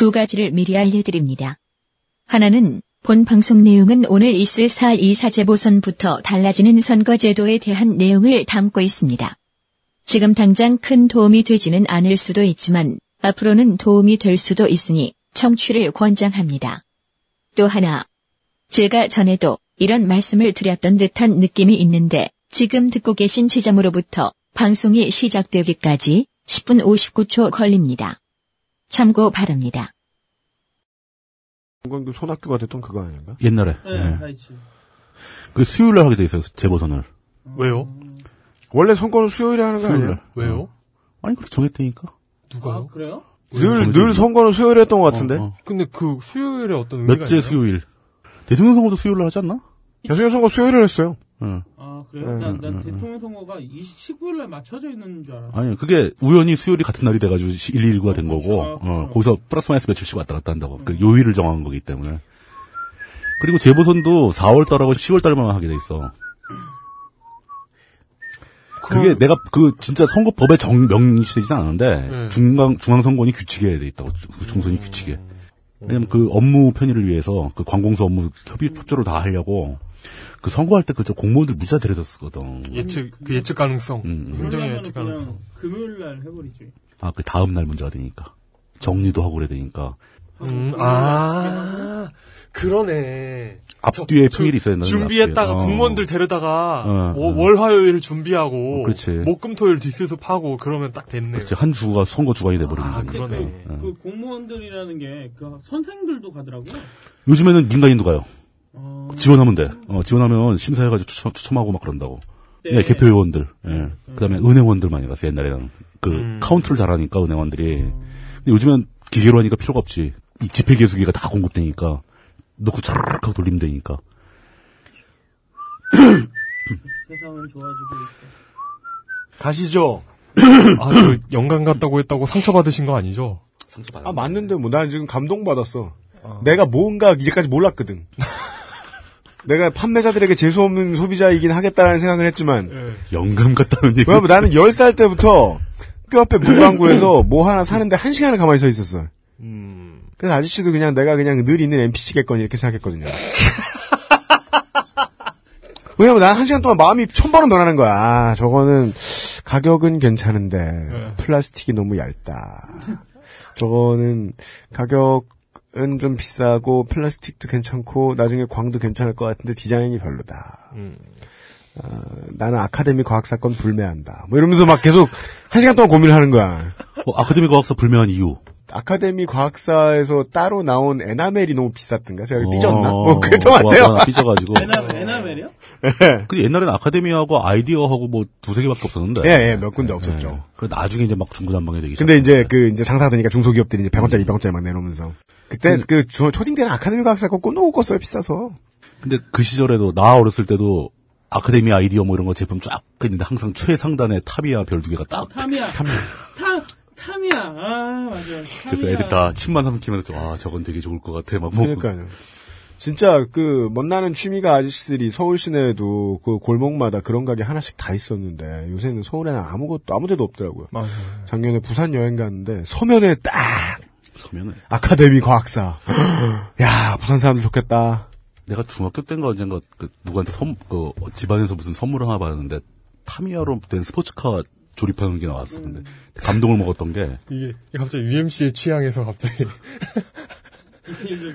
두 가지를 미리 알려드립니다. 하나는 본 방송 내용은 오늘 있을 4.24 재보선부터 달라지는 선거제도에 대한 내용을 담고 있습니다. 지금 당장 큰 도움이 되지는 않을 수도 있지만 앞으로는 도움이 될 수도 있으니 청취를 권장합니다. 또 하나, 제가 전에도 이런 말씀을 드렸던 듯한 느낌이 있는데 지금 듣고 계신 지점으로부터 방송이 시작되기까지 10분 59초 걸립니다. 참고 바랍니다. 건강도 손학규가 됐던 그거 아닌가? 옛날에. 네, 예. 하이치. 그 수요일 날 하게 돼 있어요. 재보선을. 왜요? 원래 선거는 수요일에 하는 거 수요일날. 아니야? 왜요? 아니 그렇게 정했다니까. 누가요? 아, 그래요? 늘, 늘 선거는 수요일에 했던 것 같은데? 어, 어. 근데 그 수요일에 어떤 의미가 몇째 있나요? 수요일. 대통령 선거도 수요일날 하지 않나? 대통령 선거 수요일에 했어요. 응. 아, 그래요? 네, 난, 난 네, 대통령 선거가 29일 날 맞춰져 있는 줄 알았어. 아니 그게 우연히 수요일이 같은 날이 돼가지고 119가 된 거고 그렇죠. 어, 그렇죠. 거기서 플러스 마이너스 며칠씩 왔다 갔다 한다고 그 요일을 정한 거기 때문에 그리고 재보선도 4월 달하고 10월 달만 하게 돼 있어. 그게 내가 그 진짜 선거법에 정 명시되지 않은데 네. 중앙 중앙 선관위 규칙에 돼 있다고 그 총선이 규칙에. 왜냐면 그 업무 편의를 위해서 그 관공서 업무 협의 협조를 다 하려고 그 선거할 때 그 저 공무원들 무자 데려다 쓰거든. 예측 그 예측 가능성, 음, 음. 행정의 그러려면 예측 가능성. 금요일 날 해버리지. 아 그 다음 날 문제가 되니까 정리도 하고 그래야 되니까 음, 아 그러네. 앞뒤에 저- 평일이 있어야 된다는 준비했다가 앞뒤에. 어. 공무원들 데려다가 어, 뭐 어. 월 화요일 준비하고 어, 그렇지. 목금토일 뒷수습하고 그러면 딱 됐네. 그렇지 한 주가 선거 주간이 돼버리는 아, 거니까. 그러네. 어. 그 공무원들이라는 게 그 선생들도 가더라고요. 요즘에는 민간인도 가요. 어, 지원하면 돼. 어, 지원하면 심사해가지고 추첨, 추첨하고 막 그런다고. 네. 예, 개표 의원들. 예. 그다음에 은행원들만이 갔어 옛날에는 그 음. 카운트를 잘하니까 은행원들이. 근데 요즘엔 기계로 하니까 필요가 없지. 이 지폐 계수기가 다 공급되니까 넣고 차르륵 하고 돌리면 되니까. 세상은 좋아지고 있어. 가시죠. 아, 그 연간 갔다고 했다고 상처받으신 거 아니죠? 상처 아, 맞는데 뭐, 난 지금 감동받았어. 내가 뭔가 이제까지 몰랐거든. 내가 판매자들에게 재수 없는 소비자이긴 하겠다라는 생각을 했지만, 영감 같다는 얘기. 왜냐면 나는 10살 때부터 학교 앞에 문방구에서 뭐 하나 사는데 한 시간을 가만히 서 있었어. 음. 그래서 아저씨도 그냥 내가 그냥 늘 있는 NPC겠거니 이렇게 생각했거든요. 왜냐면 난 한 시간 동안 마음이 천 번은 변하는 거야. 아, 저거는 가격은 괜찮은데 플라스틱이 너무 얇다. 저거는 가격 은좀 비싸고 플라스틱도 괜찮고 나중에 광도 괜찮을 것 같은데 디자인이 별로다. 음. 어, 나는 아카데미 과학사건 불매한다. 뭐 이러면서 막 계속 한 시간 동안 고민을 하는 거야. 어, 아카데미 과학사 불매한 이유. 아카데미 과학사에서 따로 나온 에나멜이 너무 비쌌던가? 제가 삐졌나? 어, 뭐 그랬던 것 같아요. 와, 삐져가지고. 에나, 에나멜이요? 근데 옛날에는 아카데미하고 아이디어하고 뭐 두세 개밖에 없었는데. 예, 예, 몇 군데 없었죠. 예. 그래 나중에 이제 막 중구난방에 되기 근데 시작했는데. 이제 그 이제 장사가 되니까 중소기업들이 이제 100원짜리, 200원짜리 막 내놓으면서. 그때 그 주- 초딩 때는 아카데미 과학사 거 꼬놓고 껐어요, 비싸서. 근데 그 시절에도 나 어렸을 때도 아카데미 아이디어 뭐 이런 거 제품 쫙 있는데 항상 최상단에 타미야 별 두 개가 딱. 타미야. 타미야. 타, 타미야. 아, 맞아. 그래서 애들 다 침만 삼키면서 아 저건 되게 좋을 것 같아 막 먹고. 그러니까요. 진짜 그 멋나는 취미가 아저씨들이 서울 시내에도 그 골목마다 그런 가게 하나씩 다 있었는데 요새는 서울에는 아무것도 아무 데도 없더라고요. 맞아요. 작년에 부산 여행 갔는데 서면에 딱 서면은 아카데미 과학사. 야 부산 사람들 좋겠다. 내가 중학교 때인가 언젠가 그 누구한테 선, 그 집안에서 무슨 선물을 하나 받았는데 타미야로 된 스포츠카 조립하는 게 나왔어. 근데 감동을 먹었던 게 이게 갑자기 UMC의 취향에서 갑자기.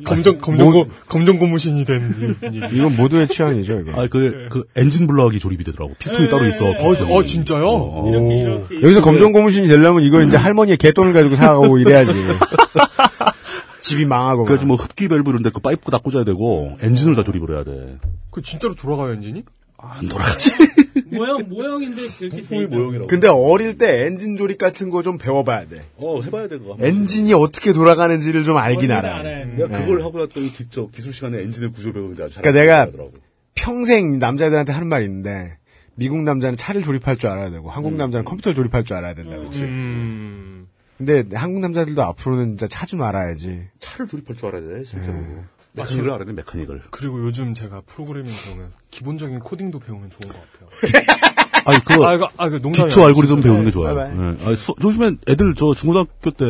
검정 검정 고 검정 고무신이 된 이- 이건 모두의 취향이죠 이게. 아, 그, 그, 엔진 블럭이 조립이 되더라고. 피스톤이 네. 따로 있어. 어, 피스톤이. 어, 진짜요? 어, 어. 이렇게, 이렇게. 여기서 검정 고무신이 되려면 이거 이제 할머니의 곗돈을 가지고 사고 이래야지. 집이 망하고. 그래가지고 뭐 흡기 밸브 이런데 그 파이프 다 꽂아야 되고, 엔진을 다 조립을 해야 돼. 그 진짜로 돌아가요 엔진이? 안 돌아가지. 모양, 모양인데 그렇게 돼 있다. 근데 어릴 때 엔진 조립 같은 거 좀 배워봐야 돼. 어, 해봐야 돼, 그거. 엔진이 어떻게 돌아가는지를 좀 알긴 뭔지를 알아. 내가 그걸 하고 났더니 기, 저, 기술 시간에 엔진의 구조 배우는데 아주 잘 그러니까 내가 하더라고. 평생 남자들한테 하는 말이 있는데 미국 남자는 차를 조립할 줄 알아야 되고 한국 남자는 컴퓨터를 조립할 줄 알아야 된다. 그렇지? 음. 근데 한국 남자들도 앞으로는 진짜 차 좀 알아야지. 차를 조립할 줄 알아야 돼, 실제로. 메카닉을 알아야 돼, 메카닉을. 그리고 요즘 제가 프로그래밍 배우면 기본적인 코딩도 배우면 좋은 것 같아요. 아니 그 아, 이거, 아, 그 농담이 기초 알고리즘 배우는 게 좋아요. 바이바이. 예. 아니, 수- 요즘엔 애들 저 중고등학교 때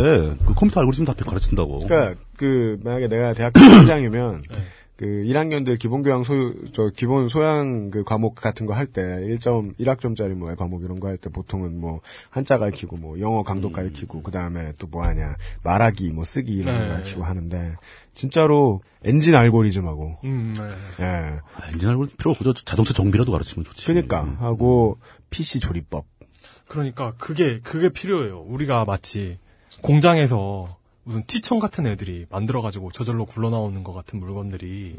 그 컴퓨터 알고리즘 다 가르친다고. 그러니까 그 만약에 내가 대학교 팀장이면 네. 그 1학년들 기본교양 소유 저 기본 소양 그 과목 같은 거 할 때 1점 1학점짜리 뭐 과목 이런 거 할 때 보통은 뭐 한자 가르치고 뭐 영어 강도 가르치고 그다음에 또 뭐 하냐 말하기 뭐 쓰기 이런 거 네. 가르치고 하는데 진짜로 엔진 알고리즘하고 음, 네. 예. 아, 엔진 알고리즘 필요 없고 저 자동차 정비라도 가르치면 좋지. 그러니까 음. 하고 PC 조리법 그러니까 그게 그게 필요해요. 우리가 마치 공장에서 무슨 티청 같은 애들이 만들어가지고 저절로 굴러 나오는 것 같은 물건들이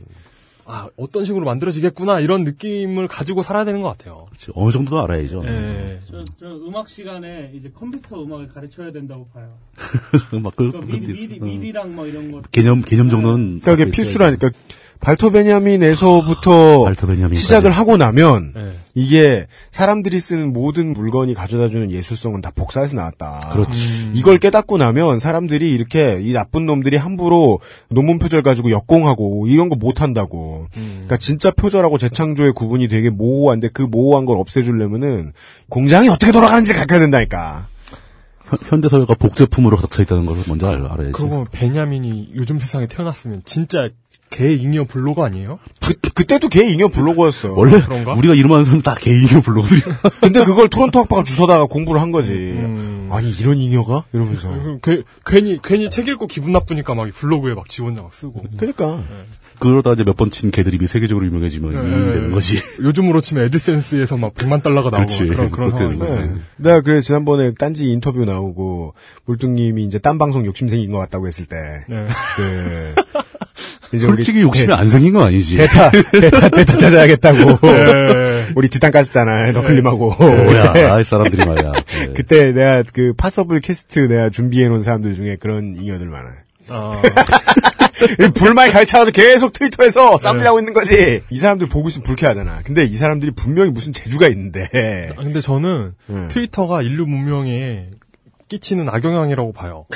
아 어떤 식으로 만들어지겠구나 이런 느낌을 가지고 살아야 되는 것 같아요. 그렇지. 어느 정도는 알아야죠. 예. 저, 저 음악 시간에 이제 컴퓨터 음악을 가르쳐야 된다고 봐요. 막 그, 그 그, 미디, 그, 미디, 어. 미디랑 뭐 이런 거. 개념 개념 정도는 그러니까 이게. 필수라니까 발토 베냐민에서부터 발토 베냐민 시작을 하고 나면 예. 이게 사람들이 쓰는 모든 물건이 가져다주는 예술성은 다 복사해서 나왔다. 그렇지. 이걸 깨닫고 나면 사람들이 이렇게 이 나쁜 놈들이 함부로 논문 표절 가지고 역공하고 이런 거 못한다고. 그러니까 진짜 표절하고 재창조의 구분이 되게 모호한데 그 모호한 걸 없애주려면은 공장이 어떻게 돌아가는지 가르쳐야 된다니까. 현- 현대 사회가 복제품으로 가득 차 있다는 것을 먼저 알, 알아야지. 그리고 베냐민이 요즘 세상에 태어났으면 진짜 개 잉여 블로거 아니에요? 그, 그때도 걔 잉여 블로거였어. 원래 그런가? 우리가 이름하는 사람 다 개인의 블로그들이야. 근데 그걸 토론토 학파가 주워다가 공부를 한 거지. 음. 아니 이런 잉여가? 이러면서. 그, 괜히 괜히 책 읽고 기분 나쁘니까 막 블로그에 막지 혼자 막 쓰고. 그러니까. 그러다 이제 몇 번 친 개드립이 세계적으로 유명해지면 네. 유명이 되는 거지. 요즘으로 치면 에드센스에서 막 100만 달러가 나오고 그렇지. 그런 그런 거지. 네. 내가 그래 지난번에 딴지 인터뷰 나오고 물뚱님이 이제 딴 방송 욕심 생긴 것 같다고 했을 때, 네. 그 이제 솔직히 욕심이 안 생긴 건 아니지. 베타 베타 베타 찾아야겠다고 네. 우리 뒷담 깠잖아 너클림하고 뭐야, 아이 사람들이 말이야. 네. 그때 내가 그 possible cast 내가 준비해 놓은 사람들 중에 그런 잉여들 많아요. 아, 분말 가르쳐가지고 계속 트위터에서 쌈질하고 있는 거지. 이 사람들 보고 있으면 불쾌하잖아. 근데 이 사람들이 분명히 무슨 재주가 있는데. 아, 근데 저는 음. 트위터가 인류 문명에 끼치는 악영향이라고 봐요.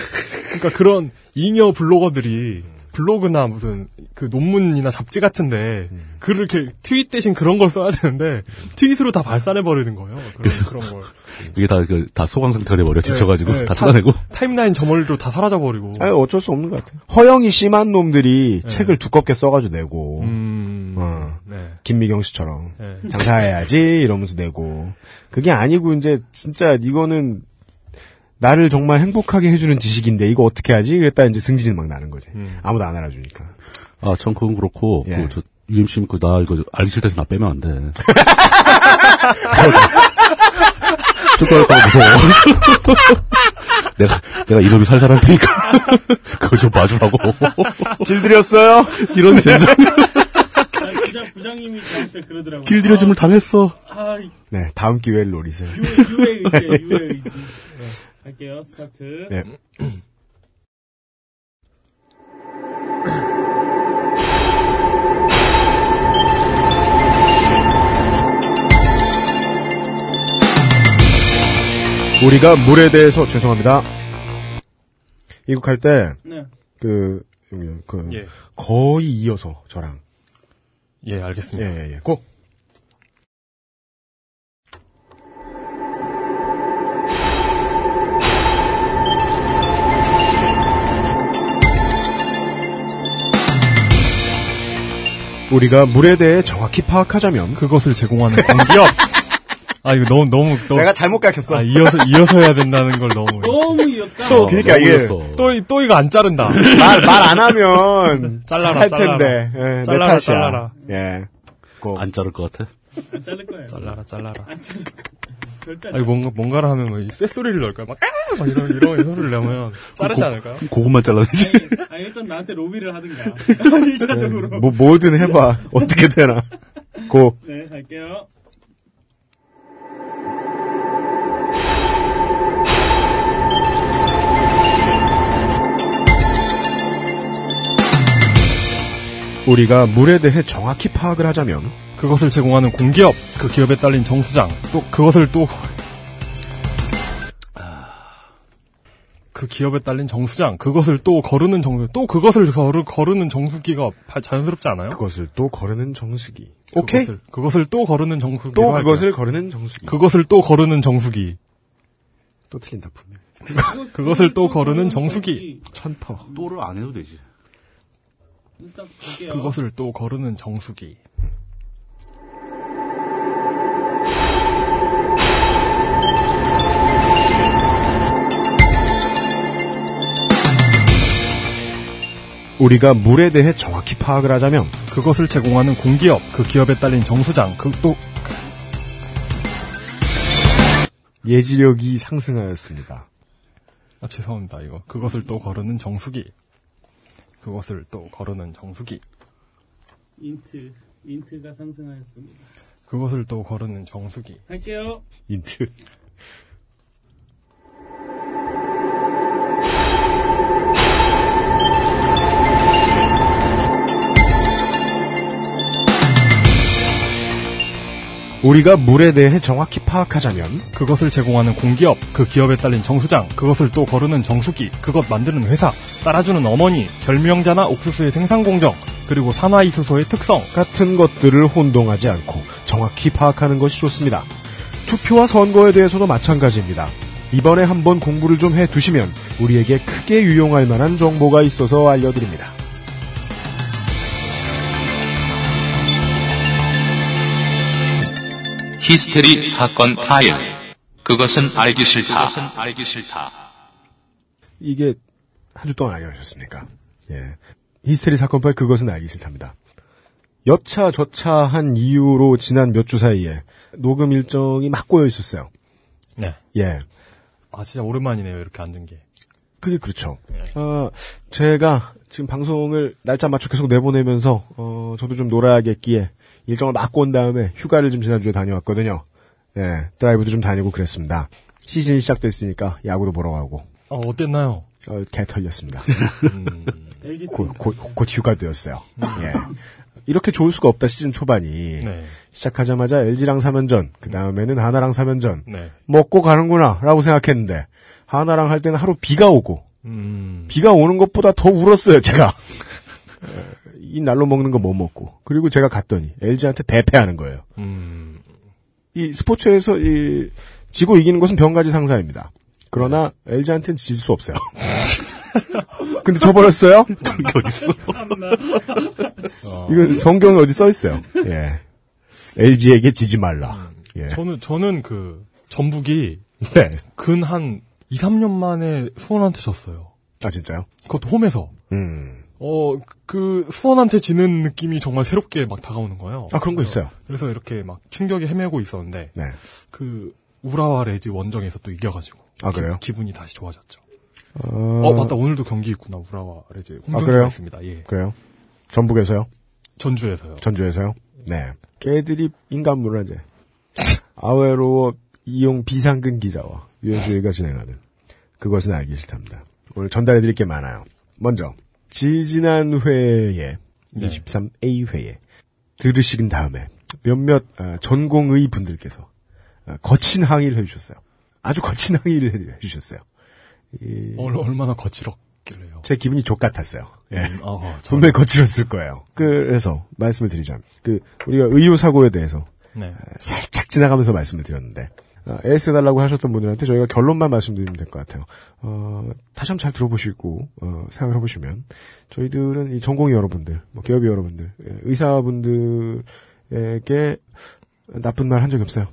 그러니까 그런 잉여 블로거들이 블로그나 무슨 그 논문이나 잡지 같은데 글을 이렇게 트윗 대신 그런 걸 써야 되는데 트윗으로 다 발산해 버리는 거예요. 그런, 그런 걸 이게 다, 그, 다 소강 상태가 돼 버려. 지쳐가지고. 네, 다 타- 쏟아내고. 타임라인 저멀리로 다 사라져 버리고. 아니, 어쩔 수 없는 것 같아. 허영이 심한 놈들이 책을 두껍게 써가지고 내고, 음, 어. 네. 김미경 씨처럼. 네. 장사해야지, 이러면서 내고. 그게 아니고, 이제, 진짜, 이거는, 나를 정말 행복하게 해주는 지식인데, 이거 어떻게 하지? 그랬다 이제 승진이 막 나는 거지. 음. 아무도 안 알아주니까. 아, 참, 그건 그렇고, 예. 그, 저, UMC, 그, 나, 이거, 알기 싫다 해서 나 빼면 안 돼. 쫓겨날까봐 무서워. 내가, 내가 이놈이 살살할 테니까. 그거 좀 봐주라고. 길들였어요? 이런 젠장. 아니, 부장, 부장님이 저한테 그러더라고요. 길들여짐을 당했어. 아, 이 네, 다음 기회를 노리세요. 유해, 유해 의지, 유해 의지. 네. 갈게요, 스타트. 네. 우리가 물에 대해서 죄송합니다. 이국 할 때, 네. 그, 그, 예. 거의 이어서 저랑. 예, 예, 알겠습니다. 예, 예. 고! 우리가 물에 대해 정확히 파악하자면 그것을 제공하는 공기업. 아 이거 너무 너무 너무 내가 잘못 가르쳤어. 아 이어서 이어서 해야 된다는 걸 너무 너무 이었다. 어, 그러니까 너무 이게 어렸어. 또또 이거 안 자른다. 말, 말 안 하면 잘라라, 할 잘라라. 텐데. 예, 내 잘라라, 탓이야. 잘라라. 예. 고. 안 자를 것 같아? 안 자를 거예요. 잘라라 잘라라. 안 아니 뭔가 뭔가를 하면 뭐 쇳소리를 넣을까요? 막, 아! 막 이런 이런 소리를 내면 자르지 않을까요? 고구마 잘라내지. 아니, 아니, 일단 나한테 로비를 하든가. 1차적으로. 뭐, 뭐든 해봐. 어떻게 되나. 고. 네, 갈게요. 우리가 물에 대해 정확히 파악을 하자면 그것을 제공하는 공기업, 그 기업에 딸린 정수장, 또 그것을 또 그 기업에 딸린 정수장, 그것을 또 거르는 정수, 또 그것을 거르, 거르는 정수기가 바- 자연스럽지 않아요? 그것을 또 거르는 정수기. 오케이. 그것을, 그것을 또 거르는 정수기. 또 그것을 거르는 정수기. 그것을 또 거르는 정수기. 또 틀린다 분명. 그것을 또 거르는 정수기. 천퍼. 또를 안 해도 되지. 그것을 또 거르는 정수기. 우리가 물에 대해 정확히 파악을 하자면 그것을 제공하는 공기업, 그 기업에 딸린 정수장, 그 또 예지력이 상승하였습니다. 아, 죄송합니다. 이거 그것을 또 거르는 정수기. 그것을 또 거르는 정수기. INT INT가 상승하였습니다. 그것을 또 거르는 정수기. 할게요. INT. 우리가 물에 대해 정확히 파악하자면 그것을 제공하는 공기업, 그 기업에 딸린 정수장, 그것을 또 거르는 정수기, 그것 만드는 회사, 따라주는 어머니, 별명자나 옥수수의 생산 공정, 그리고 산화이수소의 특성, 같은 것들을 혼동하지 않고 정확히 파악하는 것이 좋습니다. 투표와 선거에 대해서도 마찬가지입니다. 이번에 한번 공부를 좀 해두시면 우리에게 크게 유용할 만한 정보가 있어서 알려드립니다. 히스테리 사건 파일. 그것은 알기 싫다. 알기 싫다. 이게 한 주 동안 알려주셨습니까? 예. 히스테리 사건 파일 그것은 알기 싫답니다. 여차 저차 한 이유로 지난 몇 주 사이에 녹음 일정이 막 꼬여 있었어요. 네. 예. 아, 진짜 오랜만이네요, 이렇게 앉은 게. 그게 그렇죠. 어, 제가 지금 방송을 날짜 맞춰 계속 내보내면서 어, 저도 좀 놀아야겠기에 일정을 막꼰 다음에 휴가를 좀 지난주에 다녀왔거든요. 예, 드라이브도 좀 다니고 그랬습니다. 시즌이 시작됐으니까 야구도 보러 가고 어, 어땠나요? 어, 개 털렸습니다. 음, 곧, 곧, 곧 휴가 되었어요. 예. 이렇게 좋을 수가 없다 시즌 초반이 네. 시작하자마자 LG랑 3연전 그 다음에는 하나랑 3연전 네. 먹고 가는구나라고 생각했는데 하나랑 할 때는 하루 비가 오고 음, 비가 오는 것보다 더 울었어요, 제가. 에, 이 날로 먹는 거 못 먹고. 그리고 제가 갔더니 LG한테 대패하는 거예요. 음, 이 스포츠에서 이 지고 이기는 것은 병가지 상사입니다. 그러나 LG한테는 질 수 없어요. 근데 져버렸어요? 그게 어딨어? 어, 이건 성경에 어디 써 있어요. 예. LG에게 지지 말라. 예. 저는, 저는 그, 전북이 네. 근 한 2, 3년 만에 수원한테 졌어요. 아 진짜요? 그것도 홈에서. 음. 어, 그, 수원한테 지는 느낌이 정말 새롭게 막 다가오는 거예요. 아 그런 거 있어요. 그래서 이렇게 막 충격에 헤매고 있었는데, 네. 그, 우라와 레즈 원정에서 또 이겨가지고. 아, 그래요? 기, 분이 다시 좋아졌죠. 어, 어, 맞다. 오늘도 경기 있구나. 우라와 레즈. 홈 아, 그래요? 있습니다. 예. 그래요? 전북에서요? 전주에서요. 전주에서요? 네. 걔들이 인간문화재. 아웨로 이용 비상근 기자와 유현수이가 진행하는 그것은 알기 싫답니다. 오늘 전달해드릴 게 많아요. 먼저 지지난 회에 네. 23A 회에 들으시긴 다음에 몇몇 아, 전공의 분들께서 아, 거친 항의를 해주셨어요. 아주 거친 항의를 해- 해주셨어요. 이- 얼, 얼마나 거칠었길래요. 제 기분이 족 같았어요. 예. 음, 아, 저, 분명히 거칠었을 거예요. 그래서 말씀을 드리자면 그 우리가 의료 사고에 대해서 네. 살짝 지나가면서 말씀을 드렸는데 어, AS 해달라고 하셨던 분들한테 저희가 결론만 말씀드리면 될 것 같아요. 어, 다시 한번 잘 들어보시고 어, 생각을 해보시면 저희들은 이 전공의 여러분들, 뭐 기업의 여러분들, 예, 의사분들에게 나쁜 말 한 적이 없어요.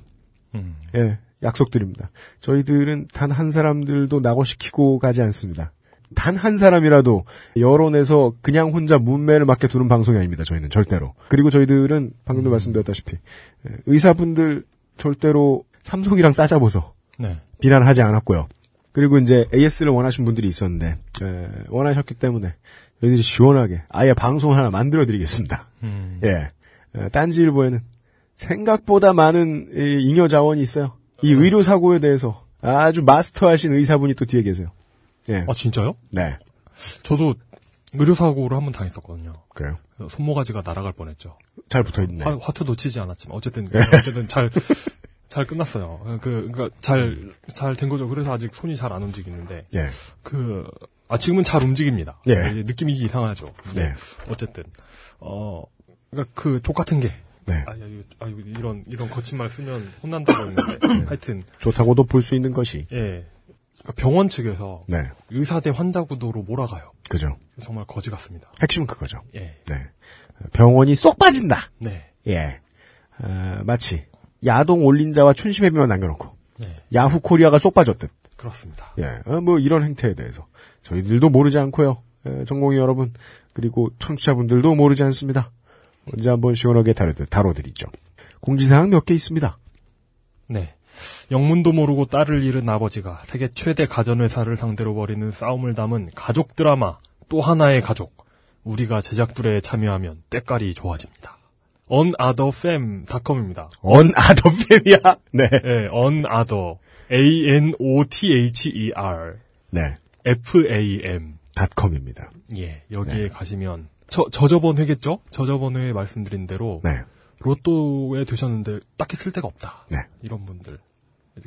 음. 예, 약속드립니다. 저희들은 단 한 사람들도 낙오시키고 가지 않습니다. 단 한 사람이라도 여론에서 그냥 혼자 문매를 맞게 두는 방송이 아닙니다. 저희는 절대로. 그리고 저희들은 방금도 말씀드렸다시피 예, 의사분들 절대로 삼성이랑 싸잡아서 네. 비난하지 않았고요. 그리고 이제 AS를 원하신 분들이 있었는데 에, 원하셨기 때문에 저희들이 시원하게 아예 방송 하나 만들어드리겠습니다. 음. 예. 어, 딴지일보에는 생각보다 많은 이 잉여 자원이 있어요. 이 의료 사고에 대해서 아주 마스터하신 의사분이 또 뒤에 계세요. 예. 아, 진짜요? 네. 저도 의료 사고를 한 번 당했었거든요. 그래요. 손모가지가 날아갈 뻔했죠. 잘 붙어 있네. 화, 화투 놓치지 않았지만 어쨌든 어쨌든 잘 잘 끝났어요. 그, 그니까 잘, 잘 된 거죠. 그래서 아직 손이 잘 안 움직이는데. 예. 그, 아, 지금은 잘 움직입니다. 예. 느낌이 이상하죠. 네. 어쨌든. 어, 그니까 그, 족 같은 게. 네. 아, 야, 이거, 아, 이거 이런, 이런 거친 말 쓰면 혼난다고 했는데. 하여튼, 좋다고도 볼 수 있는 것이. 예. 그러니까 병원 측에서 네. 의사 대 환자 구도로 몰아가요. 그죠. 정말 거지 같습니다. 핵심은 그거죠. 예. 네. 병원이 쏙 빠진다. 네. 예. 어, 마치 야동 올린자와 춘심회비만 남겨놓고 네. 야후 코리아가 쏙 빠졌듯. 그렇습니다. 예. 어, 뭐 이런 행태에 대해서 저희들도 모르지 않고요. 예, 전공의 여러분 그리고 청취자분들도 모르지 않습니다. 언제 한번 시원하게 다뤄, 다뤄 드리죠. 공지사항 몇 개 있습니다. 네. 영문도 모르고 딸을 잃은 아버지가 세계 최대 가전회사를 상대로 벌이는 싸움을 담은 가족 드라마 또 하나의 가족. 우리가 제작들에 참여하면 때깔이 좋아집니다. onotherfam.com입니다. 언아더팸이야. 네. 네, onother. A-N-O-T-H-E-R. 네. F-A-M. 닷컴입니다. 예, 여기에 가시면 저, 저저번 회겠죠? 저저번 회에 말씀드린 대로 네. 로또에 드셨는데 딱히 쓸 데가 없다. 네. 이런 분들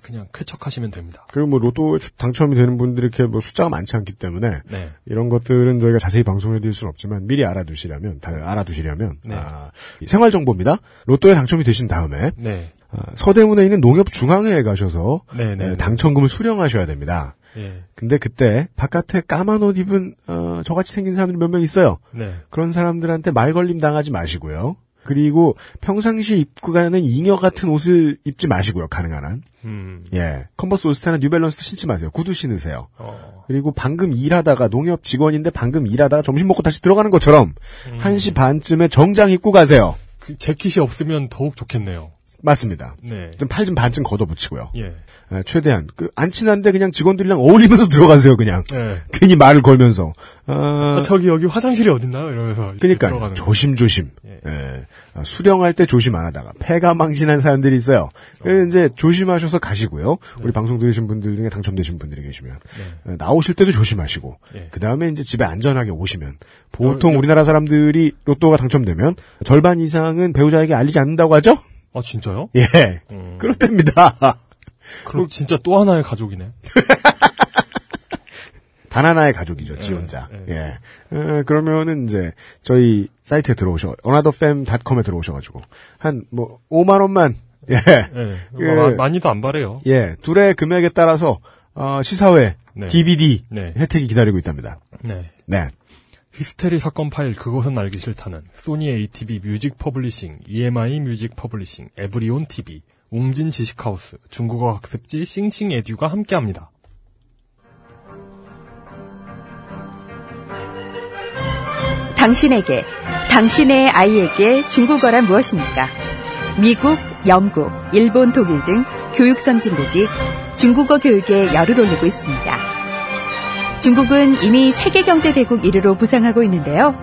그냥 쾌척하시면 됩니다. 그리고 뭐 로또 당첨이 되는 분들이 이렇게 뭐 숫자가 많지 않기 때문에 네. 이런 것들은 저희가 자세히 방송해 드릴 수는 없지만 미리 알아두시려면 다 알아두시려면 네. 아, 생활 정보입니다. 로또에 당첨이 되신 다음에 네. 아, 서대문에 있는 농협중앙회에 가셔서 네, 네. 에, 당첨금을 수령하셔야 됩니다. 예. 근데 그때 바깥에 까만 옷 입은 어, 저같이 생긴 사람들이 몇 명 있어요. 네. 그런 사람들한테 말 걸림 당하지 마시고요. 그리고 평상시 입고 가는 잉여 같은 옷을 입지 마시고요. 가능한 한. 음. 예. 컨버스 올스타나 뉴밸런스도 신지 마세요. 구두 신으세요. 어. 그리고 방금 일하다가 농협 직원인데 방금 일하다가 점심 먹고 다시 들어가는 것처럼 음. 1시 반쯤에 정장 입고 가세요. 그 재킷이 없으면 더욱 좋겠네요. 맞습니다. 네. 좀 팔 좀 반쯤 걷어붙이고요. 예. 예, 최대한 그 안 친한데 그냥 직원들이랑 어울리면서 들어가세요. 그냥 예. 괜히 말을 걸면서. 어, 아, 저기 여기 화장실이 어딨나요? 이러면서 그러니까. 조심조심. 예. 예. 아, 수령할 때 조심 안 하다가 폐가 망신한 사람들이 있어요. 그래서 이제 조심하셔서 가시고요. 네. 우리 방송 들으신 분들 중에 당첨되신 분들이 계시면 예, 나오실 때도 조심하시고 예. 그 다음에 이제 집에 안전하게 오시면 보통 우리나라 사람들이 로또가 당첨되면 절반 이상은 배우자에게 알리지 않는다고 하죠? 아 진짜요? 예. 음. 그렇답니다. 그럼 진짜 또 하나의 가족이네. 단 하나의 가족이죠, 지 혼자. 예. 예. 어, 그러면은 이제 저희 사이트에 들어오셔, anotherfam.com에 들어오셔가지고 한 뭐 5만 원만 예, 예. 그- 마- 많이도 안 바래요. 예, 둘의 금액에 따라서 어, 시사회, 네. DVD 네. 혜택이 기다리고 있답니다. 네. 네, 히스테리 사건 파일 그것은 알기 싫다는 소니 ATV 뮤직 퍼블리싱, EMI 뮤직 퍼블리싱, 에브리온 TV, 웅진 지식하우스, 중국어 학습지 싱싱 에듀가 함께합니다. 당신에게, 당신의 아이에게 중국어란 무엇입니까? 미국, 영국, 일본, 독일 등 교육 선진국이 중국어 교육에 열을 올리고 있습니다. 중국은 이미 세계 경제 대국 1위로 부상하고 있는데요.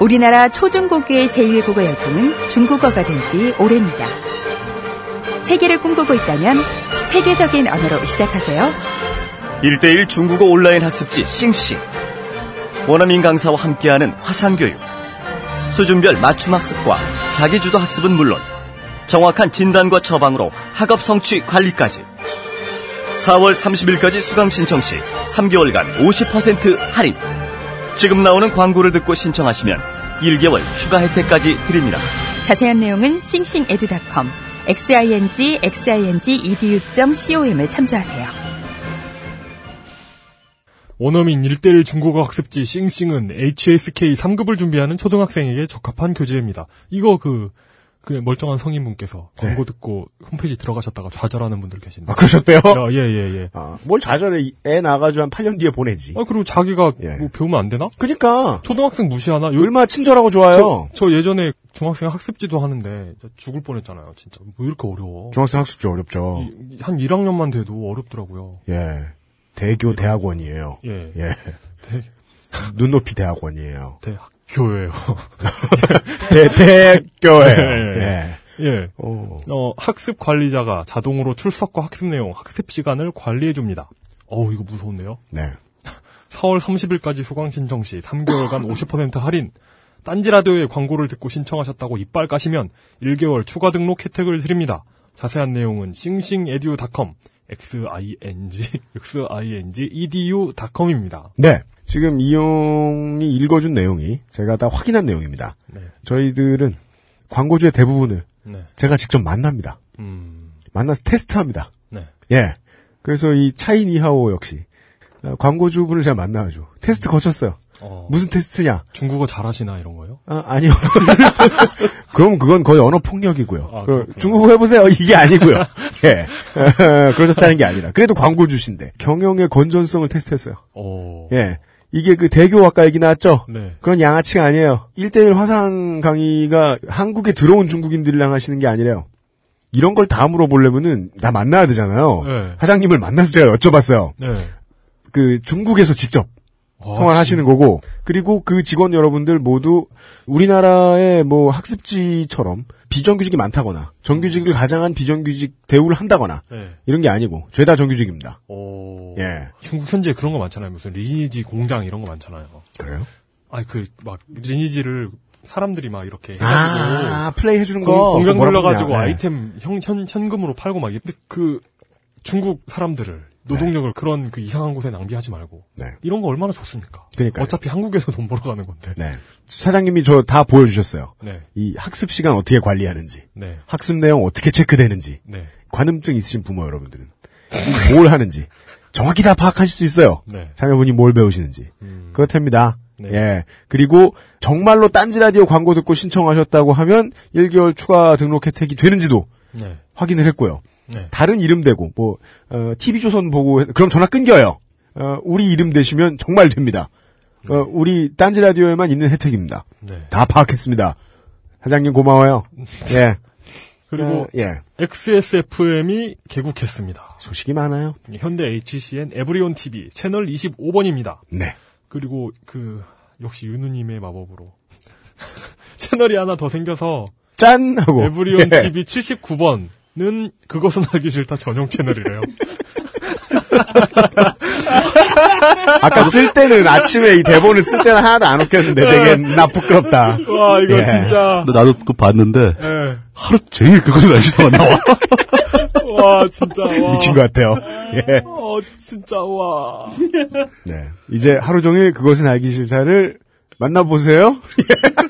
우리나라 초중고교의 제2외국어 열풍은 중국어가 된 지 오래입니다. 세계를 꿈꾸고 있다면 세계적인 언어로 시작하세요. 1대1 중국어 온라인 학습지 싱싱 원어민 강사와 함께하는 화상교육 수준별 맞춤 학습과 자기주도 학습은 물론 정확한 진단과 처방으로 학업 성취 관리까지 4월 30일까지 수강 신청 시 3개월간 50% 할인 지금 나오는 광고를 듣고 신청하시면 1개월 추가 혜택까지 드립니다. 자세한 내용은 싱싱에듀닷컴 xing xing edu.com을 참조하세요. 원어민 1대1 중국어 학습지 싱싱은 HSK 3급을 준비하는 초등학생에게 적합한 교재입니다. 이거 그, 그 멀쩡한 성인분께서 네. 광고 듣고 홈페이지 들어가셨다가 좌절하는 분들 계신데. 아, 그러셨대요? 야, 예, 예, 예. 아, 뭘 좌절해. 애 나가지고 한 8년 뒤에 보내지. 아, 그리고 자기가 예. 뭐 배우면 안 되나? 그니까, 초등학생 무시하나? 요, 얼마나 친절하고 좋아요. 저, 저 예전에 중학생 학습지도 하는데 죽을 뻔했잖아요. 진짜 뭐 이렇게 어려워. 중학생 학습지 어렵죠. 이- 한 1학년만 돼도 어렵더라고요. 예. 대교 대학원이에요. 예. 예. 대, 눈높이 대학원이에요. 대학 교예요. 대, 대교예요. 예. 예. 예. 오. 어, 학습 관리자가 자동으로 출석과 학습 내용, 학습 시간을 관리해 줍니다. 어우, 이거 무서운데요? 네. 4월 30일까지 수강 신청 시 3개월간 50% 할인. 딴지 라디오의 광고를 듣고 신청하셨다고 이빨 까시면 1개월 추가 등록 혜택을 드립니다. 자세한 내용은 싱싱에듀닷컴 xing xing edu.com입니다. 네. 지금 이용이 읽어준 내용이 제가 다 확인한 내용입니다. 네. 저희들은 광고주의 대부분을 네. 제가 직접 만납니다. 음. 만나서 테스트합니다. 네. 예. 그래서 이 차이니하오 역시 어, 광고주분을 제가 만나가지고 테스트 거쳤어요. 어, 무슨 테스트냐? 중국어 잘하시나 이런 거요? 아, 아니요. 그럼 그건 거의 언어 폭력이고요. 아, 그. 중국어 해보세요. 이게 아니고요. 예. 그러셨다는 게 아니라. 그래도 광고주신데 경영의 건전성을 테스트했어요. 어. 예. 이게 그 대교 아까 얘기 나왔죠? 네. 그건 양아치가 아니에요. 1대1 화상 강의가 한국에 들어온 중국인들이랑 하시는 게 아니래요. 이런 걸 다 물어보려면은 나 만나야 되잖아요. 네. 사장님을 만나서 제가 여쭤봤어요. 네. 그 중국에서 직접 와, 통화를 하시는 거고 그리고 그 직원 여러분들 모두 우리나라의 뭐 학습지처럼 비정규직이 많다거나 정규직을 가장한 비정규직 대우를 한다거나 네. 이런 게 아니고 죄다 정규직입니다. 어. 예. 중국 현지에 그런 거 많잖아요. 무슨 리니지 공장 이런 거 많잖아요. 그래요? 아니 그 막 리니지를 사람들이 막 이렇게 해가지고 아, 플레이 해주는 거. 공, 공장 돌려가지고. 네. 아이템 현, 현, 현금으로 팔고 막 근데 그 중국 사람들을 노동력을 그런 그 이상한 곳에 낭비하지 말고 네. 이런 거 얼마나 좋습니까? 그러니까요. 어차피 한국에서 돈 벌어 가는 건데. 네. 사장님이 저 다 보여주셨어요. 네. 이 학습 시간 어떻게 관리하는지, 네. 학습 내용 어떻게 체크되는지, 네. 관음증 있으신 부모 여러분들은 이뭘 하는지 정확히 다 파악하실 수 있어요. 네. 자녀분이 뭘 배우시는지. 음. 그렇답니다. 네. 예. 그리고 정말로 딴지 라디오 광고 듣고 신청하셨다고 하면 1개월 추가 등록 혜택이 되는지도 네. 확인을 했고요. 네. 다른 이름 대고 뭐 어, TV조선 보고 했- 그럼 전화 끊겨요. 어, 우리 이름 대시면 정말 됩니다. 어, 우리 딴지 라디오에만 있는 혜택입니다. 네. 다 파악했습니다. 사장님 고마워요. 예. 그리고 어, 예. XSFM이 개국했습니다. 소식이 많아요. 현대 HCN 에브리온 TV 채널 25번입니다. 네. 그리고 그 역시 윤우님의 마법으로 채널이 하나 더 생겨서 짠 하고 에브리온 예. TV 79번 은 그것은 알기 싫다 전용 채널이래요. 아까 쓸 때는 아침에 이 대본을 쓸 때는 하나도 안 웃겼는데 되게 나 부끄럽다. 와 이거 예. 진짜 근데 나도 그거 봤는데 예. 하루 종일 그것을 아시다가 나와. 와 진짜 와. 미친 것 같아요. 예. 어 진짜 와. 네. 이제 하루 종일 그것은 알기 싫다를 만나보세요.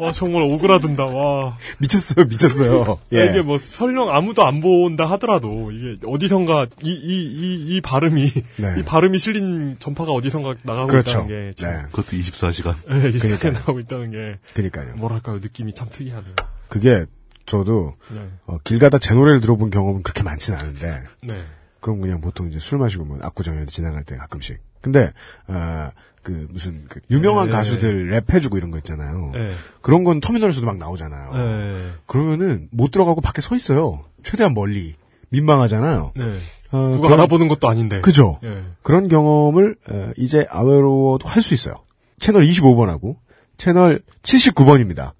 와 정말 오그라든다 와. 미쳤어요, 미쳤어요. 예. 이게 뭐 설령 아무도 안 본다 하더라도 이게 어디선가 이 이 이 이 발음이 네. 이 발음이 실린 전파가 어디선가 나가고 그렇죠. 있다는 게 네. 그것도 24시간. 네, 이렇게 그러니까요. 나가고 있다는 게 그니까요. 뭐랄까요 느낌이 참 특이하네요. 그게 저도 네, 어, 길 가다 제 노래를 들어본 경험은 그렇게 많지는 않은데 네, 그럼 그냥 보통 이제 술 마시고 뭐 압구정에 지나갈 때 가끔씩. 근데 아, 그 무슨 그 유명한 네. 가수들 랩 해주고 이런 거 있잖아요. 네, 그런 건 터미널에서도 막 나오잖아요. 네, 그러면은 못 들어가고 밖에 서 있어요. 최대한 멀리 민망하잖아요. 네. 어, 누가 그런- 알아보는 것도 아닌데. 그죠. 예. 그런 경험을 어, 이제 아웨로도 할 수 있어요. 채널 25번하고 채널 79번입니다.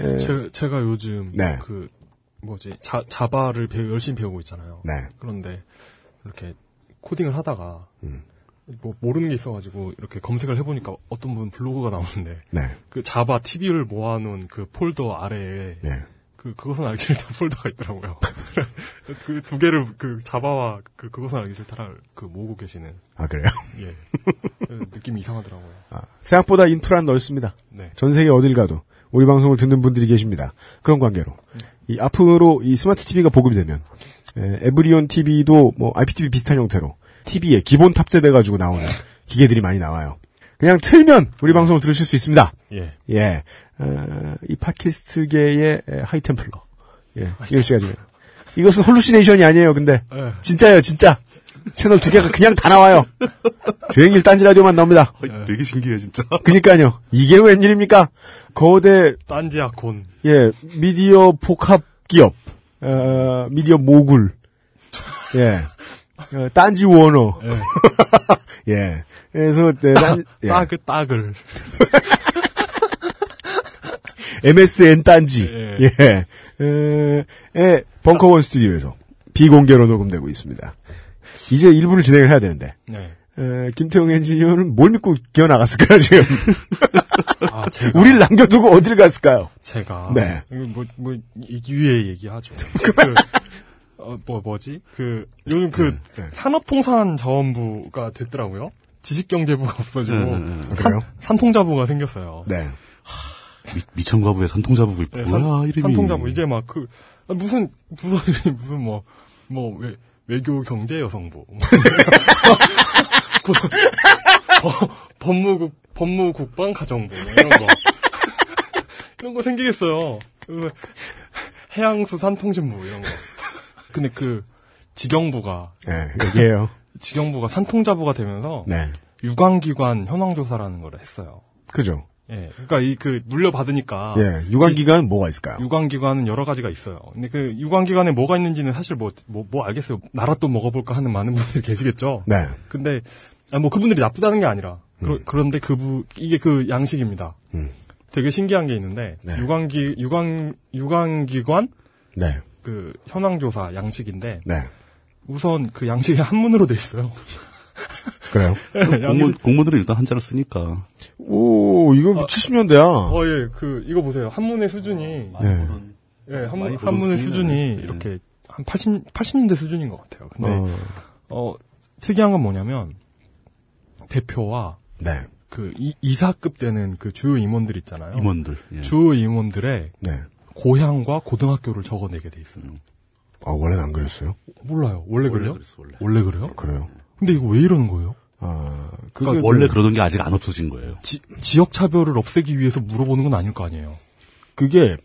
예, 제, 제가 요즘 네. 그 뭐지 자, Java를 배우, 열심히 배우고 있잖아요. 네. 그런데 이렇게 코딩을 하다가 음. 뭐 모르는 게 있어가지고 이렇게 검색을 해보니까 어떤 분 블로그가 나오는데 네. 그 Java TV를 모아놓은 그 폴더 아래에 네. 그 그것은 알기 싫다 폴더가 있더라고요. 그 두 개를 그 Java와 그 그것은 알기 싫다를 그 모으고 계시는 아 그래요? 예그 느낌이 이상하더라고요. 아, 생각보다 인프라는 넓습니다. 네. 전 세계 어딜 가도 우리 방송을 듣는 분들이 계십니다. 그런 관계로 이 앞으로 이 스마트 TV가 보급이 되면 에, 에브리온 TV도 뭐 IPTV 비슷한 형태로 TV에 기본 탑재돼 가지고 나오는 기계들이 많이 나와요. 그냥 틀면 우리 방송을 들으실 수 있습니다. 예. 예, 어, 이 팟캐스트계의 에, high templar. 예, 이럴 시가 지금 이것은 hallucination이 아니에요. 근데 예. 진짜예요, 진짜. 채널 두 개가 그냥 다 나와요. 주한 일 딴지 라디오만 나옵니다. 아, 되게 신기해 진짜. 그니까요. 이게 웬일입니까? 거대, 딴지 아콘 예, 미디어 복합 기업, 어, 미디어 모굴, 예, 어, 딴지 워너, 예. 그래서, 네, 딴, 예, 따글 따글 MSN 딴지, 예. 예, 에, 에, 벙커원 스튜디오에서 비공개로 녹음되고 있습니다. 이제 일부를 진행을 해야 되는데, 네. 에, 김태용 엔지니어는 뭘 믿고 기어 나갔을까요 지금? 아, 제가, 우리를 남겨두고 어딜 갔을까요? 제가. 네. 뭐, 뭐, 이 위에 얘기하죠. 그, 어, 뭐, 뭐지? 그, 요즘 그, 네. 산업통상자원부가 됐더라고요. 지식경제부가 없어지고, 네, 네, 네. 아? 산, 통자부가 생겼어요. 네. 미, 미천가부의 산통자부가 네, 뭐야 산, 이름이. 산통자부. 이제 막 그, 아, 무슨, 무슨, 무슨 뭐, 뭐, 외, 외교 경제 여성부. 법- 법무국, 법무국방 가정부. 뭐 이런 거. 이런 거 생기겠어요. 그 해양수 산통진부 이런 거. 근데 그, 직영부가, 네, 얘기해요. 직영부가 산통자부가 되면서 네. 유관기관 현황조사라는 걸 했어요. 그죠. 예. 그러니까 이 그 물려받으니까 예. 유관기관은 뭐가 있을까요? 유관기관은 여러 가지가 있어요. 근데 그 유관기관에 뭐가 있는지는 사실 뭐, 뭐, 뭐 알겠어요. 나라 또 먹어볼까 하는 많은 분들이 계시겠죠. 네. 근데, 아, 뭐 그분들이 나쁘다는 게 아니라. 그런, 데 그부, 이게 그 양식입니다. 음. 되게 신기한 게 있는데, 네. 유관기, 유관, 유관기관 네. 그 현황 조사 양식인데, 네. 우선 그 양식이 한문으로 돼 있어요. 그래요. 양식, 공무, 공무들은 일단 한자를 쓰니까. 오, 이거 70년대야. 어, 예, 그, 이거 보세요. 한문의 수준이, 네. 예, 한문, 한문의 수준이네. 수준이 네. 이렇게 한 80, 80년대 수준인 것 같아요. 근데, 어, 어, 특이한 건 뭐냐면, 대표와 네. 그 이, 이사급 되는 그 주요 임원들 있잖아요. 임원들. 예. 주요 임원들의 네. 고향과 고등학교를 적어내게 돼 있어요. 아, 원래는 안 그랬어요? 몰라요. 원래 원래 그래요? 그랬어, 원래. 원래 그래요? 그래요. 근데 이거 왜 이러는 거예요? 아, 그게 그러니까 그- 원래 그러던 게 아직 안 없어진 거예요. 지, 지역 차별을 없애기 위해서 물어보는 건 아닐 거 아니에요. 그게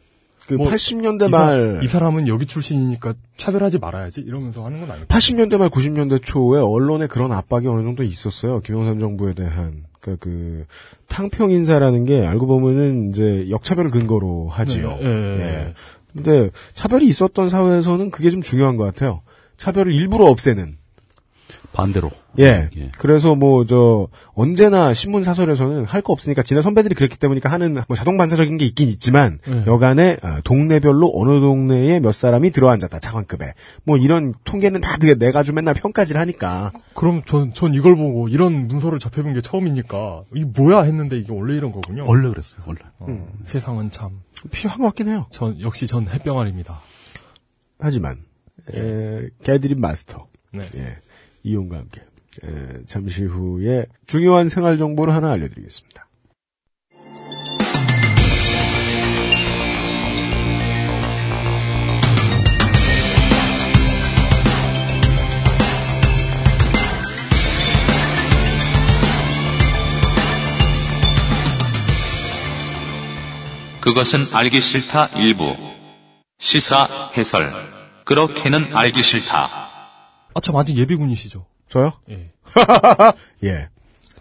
그 뭐, 80년대 이, 사, 말이 사람 은 여기 출신이니까 차별하지 말아야지 이러면서 하는 건 거예요. 80년대 말 90년대 초에 언론에 그런 압박이 어느 정도 있었어요. 김영삼 정부에 대한 그러니까 그 탕평 인사라는 게 알고 보면은 이제 역차별을 근거로 하지요. 네, 예. 예. 근데 차별이 있었던 사회에서는 그게 좀 중요한 것 같아요. 차별을 일부러 없애는. 반대로. 예. 예. 그래서 뭐 저 언제나 신문 사설에서는 할 거 없으니까 지난 선배들이 그랬기 때문이니까 하는 뭐 자동 반사적인 게 있긴 있지만 네. 여간에 아, 동네별로 어느 동네에 몇 사람이 들어앉았다 차관급에 뭐 이런 통계는 다 내- 내가지고 맨날 평가질 하니까 그럼 전, 전 이걸 보고 이런 문서를 접해본 게 처음이니까 이게 뭐야 했는데 이게 원래 이런 거군요. 원래 그랬어요, 원래. 어, 세상은 참, 필요한 것 같긴 해요. 전 역시 전 햇병아리입니다. 하지만 에, 개드립 마스터 네. 예, 이용과 함께 에, 잠시 후에 중요한 생활 정보를 하나 알려드리겠습니다. 그것은 알기 싫다 일부. 시사 해설. 그렇게는 알기 싫다. 아, 참 아직 예비군이시죠? 저요? 예. 예.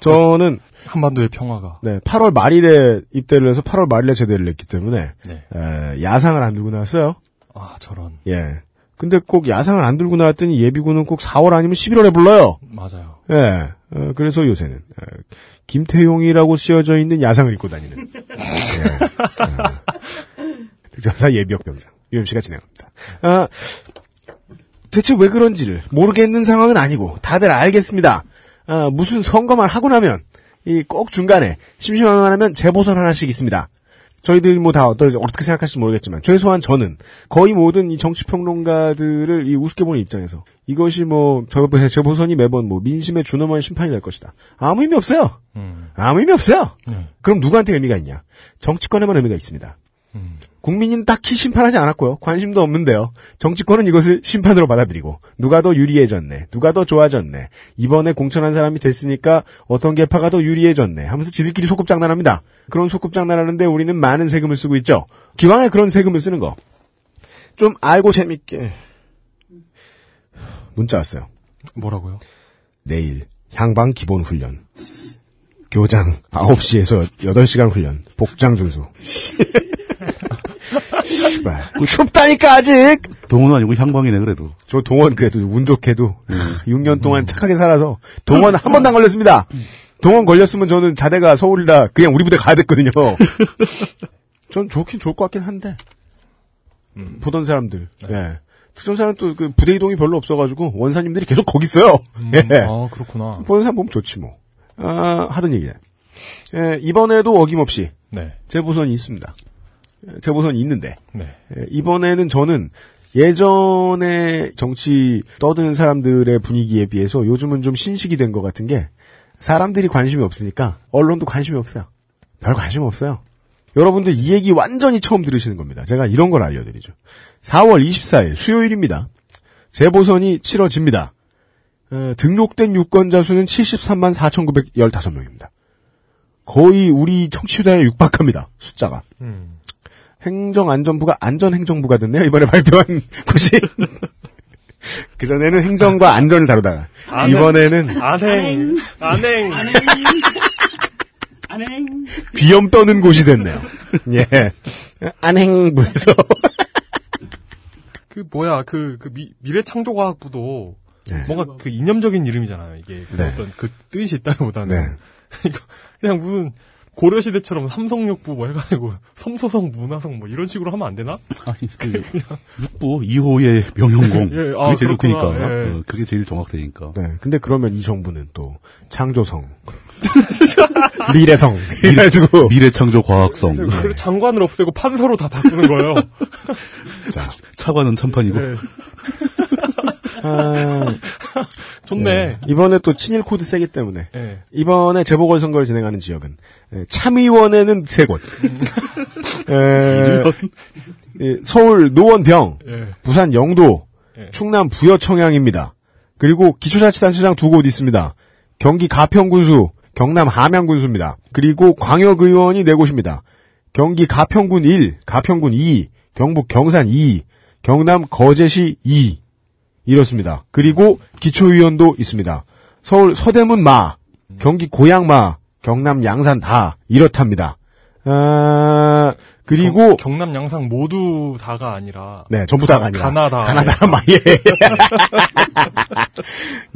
저는 한반도의 평화가. 네, 8월 말일에 입대를 해서 8월 말일에 제대를 했기 때문에 네. 에, 야상을 안 들고 나왔어요. 아, 저런. 예. 근데 꼭 야상을 안 들고 나왔더니 예비군은 꼭 4월 아니면 11월에 불러요. 맞아요. 예. 어, 그래서 요새는 어, 김태용이라고 쓰여져 있는 야상을 입고 다니는 예. 어, 특전사 예비역 병장 UMC가 진행합니다. 아, 대체 왜 그런지를 모르겠는 상황은 아니고 다들 알겠습니다. 아, 무슨 선거만 하고 나면 이 꼭 중간에 심심하면 하면 재보선 하나씩 있습니다. 저희들 뭐 다 어떻게 생각하실지 모르겠지만 최소한 저는 거의 모든 이 정치 평론가들을 이 우습게 보는 입장에서 이것이 뭐 저- 재보선이 매번 뭐 민심의 준엄한 심판이 될 것이다. 아무 의미 없어요. 음. 아무 의미 없어요. 네. 그럼 누구한테 의미가 있냐? 정치권에만 의미가 있습니다. 음. 국민은 딱히 심판하지 않았고요. 관심도 없는데요. 정치권은 이것을 심판으로 받아들이고 누가 더 유리해졌네. 누가 더 좋아졌네. 이번에 공천한 사람이 됐으니까 어떤 계파가 더 유리해졌네. 하면서 지들끼리 소꿉장난합니다. 그런 소꿉장난하는데 우리는 많은 세금을 쓰고 있죠. 기왕에 그런 세금을 쓰는 거. 좀 알고 재밌게. 문자 왔어요. 뭐라고요? 내일 향방 기본 훈련. 교장 9시에서 8시간 훈련. 복장 준수. 씨발. 춥다니까 아직. 동원 아니고 향방이네, 그래도. 저 동원 그래도 운 좋게도 6년 동안 착하게 살아서 동원 한 번도 안 걸렸습니다. 동원 걸렸으면 저는 자대가 서울이라 그냥 우리 부대 가야 됐거든요. 전 좋긴 좋을 것 같긴 한데 보던 사람들, 예, 특전사는 또 그 부대 이동이 별로 없어가지고 원사님들이 계속 거기 있어요. 예. 아, 그렇구나. 보는 사람 보면 좋지 뭐. 아, 하던 얘기네. 예, 이번에도 어김없이 네. 재보선이 있습니다. 예, 재보선이 있는데 네. 예, 이번에는 저는 예전에 정치 떠드는 사람들의 분위기에 비해서 요즘은 좀 신식이 된 것 같은 게 사람들이 관심이 없으니까 언론도 관심이 없어요. 별 관심 없어요. 여러분들 이 얘기 완전히 처음 들으시는 겁니다. 제가 이런 걸 알려드리죠. 4월 24일 수요일입니다. 재보선이 치러집니다. 어, 등록된 유권자 수는 73만 4,915명입니다. 거의 우리 청취자에 육박합니다. 숫자가. 음. 행정안전부가 안전행정부가 됐네요. 이번에 발표한 곳이. 그전에는 행정과 안전을 다루다가 안행. 이번에는 안행. 안행. 안행. 귀염 떠는 곳이 됐네요. 예. 안행부에서 그 뭐야 그, 그 미, 미래창조과학부도 네. 뭔가 그 이념적인 이름이잖아요. 이게 그 네. 어떤 그 뜻이 있다기보다는 네. 그냥 무슨 고려시대처럼 삼성육부 뭐 해가지고 섬소성 문화성 뭐 이런 식으로 하면 안 되나? 아니, 그, 육부 2호의 명령공. 예, 아, 그게 제일 그렇구나. 크니까. 예. 어, 그게 제일 정확되니까. 네. 근데 그러면 이 정부는 또 창조성 미래성 이래가지고 미래 창조 과학성. 그래서 장관을 없애고 판서로 다 바꾸는 거예요. 자, 차관은 참판이고. 네. 아, 좋네. 예. 이번에 또 친일 코드 세기 때문에 예. 이번에 재보궐 선거를 진행하는 지역은 예, 참의원에는 세 곳. 에, 예, 서울 노원병, 예. 부산 영도, 예. 충남 부여 청양입니다. 그리고 기초자치단체장 두 곳 있습니다. 경기 가평군수, 경남 함양군수입니다. 그리고 광역의원이 네 곳입니다. 경기 가평군 1, 가평군 2, 경북 경산 2, 경남 거제시 2 이렇습니다. 그리고 기초의원도 있습니다. 서울 서대문 마, 경기 고양 마, 경남 양산 다 이렇답니다. 아, 그리고 경, 남 양상 모두 다가 아니라 네, 전부 다가 아니라. 가나다. 가나다, 마, 예.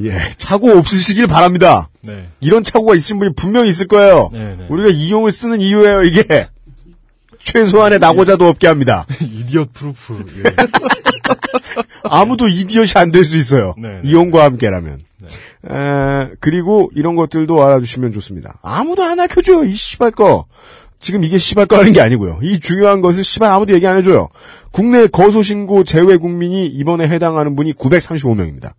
예, 착오 없으시길 바랍니다. 네. 이런 착오가 있으신 분이 분명히 있을 거예요. 네, 네. 우리가 이용을 쓰는 이유예요, 이게. 최소한의 낙오자도 없게 합니다. idiot proof. 예. 아무도 이디엇이 안 될 수 있어요. 네, 네. 이용과 함께라면. 에, 그리고 이런 것들도 알아주시면 좋습니다. 아무도 안 알려줘요, 이 씨발 거. 지금 이게 씨발 거라는 게 아니고요. 이 중요한 것을 씨발 아무도 얘기 안 해줘요. 국내 거소신고 재외국민이 이번에 해당하는 분이 935명입니다.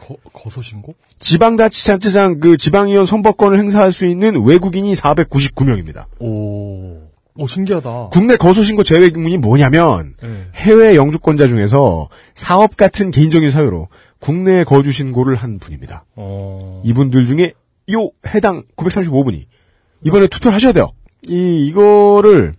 거, 거소신고? 지방자치단체장 그 지방의원 선거권을 행사할 수 있는 외국인이 499명입니다. 오. 오, 신기하다. 국내 거소신고 제외 국민이 뭐냐면 네. 해외 영주권자 중에서 사업 같은 개인적인 사유로 국내에 거주 신고를 한 분입니다. 어. 이분들 중에 요 해당 935분이 이번에 투표를 하셔야 돼요. 이 이거를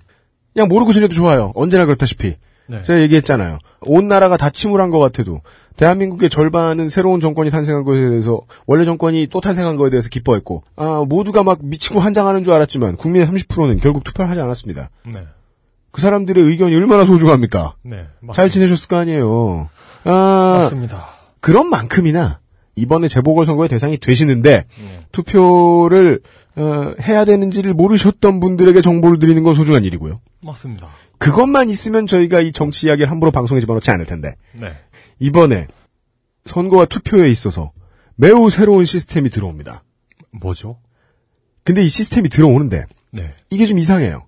그냥 모르고 지내도 좋아요. 언제나 그렇다시피 네. 제가 얘기했잖아요. 온 나라가 다 침울한 것 같아도 대한민국의 절반은 새로운 정권이 탄생한 것에 대해서 원래 정권이 또 탄생한 것에 대해서 기뻐했고 아 모두가 막 미치고 환장하는 줄 알았지만 국민의 30%는 결국 투표를 하지 않았습니다. 네. 그 사람들의 의견이 얼마나 소중합니까? 네. 맞습니다. 잘 지내셨을 거 아니에요. 아, 맞습니다. 그런 만큼이나 이번에 재보궐선거의 대상이 되시는데 네. 투표를 어, 해야 되는지를 모르셨던 분들에게 정보를 드리는 건 소중한 일이고요. 맞습니다. 그것만 있으면 저희가 이 정치 이야기를 함부로 방송에 집어넣지 않을 텐데 네. 이번에 선거와 투표에 있어서 매우 새로운 시스템이 들어옵니다. 뭐죠? 근데 이 시스템이 들어오는데 네. 이게 좀 이상해요.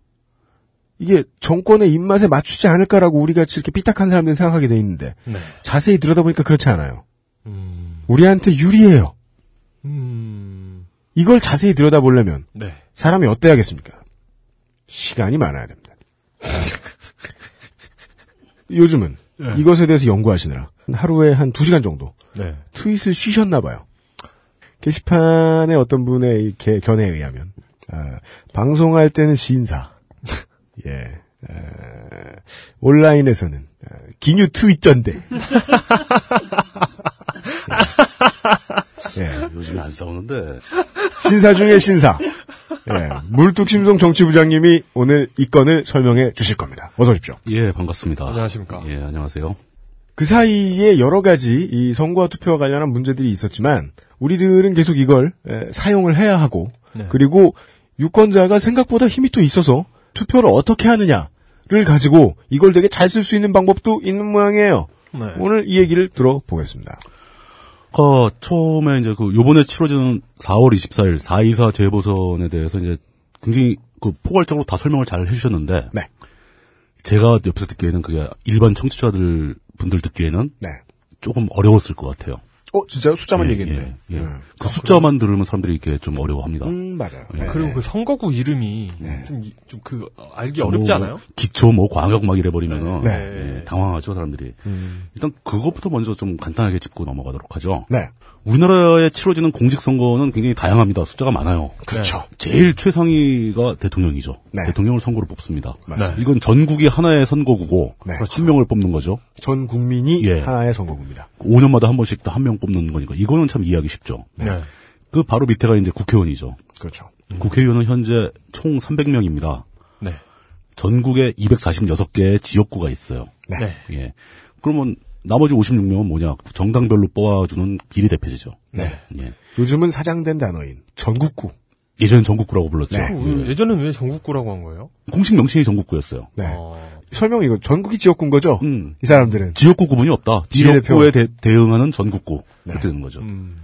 이게 정권의 입맛에 맞추지 않을까라고 우리 같이 이렇게 삐딱한 사람들이 생각하게 돼 있는데 네. 자세히 들여다보니까 그렇지 않아요. 음. 우리한테 유리해요. 음. 이걸 자세히 들여다보려면 네. 사람이 어때야겠습니까? 시간이 많아야 됩니다. 요즘은 네. 이것에 대해서 연구하시느라 하루에 한두 시간 정도 네. 트윗을 쉬셨나 봐요. 게시판에 어떤 분의 이렇게 견해에 의하면 아, 방송할 때는 시인사, 예, 에, 온라인에서는 아, 기뉴 트윗전대. 예, 예, 요즘에 안 싸우는데. 신사 중의 신사. 예, 물뚝심송 정치부장님이 오늘 이 건을 설명해 주실 겁니다. 어서 오십시오. 예, 반갑습니다. 안녕하십니까. 예, 안녕하세요. 그 사이에 여러 가지 이 선거와 투표와 관련한 문제들이 있었지만 우리들은 계속 이걸 에, 사용을 해야 하고 네. 그리고 유권자가 생각보다 힘이 또 있어서 투표를 어떻게 하느냐를 가지고 이걸 되게 잘 쓸 수 있는 방법도 있는 모양이에요. 네. 오늘 이 얘기를 들어보겠습니다. 어, 처음에 이제 그 요번에 치러지는 4월 24일 424 재보선에 대해서 이제 굉장히 그 포괄적으로 다 설명을 잘 해주셨는데 네. 제가 옆에서 듣기에는 그게 일반 청취자들 분들 듣기에는 네. 조금 어려웠을 것 같아요. 어, 진짜요? 숫자만 예, 얘기했네. 예, 예. 음. 그 숫자만 들으면 사람들이 이렇게 좀 어려워합니다. 음, 맞아요. 예. 네. 그리고 그 선거구 이름이 좀좀 그 알기 어렵지 뭐 않아요? 기초 뭐 광역 막 이래 버리면은 네. 예, 당황하죠 사람들이. 일단 그것부터 먼저 좀 간단하게 짚고 넘어가도록 하죠. 네. 우리나라에 치러지는 공직선거는 굉장히 다양합니다. 숫자가 많아요. 그렇죠. 제일 최상위가 대통령이죠. 네. 대통령을 선거로 뽑습니다. 맞습니다. 이건 전국이 하나의 선거구고 네. 한 명을 뽑는 거죠. 전 국민이 예. 하나의 선거구입니다. 5년마다 한 번씩 한명 뽑는 거니까 이거는 참 이해하기 쉽죠. 네. 그 바로 밑에가 이제 국회의원이죠. 그렇죠. 국회의원은 현재 총 300명입니다. 네. 전국에 246개의 지역구가 있어요. 네. 네. 예. 그러면 나머지 56명은 뭐냐? 정당별로 뽑아주는 비례대표제죠. 네. 예. 요즘은 사장된 단어인 전국구. 예전엔 전국구라고 불렀죠. 네. 그 예. 예전엔 왜 전국구라고 한 거예요? 공식 명칭이 전국구였어요. 네. 어, 설명 이거 전국이 지역구인 거죠? 음. 이 사람들은. 지역구 구분이 없다. 비례대표. 지역구에 대, 대응하는 전국구. 네. 그렇게 되는 거죠. 음.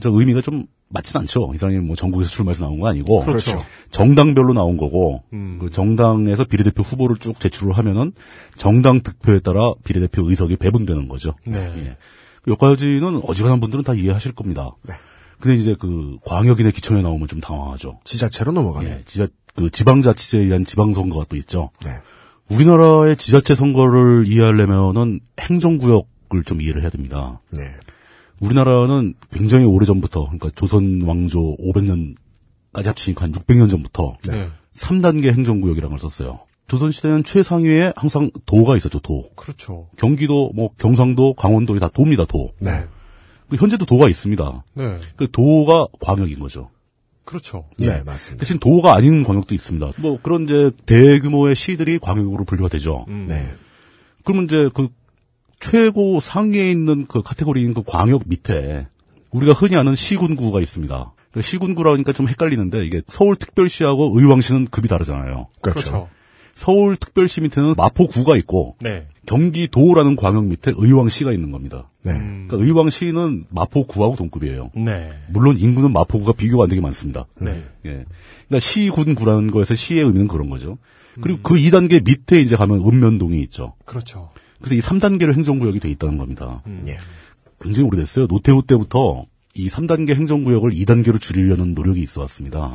저 의미가 좀 맞진 않죠. 이 사람이 뭐 전국에서 출마해서 나온 거 아니고. 그렇죠. 정당별로 나온 거고, 음. 그 정당에서 비례대표 후보를 쭉 제출을 하면은 정당 득표에 따라 비례대표 의석이 배분되는 거죠. 네. 예. 여기까지는 어지간한 분들은 다 이해하실 겁니다. 네. 근데 이제 그 광역인의 기초에 나오면 좀 당황하죠. 지자체로 넘어가네. 예, 지자, 그 지방자치제에 의한 지방선거가 또 있죠. 네. 우리나라의 지자체 선거를 이해하려면은 행정구역을 좀 이해를 해야 됩니다. 네. 우리나라는 굉장히 오래전부터, 그러니까 조선 왕조 500년까지 합치니까 한 600년 전부터 네. 3단계 행정구역이라는 걸 썼어요. 조선시대는 최상위에 항상 도가 있었죠, 도. 그렇죠. 경기도, 뭐, 경상도, 강원도, 다 도입니다, 도. 네. 그 현재도 도가 있습니다. 네. 그 도가 광역인 거죠. 그렇죠. 네, 맞습니다. 대신 도가 아닌 광역도 있습니다. 뭐, 그런 이제 대규모의 시들이 광역으로 분류가 되죠. 음. 네. 그러면 이제 그 최고 상위에 있는 그 카테고리인 그 광역 밑에 우리가 흔히 아는 시군구가 있습니다. 그 시군구라니까 좀 헷갈리는데 이게 서울특별시하고 의왕시는 급이 다르잖아요. 그렇죠. 그렇죠. 서울특별시 밑에는 마포구가 있고 네. 경기도라는 광역 밑에 의왕시가 있는 겁니다. 네. 음. 그러니까 의왕시는 마포구하고 동급이에요. 네. 물론 인구는 마포구가 비교가 안 되게 많습니다. 네. 예. 그러니까 시군구라는 거에서 시의 의미는 그런 거죠. 음. 그리고 그 2단계 밑에 이제 가면 읍면동이 있죠. 그렇죠. 그래서 이 3단계로 행정구역이 돼 있다는 겁니다. 음. 예. 굉장히 오래됐어요. 노태우 때부터 이 3단계 행정구역을 2단계로 줄이려는 노력이 있어 왔습니다.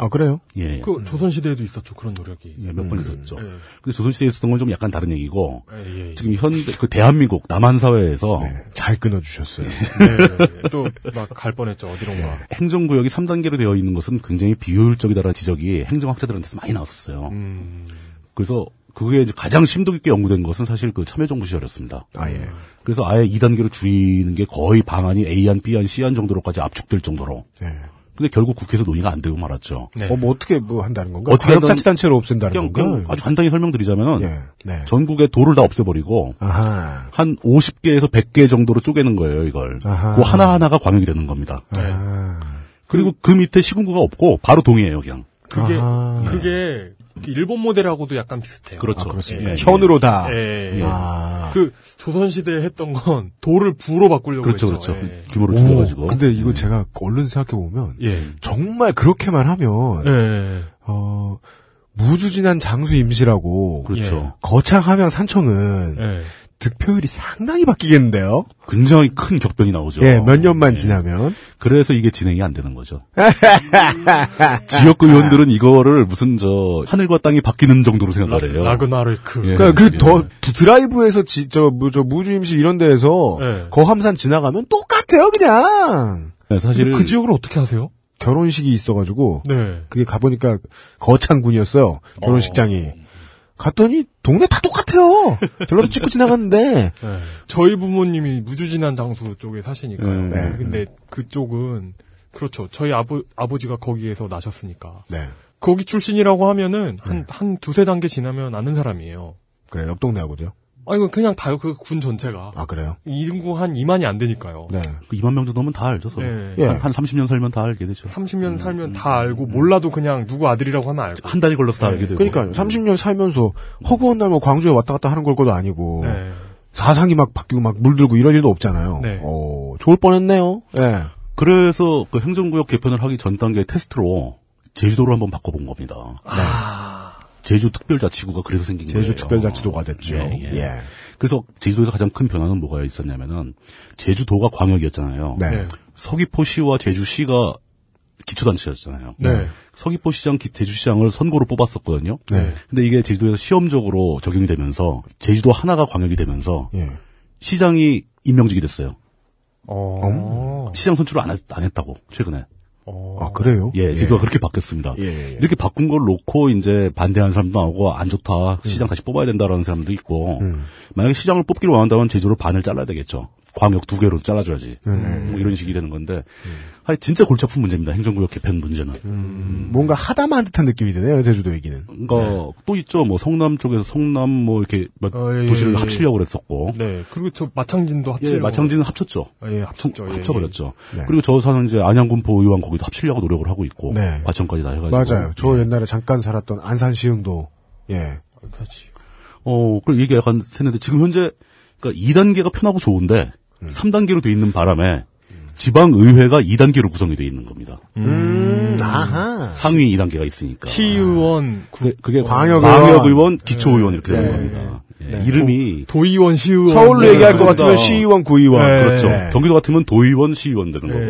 아, 그래요? 예. 그 조선시대에도 있었죠. 그런 노력이. 예, 몇번 있었죠. 예. 근데 조선시대에 있었던 건 좀 약간 다른 얘기고, 예, 예. 지금 현대, 그 대한민국, 남한 사회에서 네. 잘 끊어주셨어요. 네. 또막 갈 뻔했죠. 어디론가. 행정구역이 3단계로 되어 있는 것은 굉장히 비효율적이다라는 지적이 행정학자들한테서 많이 나왔었어요. 음. 그래서 그게 이제 가장 심도 깊게 연구된 것은 사실 그 참여정부 시절이었습니다. 아, 예. 그래서 아예 2단계로 줄이는 게 거의 방안이 A안, B안, C안 정도로까지 압축될 정도로. 예. 근데 결국 국회에서 논의가 안 되고 말았죠. 네. 어, 뭐 어떻게 뭐 한다는 건가? 어떻게 광역자치단체를 없앤다는 그냥, 건가? 그냥 아주 간단히 설명드리자면은 예. 네. 전국의 도를 다 없애버리고 아하. 한 50개에서 100개 정도로 쪼개는 거예요, 이걸. 아하. 그 하나 하나가 광역이 되는 겁니다. 아. 그리고 그 밑에 시군구가 없고 바로 동이에요, 그냥. 그게 아하. 그게 그 일본 모델하고도 약간 비슷해요. 그렇죠. 아, 그렇습니까? 예. 현으로 다. 예. 아. 그 조선시대에 했던 건 도를 부로 바꾸려고 그렇죠, 했죠. 그렇죠. 예. 규모를 오, 줄여가지고. 근데 이거 제가 얼른 생각해보면, 예. 정말 그렇게만 하면, 예. 어, 무주진한 장수 임시라고, 그렇죠. 거창 함양 산청은, 예. 득표율이 상당히 바뀌겠는데요? 굉장히 큰 격변이 나오죠. 예, 몇 년만 지나면. 그래서 이게 진행이 안 되는 거죠. 지역구 의원들은 이거를 무슨 저 하늘과 땅이 바뀌는 정도로 생각을 해요. 라그나르크. 예. 그러니까 그 예. 더, 드라이브에서 지, 저, 뭐, 저, 무주임실 이런 데에서, 예. 거함산 지나가면 똑같아요, 그냥! 네, 사실 그 지역을 어떻게 하세요? 결혼식이 있어가지고, 네. 그게 가보니까 거창군이었어요. 결혼식장이. 갔더니 동네 다 똑같아요. 전라도 찍고 지나갔는데 네. 저희 부모님이 무주진한 장수 쪽에 사시니까요. 네. 근데 그쪽은 그렇죠. 저희 아버 아버지가 거기에서 나셨으니까. 네. 거기 출신이라고 하면은 한한 두세 단계 지나면 아는 사람이에요. 그래 옆 동네하고도요. 아 이거 그냥 다요 그 군 전체가 아 그래요. 인구 한 2만이 안 되니까요. 네. 그 2만 명 정도면 다 알죠. 서로. 예. 예. 한, 한 30년 살면 다 알게 되죠. 30년 살면 다 알고 몰라도 그냥 누구 아들이라고 하면 알고. 한 달이 걸려서 다 네. 알게 되고. 그러니까 30년 살면서 허구한 날 뭐 광주에 왔다 갔다 하는 걸 것도 아니고 네. 사상이 막 바뀌고 막 물들고 이럴 일도 없잖아요. 네. 어, 좋을 뻔했네요. 예. 그래서 그 행정구역 개편을 하기 전 단계 테스트로 제주도를 한번 바꿔본 겁니다. 제주 특별자치구가 그래서 생긴 거예요. 네. 제주 특별자치도가 됐죠. 예, 예. 예. 그래서 제주도에서 가장 큰 변화는 뭐가 있었냐면은 제주도가 광역이었잖아요. 네. 네. 서귀포시와 제주시가 기초단체였잖아요. 네. 서귀포시장, 기- 제주시장을 선거로 뽑았었거든요. 네. 근데 이게 제주도에서 시험적으로 적용이 되면서 제주도 하나가 광역이 되면서 예. 시장이 임명직이 됐어요. 어. 시장 선출을 안, 했, 안 했다고 최근에. 어. 아, 그래요? 예, 제주도가 그렇게 바뀌었습니다. 예, 예, 예. 이렇게 바꾼 걸 놓고 이제 반대하는 사람도 나오고 안 좋다, 시장 다시 뽑아야 된다라는 사람도 있고 음. 만약에 시장을 뽑기를 원한다면 제주를 반을 잘라야 되겠죠. 광역 두 개로 잘라줘야지. 음. 뭐 이런 식이 되는 건데, 하여 진짜 골치 아픈 문제입니다. 행정구역 개편 문제는. 음. 뭔가 하다만 듯한 느낌이 드네요, 제주도 얘기는. 그러니까 또 있죠. 뭐 성남 쪽에서 성남 뭐 이렇게 몇 어, 예, 도시를 예, 예. 합치려고 그랬었고, 네. 그리고 저 마창진도 합치려고. 예, 마창진은 합쳤죠. 아, 예, 합쳤죠. 예, 합쳐버렸죠. 네. 그리고 저 사는 이제 안양군 보의원 거기도 합치려고 노력을 하고 있고, 네. 과천까지 다 해가지고. 맞아요. 저 예. 옛날에 잠깐 살았던 안산 시흥도, 예. 예. 그렇지. 어, 그 얘기 약간 했는데 지금 현재 그러니까 2단계가 편하고 좋은데 음. 3단계로 돼 있는 바람에 지방 의회가 2단계로 구성이 돼 있는 겁니다. 음, 아하. 상위 2단계가 있으니까. 시의원, 구- 그게, 그게 광역의원. 광역의원, 기초의원 이렇게 되는 네. 겁니다. 예, 네. 이름이 도 의원, 시의원. 서울로 네. 얘기할 것. 같으면 시의원, 구의원. 네. 그렇죠. 네. 경기도 같으면 도의원, 시의원 되는 거고.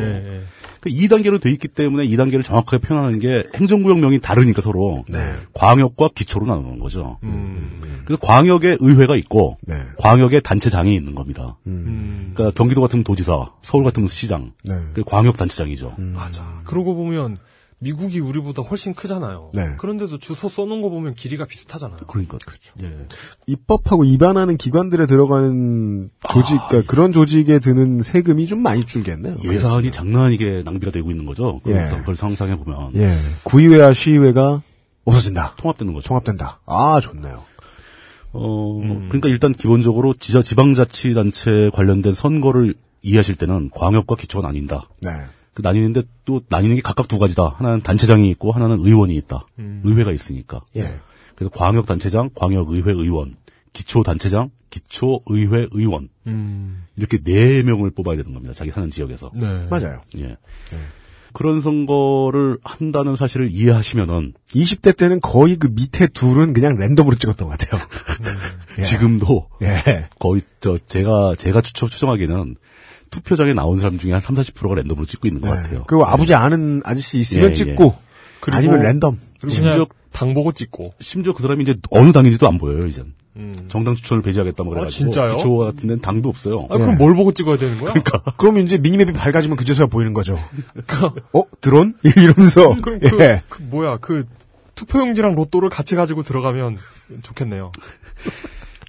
그 2단계로 돼 있기 때문에 2단계를 정확하게 표현하는 게 행정구역명이 다르니까 서로 네. 광역과 기초로 나누는 거죠. 음. 그래서 광역의 의회가 있고 네. 광역의 단체장이 있는 겁니다. 음. 그러니까 경기도 같으면 도지사, 서울 같으면 시장, 네. 그 광역 단체장이죠. 맞아. 그러고 보면 미국이 우리보다 훨씬 크잖아요. 네. 그런데도 주소 써놓은 거 보면 길이가 비슷하잖아요. 그러니까 그렇죠. 예. 입법하고 입안하는 기관들에 들어가는 조직, 아. 그러니까 그런 조직에 드는 세금이 좀 많이 줄겠네요. 예산이 장난 아니게 낭비가 되고 있는 거죠. 그래서 예. 그걸 상상해 보면 예. 구의회와 시의회가 없어진다. 통합되는 거죠. 통합된다. 아, 좋네요. 어, 그러니까 일단 기본적으로 지자 지방자치단체 관련된 선거를 이해하실 때는 광역과 기초가 나뉜다. 네. 그 나뉘는데 또 나뉘는 게 각각 두 가지다. 하나는 단체장이 있고 하나는 의원이 있다. 의회가 있으니까. 예. 그래서 광역 단체장, 광역 의회 의원, 기초 단체장, 기초 의회 의원 음. 이렇게 네 명을 뽑아야 되는 겁니다. 자기 사는 지역에서. 네. 맞아요. 예. 그런 선거를 한다는 사실을 이해하시면은 20대 때는 거의 그 밑에 둘은 그냥 랜덤으로 찍었던 것 같아요. 예. 지금도 예. 거의 저 제가 제가 추측 추정하기는 투표장에 나온 사람 중에 한 3, 40%가 랜덤으로 찍고 있는 것 같아요. 네. 그리고 아버지 아는 아저씨 있으면 예, 찍고, 그리고- 아니면 랜덤. 심지어- 당 보고 찍고. 심지어 그 사람이 이제 어느 당인지도 안 보여요, 이젠. 음. 정당 추천을 배제하겠다 뭐 아, 그래가지고 진짜요? 기초 같은 데는 당도 없어요. 아, 그럼 예. 뭘 보고 찍어야 되는 거야? 그러니까. 그럼 이제 미니맵이 밝아지면 그제서야 보이는 거죠. 어? 드론? 이러면서. 그럼 그, 예. 그 뭐야, 그 투표용지랑 로또를 같이 가지고 들어가면 좋겠네요.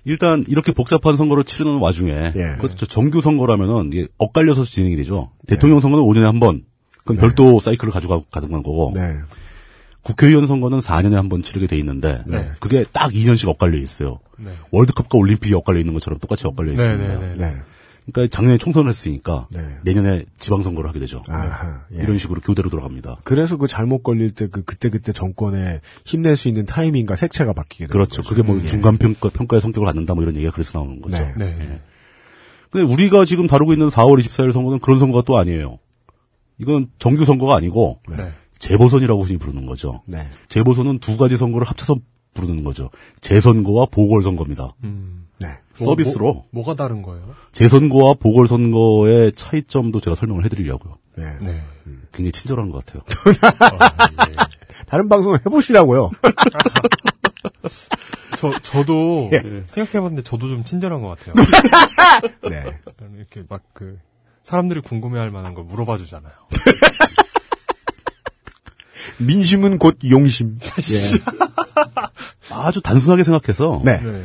일단 이렇게 복잡한 선거를 치르는 와중에 예. 저 정규 선거라면은 이게 엇갈려서 진행이 되죠. 대통령 선거는 5년에 한 번. 그건 별도 사이클을 가지고 가는 거고 네. 국회의원 선거는 4년에 한 번 치르게 돼 있는데 네. 그게 딱 2년씩 엇갈려 있어요. 네. 월드컵과 올림픽이 엇갈려 있는 것처럼 똑같이 엇갈려 네, 있습니다. 네, 네. 네. 그러니까 작년에 총선을 했으니까 네. 내년에 지방선거를 하게 되죠. 아하. 예. 이런 식으로 교대로 돌아갑니다. 그래서 그 잘못 걸릴 때 그 그때 그때 정권에 힘낼 수 있는 타이밍과 색채가 바뀌게 되는 그렇죠. 거죠. 그게 뭐 예. 중간 평가 평가의 성격을 갖는다 뭐 이런 얘기가 그래서 나오는 거죠. 네. 네. 근데 우리가 지금 다루고 있는 4월 24일 선거는 그런 선거가 또 아니에요. 이건 정규 선거가 아니고 네. 재보선이라고 흔히 부르는 거죠. 네. 재보선은 두 가지 선거를 합쳐서 부르는 거죠. 재선거와 보궐선거입니다. 음. 네. 서비스로 뭐, 가 다른 거예요? 재선거와 보궐선거의 차이점도 제가 설명을 해드리려고요. 네. 네. 굉장히 친절한 것 같아요. 다른 방송을 해보시라고요. 저, 저도 예. 생각해봤는데 저도 좀 친절한 것 같아요. 네. 이렇게 막 그, 사람들이 궁금해할 만한 걸 물어봐 주잖아요. 민심은 곧 용심. 아주 단순하게 생각해서 네. 네.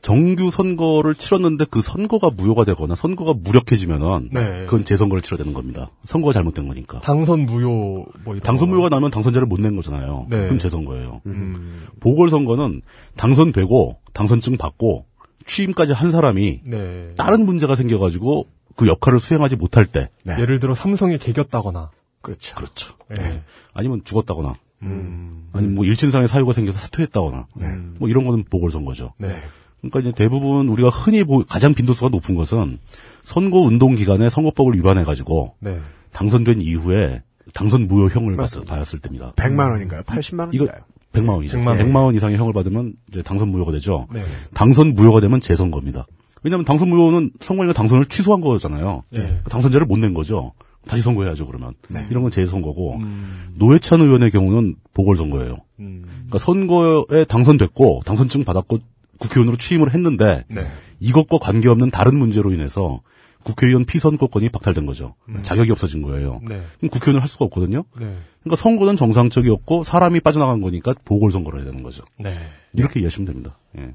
정규 선거를 치렀는데 그 선거가 무효가 되거나 선거가 무력해지면은 네. 그건 재선거를 치러야 되는 겁니다. 선거가 잘못된 거니까. 당선 무효, 뭐, 이런 당선 거. 무효가 나면 당선자를 못 낸 거잖아요. 네. 그럼 재선거예요. 음. 보궐 선거는 당선되고 당선증 받고 취임까지 한 사람이 네. 다른 문제가 생겨가지고 그 역할을 수행하지 못할 때 네. 예를 들어 삼성에 개겼다거나. 그렇죠. 그렇죠. 네. 아니면 죽었다거나 음. 아니면 뭐 일진상의 사유가 생겨서 사퇴했다거나 네. 뭐 이런 거는 보궐선거죠. 네. 그러니까 이제 대부분 우리가 흔히 보- 가장 빈도수가 높은 것은 선거 운동 기간에 선거법을 위반해 가지고 네. 당선된 이후에 당선 무효형을 받, 받았을 때입니다. 100만 원인가요? 80만 이거 원인가요? 100만 원이죠. 100만 원. 100만 원 이상의 형을 받으면 이제 당선 무효가 되죠. 네. 당선 무효가 되면 재선거입니다. 왜냐하면 당선 무효는 선관위가 당선을 취소한 거잖아요. 네. 당선자를 못 낸 거죠. 다시 선거해야죠 그러면. 이런 건 재선거고 음. 노회찬 의원의 경우는 보궐선거예요. 음. 그러니까 선거에 당선됐고 당선증 받았고 국회의원으로 취임을 했는데 네. 이것과 관계없는 다른 문제로 인해서 국회의원 피선거권이 박탈된 거죠. 자격이 없어진 거예요. 네. 그럼 국회의원을 할 수가 없거든요. 네. 그러니까 선거는 정상적이었고 사람이 빠져나간 거니까 보궐선거를 해야 되는 거죠. 네. 이렇게 이해하시면 됩니다. 예.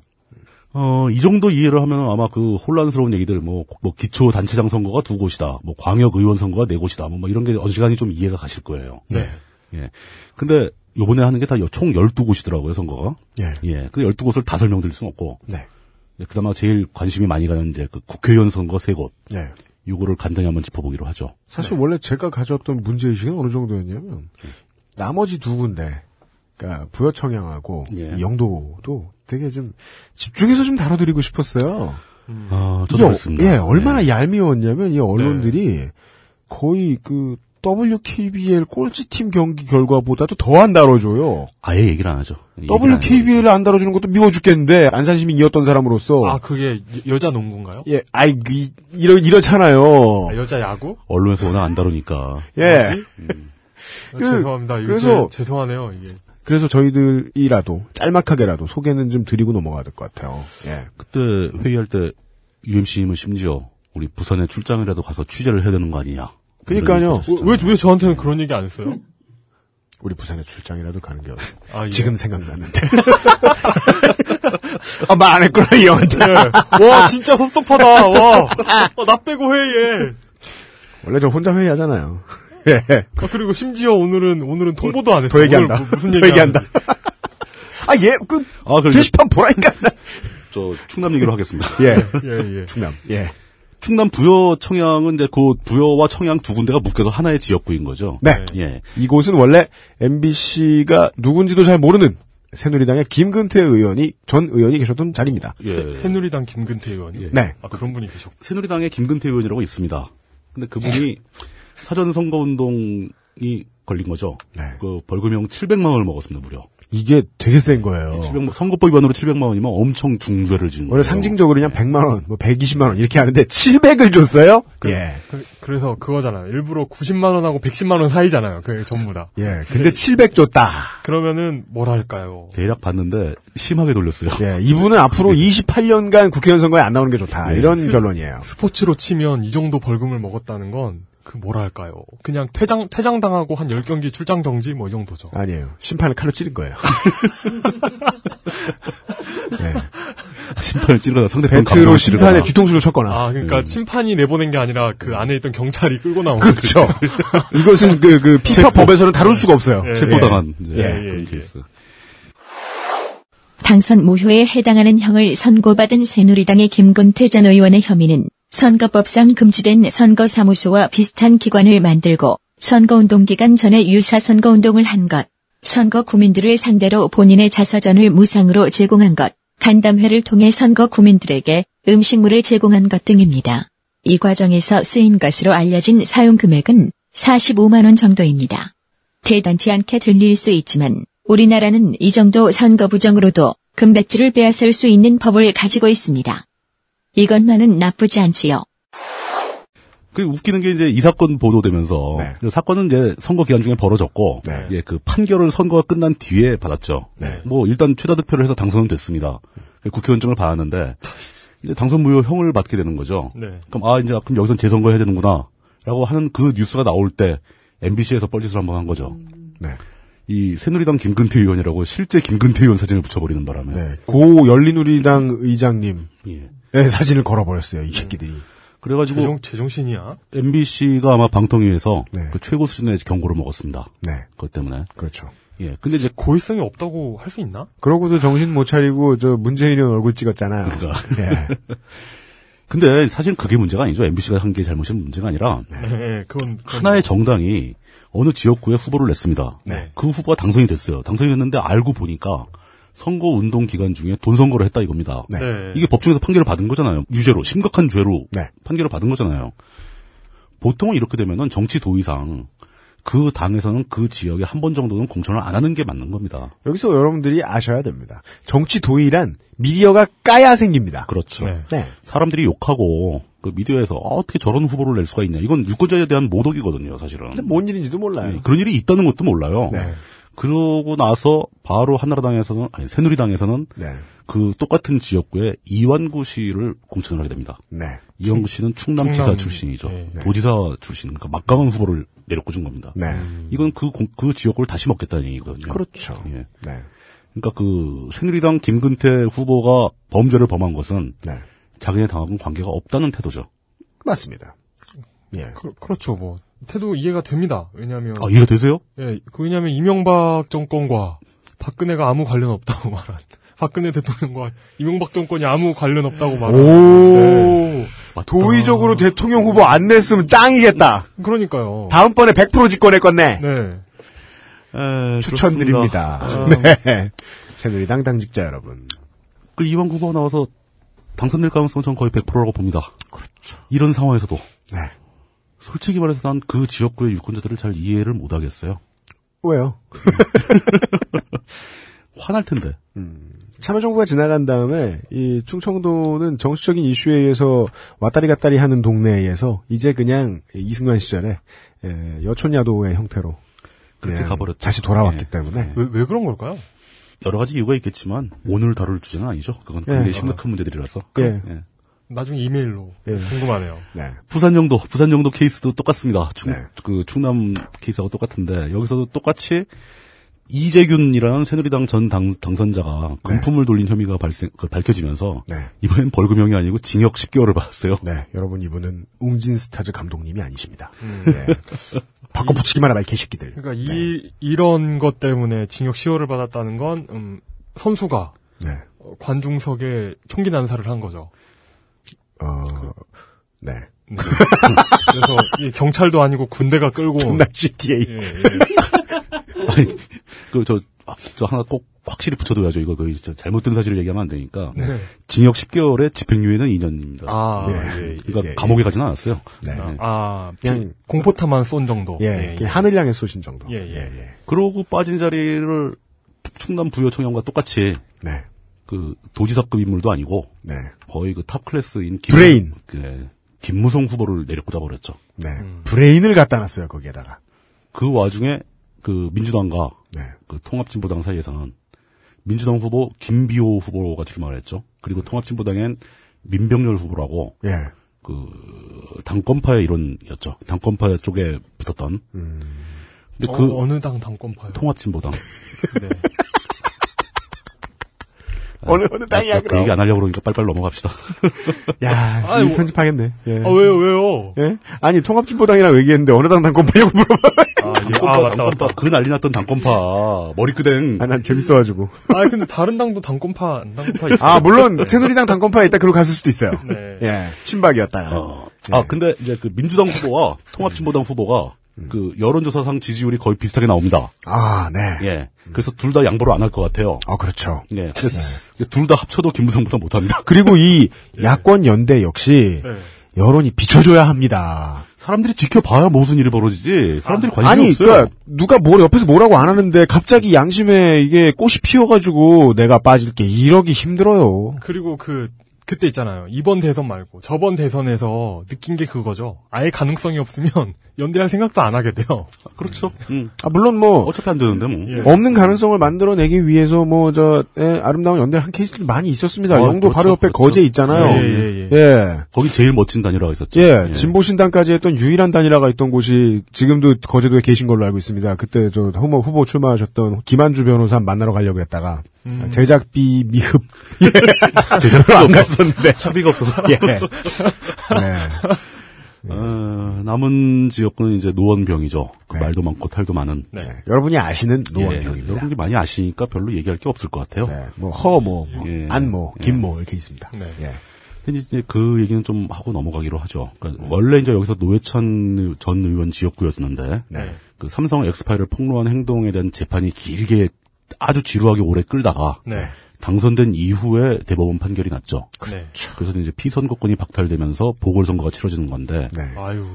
어, 이 정도 이해를 하면 아마 그 혼란스러운 얘기들, 뭐, 뭐 기초 단체장 선거가 두 곳이다, 뭐 광역 의원 선거가 네 곳이다, 뭐, 뭐 이런 게 어지간히 좀 이해가 가실 거예요. 네. 예. 근데 요번에 하는 게 다 총 12곳이더라고요, 선거가. 예. 예. 근데 12곳을 다 설명드릴 수는 없고. 네. 예, 그나마 제일 관심이 많이 가는 이제 그 국회의원 선거 세 곳. 네. 요거를 간단히 한번 짚어보기로 하죠. 사실 원래 제가 가졌던 문제의식은 어느 정도였냐면, 나머지 두 군데, 그니까, 부여청양하고, 예. 영도도 되게 좀, 집중해서 좀 다뤄드리고 싶었어요. 아, 이게 어- 그렇습니다. 예, 얼마나 예. 얄미웠냐면, 이 언론들이 거의 그, WKBL 꼴찌팀 경기 결과보다도 더 안 다뤄줘요. 아예 얘기를 안 하죠. WKBL을 안 다뤄주는 것도 미워 죽겠는데, 안산시민이었던 사람으로서. 아, 그게 여- 여자 농구인가요? 예, 아이, 이, 이러, 이렇잖아요. 아, 여자 야구? 언론에서 워낙 안 다루니까. 예. 뭐지? 아, 그, 죄송합니다. 이거 그래서- 제- 죄송하네요, 이게. 그래서 저희들이라도, 짤막하게라도 소개는 좀 드리고 넘어가야 될 것 같아요. 예. 그때 회의할 때 UMC님은 심지어 우리 부산에 출장이라도 가서 취재를 해야 되는 거 아니냐. 그러니까요. 왜, 왜 저한테는 그런 얘기 안 했어요? 우리 부산에 출장이라도 가는 게? 아, 예. 지금 생각났는데. 아, 말 안 했구나, 이 형한테. 예. 와, 진짜 섭섭하다. 와. 어, 나 빼고 회의해. 원래 저 혼자 회의하잖아요. 예. 아, 그리고 심지어 오늘은, 오늘은 통보도 안 했어. 더 얘기한다. 뭐- 무슨 더 얘기 얘기한다. 아, 예, 그, 아, 그럼 게시판 보라니까. 저 충남 얘기로 하겠습니다. 예. 예, 예. 충남. 예. 충남 부여 청양은 이제 그 부여와 청양 두 군데가 묶여서 하나의 지역구인 거죠. 네. 예. 이곳은 원래 MBC가 누군지도 잘 모르는 새누리당의 김근태 의원이, 전 의원이 계셨던 자리입니다. 예. 새누리당 김근태 의원이. 예. 네. 아, 그런 분이 계셨고. 새누리당의 김근태 의원이라고 있습니다. 근데 그분이 사전 선거 운동이 걸린 거죠. 네. 그 벌금형 700만 원을 먹었습니다, 무려. 이게 되게 센 거예요. 700만 선거법 위반으로 700만 원이면 엄청 중죄를 지은 거예요. 원래 상징적으로 그냥 100만 원, 뭐 120만 원 이렇게 하는데 700을 줬어요? 예. 그, 래서 그거잖아요. 일부러 90만 원하고 110만 원 사이잖아요. 그 전부 다. 예. 근데 700 줬다. 그러면은, 뭐랄까요. 대략 봤는데 심하게 돌렸어요. 예. 이분은 앞으로 28년간 국회의원 선거에 안 나오는 게 좋다. 예. 이런 결론이에요. 스포츠로 치면 이 정도 벌금을 먹었다는 건, 그 뭐랄까요. 그냥 퇴장, 퇴장 당하고 한 10경기 출장 정지 뭐 이 정도죠. 아니에요. 심판을 칼로 찌른 거예요. 예. 심판을 찌르다 상대편 감정을 심판에 찌르거나. 뒤통수를 쳤거나. 아, 그러니까 심판이 내보낸 게 아니라 그 안에 있던 경찰이 끌고 나온 그렇죠. 이것은 그, 그, 피파 법에서는 다룰 수가 없어요. 예. 체포당한 예. 그런 예, 예. 케이스. 당선 무효에 해당하는 형을 선고받은 새누리당의 김근태 전 의원의 혐의는 선거법상 금지된 선거사무소와 비슷한 기관을 만들고 선거운동 기간 전에 유사 선거운동을 한 것, 선거 구민들을 상대로 본인의 자서전을 무상으로 제공한 것, 간담회를 통해 선거 구민들에게 음식물을 제공한 것 등입니다. 이 과정에서 쓰인 것으로 알려진 사용 금액은 45만 원 정도입니다. 대단치 않게 들릴 수 있지만 우리나라는 이 정도 선거 부정으로도 금배지를 빼앗을 수 있는 법을 가지고 있습니다. 이것만은 나쁘지 않지요. 그 웃기는 게 이제 이 사건 보도되면서 네. 그 사건은 이제 선거 기간 중에 벌어졌고 네. 예, 그 판결을 선거가 끝난 뒤에 받았죠. 네. 뭐 일단 최다 득표를 해서 당선은 됐습니다. 그 국회의원증을 받았는데 이제 당선 무효형을 받게 되는 거죠. 네. 그럼 아 이제 그럼 여기선 재선거 해야 되는구나라고 하는 그 뉴스가 나올 때 MBC에서 뻘짓을 한번 한 거죠. 네. 이 새누리당 김근태 의원이라고 실제 김근태 의원 사진을 붙여버리는 바람에 네. 고 열린우리당 의장님의 예. 사진을 걸어버렸어요, 이 새끼들이. 그래가지고 제정, 제정신이야? MBC가 아마 방통위에서 네. 그 최고 수준의 경고를 먹었습니다. 네. 그것 때문에 그렇죠. 예. 근데 이제 고의성이 없다고 할 수 있나? 그러고도 정신 못 차리고 저 문재인 의원 얼굴 찍었잖아요. 그러니까. 예. 근데 사실 그게 문제가 아니죠. MBC가 한 게 잘못이 문제가 아니라 예, 예, 그건, 그건 하나의 정당이 어느 지역구에 후보를 냈습니다. 네. 그 후보가 당선이 됐어요. 당선이 됐는데 알고 보니까 선거 운동 기간 중에 돈 선거를 했다 이겁니다. 네. 네. 이게 법정에서 판결을 받은 거잖아요. 유죄로 심각한 죄로 네. 판결을 받은 거잖아요. 보통은 이렇게 되면은 정치 도의상 그 당에서는 그 지역에 한 번 정도는 공천을 안 하는 게 맞는 겁니다. 여기서 여러분들이 아셔야 됩니다. 정치 도의란 미디어가 까야 생깁니다. 그렇죠. 네. 네. 사람들이 욕하고 그 미디어에서 아, 어떻게 저런 후보를 낼 수가 있냐. 이건 유권자에 대한 모독이거든요, 사실은. 근데 뭔 일인지도 몰라요. 네, 그런 일이 있다는 것도 몰라요. 네. 그러고 나서 바로 한나라당에서는 아니 새누리당에서는 네. 그 똑같은 지역구에 이완구 씨를 공천을 하게 됩니다. 네. 이완구 씨는 충남지사 충남, 출신이죠. 네. 도지사 출신, 그러니까 막강한 후보를 내려꽂은 겁니다. 네. 이건 그, 공- 그 지역구를 다시 먹겠다는 얘기거든요. 그렇죠. 예. 네. 그러니까 그 새누리당 김근태 후보가 범죄를 범한 것은 네. 자기네 당하고는 관계가 없다는 태도죠. 맞습니다. 예. 그, 그렇죠. 뭐 태도 이해가 됩니다. 왜냐하면 아, 이해가 되세요? 예, 그 왜냐하면 이명박 정권과 박근혜가 아무 관련 없다고 말한 박근혜 대통령과 이명박 정권이 아무 관련 없다고 말한. 오. 도의적으로 대통령 후보 안 냈으면 짱이겠다. 그러니까요. 다음번에 100% 집권할 건네. 네. 에, 추천드립니다. 그렇습니다. 네. 새누리당 당직자 여러분. 그 이완 후보가 나와서 당선될 가능성은 전 거의 100%라고 봅니다. 그렇죠. 이런 상황에서도 네. 솔직히 말해서 난 그 지역구의 유권자들을 잘 이해를 못 하겠어요. 왜요? 화날 텐데. 참여정부가 지나간 다음에 이 충청도는 정치적인 이슈에 의해서 왔다리 갔다리 하는 동네에서 이제 그냥 이승만 시절에 에, 여촌야도의 형태로 그렇게 가버렸죠. 다시 돌아왔기 예. 때문에 왜, 왜 그런 걸까요? 여러 가지 이유가 있겠지만 오늘 다룰 주제는 아니죠. 그건 굉장히 예. 심각한 문제들이라서. 예. 예. 나중에 이메일로 예. 궁금하네요. 네. 부산 영도 부산 영도 케이스도 똑같습니다. 충, 네. 그 충남 케이스하고 똑같은데 여기서도 똑같이 이재균이라는 새누리당 전 당, 당선자가 금품을 돌린 혐의가 발생 그 밝혀지면서 네. 이번엔 벌금형이 아니고 징역 10개월을 받았어요. 네, 여러분 이분은 웅진 스타즈 감독님이 아니십니다. 네. 바꿔 붙이기만 하라 이 개새끼들. 그러니까 이 이런 것 때문에 징역 10월을 받았다는 건 음, 선수가 네. 어, 관중석에 총기 난사를 한 거죠. 어, 네. 네. 그래서 이 경찰도 아니고 군대가 끌고 온나 GTA. 예, 예. 아니, 그, 저, 아, 저 하나 꼭 확실히 붙여둬야죠. 이거 그저 잘못된 사실을 얘기하면 안 되니까. 네. 징역 10개월에 집행유예는 2년입니다. 아, 예. 예, 예. 그러니까 예, 감옥에 가지는 않았어요. 네. 아, 그냥- 공포탄만 쏜 정도. 예, 그냥 하늘 향해 쏘신 정도. 예, 예. 예. 그러고 빠진 자리를 충남 부여청장과 똑같이 네. 그 도지사급 인물도 아니고 네. 거의 그 탑 클래스인 김, 브레인. 그, 김무성 후보를 내려꽂아 버렸죠. 네. 브레인을 갖다 놨어요, 거기에다가. 그 와중에 그 민주당과 네. 그 통합진보당 사이에서는 민주당 후보 김비호 후보가 출마를 했죠. 그리고 통합진보당엔 민병렬 후보라고 예. 그 당권파의 이론이었죠. 당권파 쪽에 붙었던. 근데 그 어, 어느 당 당권파요? 통합진보당. 네. 어느, 어느 땅이야, 그 얘기 안 하려고 그러니까 빨리빨리 넘어갑시다. 야, 아이, 이 뭐- 편집하겠네. 예. 아, 왜요, 왜요? 예? 아니, 통합진보당이라고 얘기했는데, 어느 당 당권파냐고 물어봐. 아, 예. 당권파, 아, 맞다. 맞다. 그 난리 났던 당권파. 머리끄댕. 아, 난 재밌어가지고. 아, 근데 다른 당도 당권파, 안 당권파 있어요. 아, 물론, 새누리당 당권파에 있다, 그러고 갔을 수도 있어요. 네. 예. 친박이었다가. 어. 아, 근데 이제 그 민주당 후보와 통합진보당 후보가 그 여론조사상 지지율이 거의 비슷하게 나옵니다. 아, 네. 예. 그래서 둘 다 양보를 안 할 것 같아요. 아, 그렇죠. 예. 둘다 합쳐도 김무성보다 못합니다. 그리고 이 야권 연대 역시 네. 여론이 비춰줘야 합니다. 사람들이 지켜봐야 무슨 일이 벌어지지. 사람들이 관심이 아니, 없어요. 그러니까 누가 뭘 옆에서 뭐라고 안 하는데 갑자기 양심에 이게 꽃이 피어가지고 내가 빠질 게 이러기 힘들어요. 그리고 그, 그때 있잖아요. 이번 대선 말고 저번 대선에서 느낀 게 그거죠. 아예 가능성이 없으면 연대할 생각도 안 하게 돼요. 그렇죠. 음. 아 물론 뭐 어차피 안 되는데 뭐. 예. 없는 가능성을 만들어내기 위해서 뭐 저 아름다운 연대를 한 케이스들이 많이 있었습니다. 아, 영도 그렇죠, 바로 옆에 그렇죠. 거제 있잖아요. 예, 예, 예. 예. 거기 제일 멋진 단일화가 있었죠. 예, 진보신당까지 했던 유일한 단일화가 있던 곳이 지금도 거제도에 계신 걸로 알고 있습니다. 그때 저 후보, 후보 출마하셨던 김한주 변호사 만나러 가려고 했다가 음. 제작비 미흡 제작비로 안 갔었는데 차비가 없어서. 예. 네. 어, 남은 지역구는 이제 노원병이죠. 그 네. 말도 많고 탈도 많은. 네. 네, 여러분이 아시는 예, 노원병입니다. 여러분들이 많이 아시니까 별로 얘기할 게 없을 것 같아요. 네, 뭐 허, 뭐, 뭐 예. 안, 뭐, 예. 김, 뭐 이렇게 있습니다. 네. 예. 근데 이제 그 얘기는 좀 하고 넘어가기로 하죠. 그러니까 원래 이제 여기서 노회찬 전 의원 지역구였는데 네. 그 삼성 엑스파일을 폭로한 행동에 대한 재판이 길게 아주 지루하게 오래 끌다가 네. 당선된 이후에 대법원 판결이 났죠. 네. 그래서 이제 피선거권이 박탈되면서 보궐선거가 치러지는 건데 네. 아유.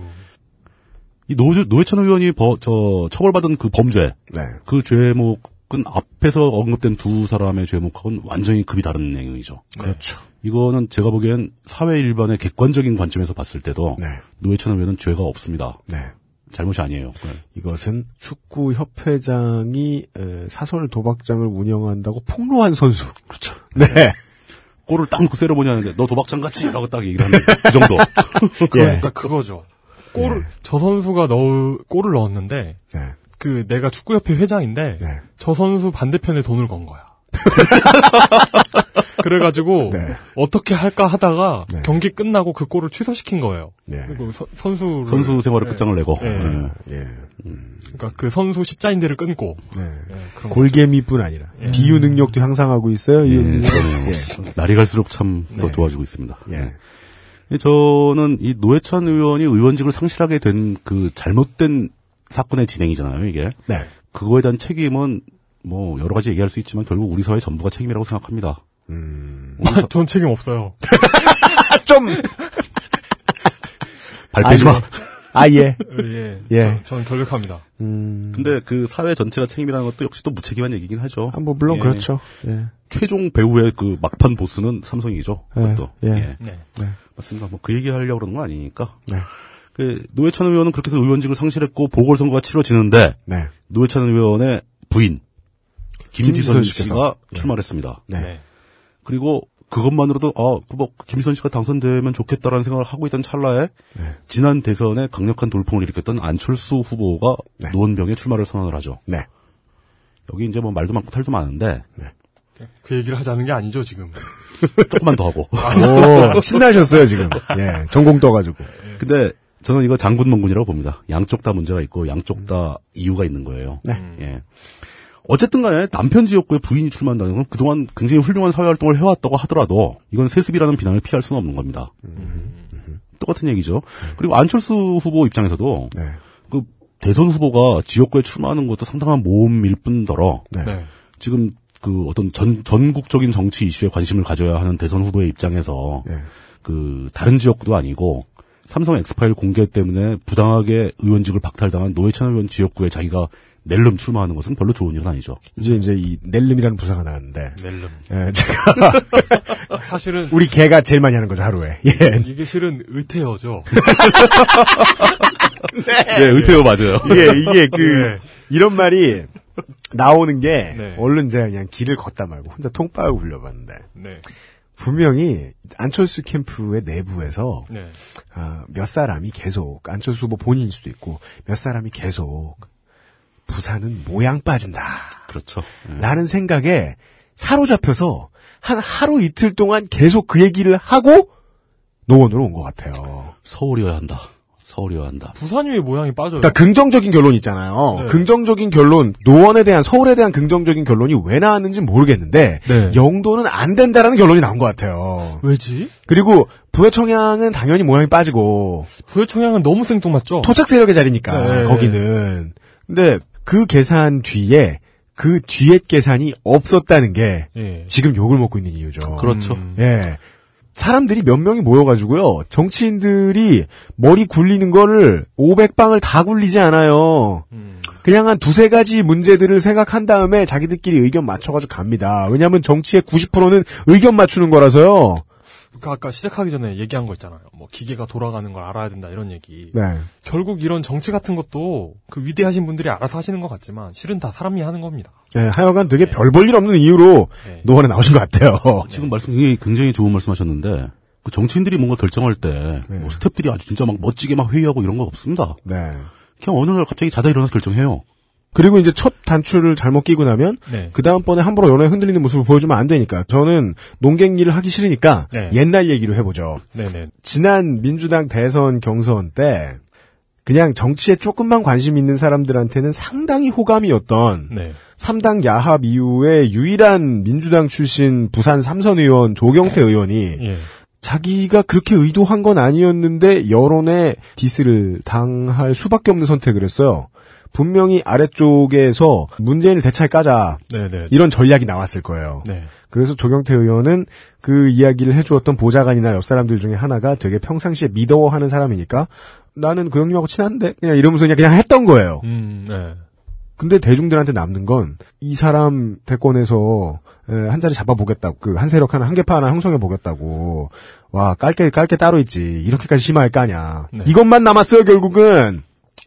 이 노, 노회찬 의원이 버- 저 처벌받은 그 범죄 네. 그 죄목은 앞에서 언급된 두 사람의 죄목하고는 완전히 급이 다른 내용이죠. 그렇죠. 이거는 제가 보기엔 사회 일반의 객관적인 관점에서 봤을 때도 네. 노회찬 의원은 죄가 없습니다. 네. 잘못이 아니에요. 네. 이것은 축구 협회장이 에, 사설 도박장을 운영한다고 폭로한 선수. 그렇죠. 네. 골을 딱 놓고 세려보니 하는데 너 도박장 같지? 라고 딱 얘기를 하는 그 정도. 예. 그러니까 그거죠. 골을 저 선수가 넣 골을 넣었는데 네. 그 내가 축구협회 회장인데 네. 저 선수 반대편에 돈을 건 거야. 그래가지고 네. 어떻게 할까 하다가 네. 경기 끝나고 그 골을 취소시킨 거예요. 네. 그리고 서- 선수 선수 생활에 끝장을 내고. 네. 네. 예. 그러니까 그 선수 십자인대를 끊고 네. 네, 골개미뿐 아니라 비유 능력도 향상하고 있어요. 이 예, 날이 갈수록 참더 네. 좋아지고 있습니다. 예. 네. 저는 이 노회찬 의원이 의원직을 상실하게 된 그 잘못된 사건의 진행이잖아요, 이게. 네. 그거에 대한 책임은 뭐 여러 가지 얘기할 수 있지만 결국 우리 사회 전부가 책임이라고 생각합니다. 음. 아, 전 책임 없어요. 좀 발빼지 마. 아 예. 예, 예. 저, 는 결백합니다. 음. 근데 그 사회 전체가 책임이라는 것도 역시 또 무책임한 얘기긴 하죠. 아, 뭐 물론 예. 그렇죠. 예. 최종 배우의 그 막판 보스는 삼성이죠. 예, 그것도. 예. 예. 네. 네. 맞습니다. 뭐 그 얘기 하려고 그러는 건 아니니까. 네. 그 노회찬 의원은 그렇게 해서 의원직을 상실했고 보궐선거가 치러지는데 네. 노회찬 의원의 부인 김지선. 씨가 출마했습니다. 네. 네. 그리고 그것만으로도 아 뭐 김지선 씨가 당선되면 좋겠다라는 생각을 하고 있던 찰나에 네. 지난 대선에 강력한 돌풍을 일으켰던 안철수 후보가 네. 노원병에 출마를 선언을 하죠. 네. 여기 이제 뭐 말도 많고 탈도 많은데 그 얘기를 하자는 게 아니죠, 지금. 조금만 더 하고. 오, 신나셨어요, 지금. 예. 전공 떠가지고. 근데 저는 이거 장군 멍군이라고 봅니다. 양쪽 다 문제가 있고 양쪽 다 이유가 있는 거예요. 네. 예. 어쨌든 간에 남편 지역구에 부인이 출마한다는 건 그동안 굉장히 훌륭한 사회활동을 해왔다고 하더라도 이건 세습이라는 비난을 피할 수는 없는 겁니다. 똑같은 얘기죠. 그리고 안철수 후보 입장에서도 네. 그 대선 후보가 지역구에 출마하는 것도 상당한 모험일 뿐더러 네. 네. 지금 그 어떤 전, 전국적인 정치 이슈에 관심을 가져야 하는 대선 후보의 입장에서 네. 그 다른 지역구도 아니고 삼성 엑스파일 공개 때문에 부당하게 의원직을 박탈당한 노회찬 의원 지역구에 자기가 낼름 출마하는 것은 별로 좋은 일은 아니죠. 이제 이제 이 넬름이라는 부사가 나왔는데. 넬름. 예, 제가 사실은 우리 개가 제일 많이 하는 거죠 하루에. 예. 이게 실은 의태어죠. 네, 의태호 맞아요. 이게 이게 그 이런 말이 나오는 게 네. 얼른 제가 그냥 길을 걷다 말고 혼자 통빠하고 불려봤는데 네. 분명히 안철수 캠프의 내부에서 네. 아, 몇 사람이 계속 안철수 후보 본인일 수도 있고 몇 사람이 계속 부산은 모양 빠진다. 그렇죠. 예. 라는 생각에 사로잡혀서 한 하루 이틀 동안 계속 그 얘기를 하고 노원으로 온 것 같아요. 서울이어야 한다. 서울이어야 한다. 부산 위의 모양이 빠져요. 그러니까 긍정적인 결론 있잖아요. 네. 긍정적인 결론, 노원에 대한 서울에 대한 긍정적인 결론이 왜 나왔는지 모르겠는데 네. 영도는 안 된다라는 결론이 나온 것 같아요. 왜지? 그리고 부의 청양은 당연히 모양이 빠지고 부의 청양은 너무 생뚱맞죠? 토착 세력의 자리니까 네. 거기는. 근데 그 계산 뒤에 그 뒤에 계산이 없었다는 게 예. 지금 욕을 먹고 있는 이유죠. 그렇죠. 음. 예. 사람들이 몇 명이 모여가지고요. 정치인들이 머리 굴리는 거를 500방을 다 굴리지 않아요. 음. 그냥 한 두세 가지 문제들을 생각한 다음에 자기들끼리 의견 맞춰가지고 갑니다. 왜냐하면 정치의 90%는 의견 맞추는 거라서요. 그 아까 시작하기 전에 얘기한 거 있잖아요. 뭐 기계가 돌아가는 걸 알아야 된다 이런 얘기. 네. 결국 이런 정치 같은 것도 그 위대하신 분들이 알아서 하시는 것 같지만 실은 다 사람이 하는 겁니다. 네, 하여간 되게 별볼 일 없는 이유로 네. 노원에 나오신 것 같아요. 지금 말씀 굉장히, 굉장히 좋은 말씀하셨는데 그 정치인들이 뭔가 결정할 때 네. 뭐 스탭들이 아주 진짜 막 멋지게 막 회의하고 이런 거 없습니다. 네. 그냥 어느 날 갑자기 자다 일어나서 결정해요. 그리고 이제 첫 단추를 잘못 끼고 나면 네. 그 다음번에 함부로 연애 흔들리는 모습을 보여주면 안 되니까 저는 농객 일을 하기 싫으니까 네. 옛날 얘기로 해보죠. 네네. 지난 민주당 대선 경선 때 그냥 정치에 조금만 관심 있는 사람들한테는 상당히 호감이었던 네. 3당 야합 이후에 유일한 민주당 출신 부산 삼선 의원 조경태 의원이 예. 자기가 그렇게 의도한 건 아니었는데 여론에 디스를 당할 수밖에 없는 선택을 했어요. 분명히 아래쪽에서 문재인을 대차에 까자 네네. 이런 전략이 나왔을 거예요. 네. 그래서 조경태 의원은 그 이야기를 해주었던 보좌관이나 옆 사람들 중에 하나가 되게 평상시에 믿어하는 사람이니까 나는 그 형님하고 친한데 그냥 이러면서 그냥, 그냥 했던 거예요. 음, 네. 근데 대중들한테 남는 건 이 사람 대권에서 에, 한 자리 잡아보겠다고 그 한 세력 하나 한 개파 하나 형성해 보겠다고 와 깔게 깔게 따로 있지 이렇게까지 심할 까냐 네. 이것만 남았어요 결국은